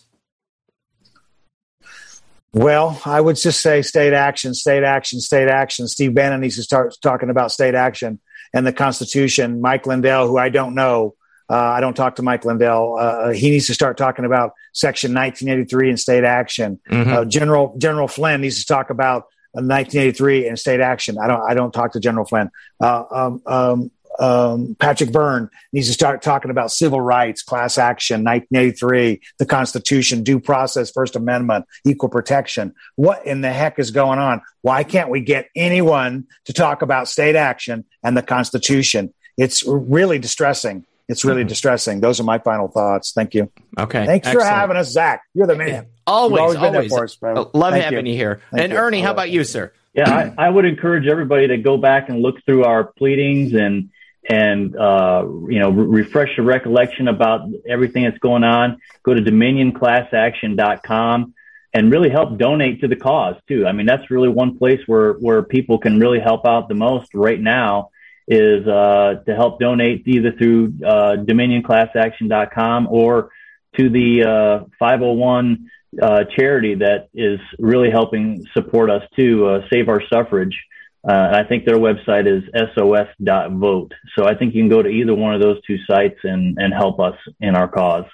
Well, I would just say state action, state action, state action. Steve Bannon needs to start talking about state action and the Constitution. Mike Lindell, who I don't know, uh, I don't talk to Mike Lindell. Uh, he needs to start talking about Section 1983 and state action. Mm-hmm. Uh, General General Flynn needs to talk about 1983 and state action. I don't I don't talk to General Flynn. Uh, um, um, um, Patrick Byrne needs to start talking about civil rights, class action, 1983, the Constitution, due process, First Amendment, equal protection. What in the heck is going on? Why can't we get anyone to talk about state action and the Constitution? It's really distressing. It's really mm-hmm. distressing. Those are my final thoughts. Thank you. Okay. Thanks Excellent. for having us, Zach. You're the man. Always, always. always. Us, Love Thank having you, you here. Thank and you. Ernie, how about you, sir? Yeah, I, I, would encourage everybody to go back and look through our pleadings and and uh, you know re- refresh your recollection about everything that's going on. Go to DominionClassAction.com and really help donate to the cause too. I mean, that's really one place where where people can really help out the most right now is uh, to help donate either through uh, DominionClassAction.com or to the uh, 501 uh, charity that is really helping support us to uh, save our suffrage. Uh, I think their website is sos.vote. So I think you can go to either one of those two sites and, and help us in our cause.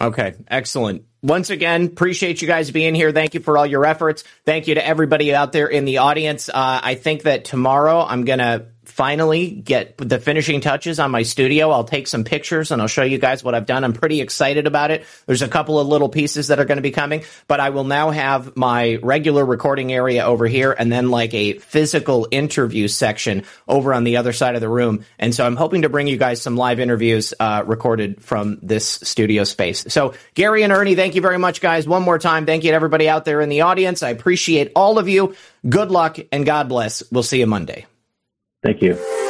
Okay, excellent. Once again, appreciate you guys being here. Thank you for all your efforts. Thank you to everybody out there in the audience. Uh, I think that tomorrow I'm going to finally get the finishing touches on my studio. I'll take some pictures and I'll show you guys what I've done. I'm pretty excited about it. There's a couple of little pieces that are going to be coming, but I will now have my regular recording area over here and then like a physical interview section over on the other side of the room. And so I'm hoping to bring you guys some live interviews uh, recorded from this studio space. So Gary and Ernie, thank you very much, guys. One more time, thank you to everybody out there in the audience. I appreciate all of you. Good luck and God bless. We'll see you Monday. Thank you.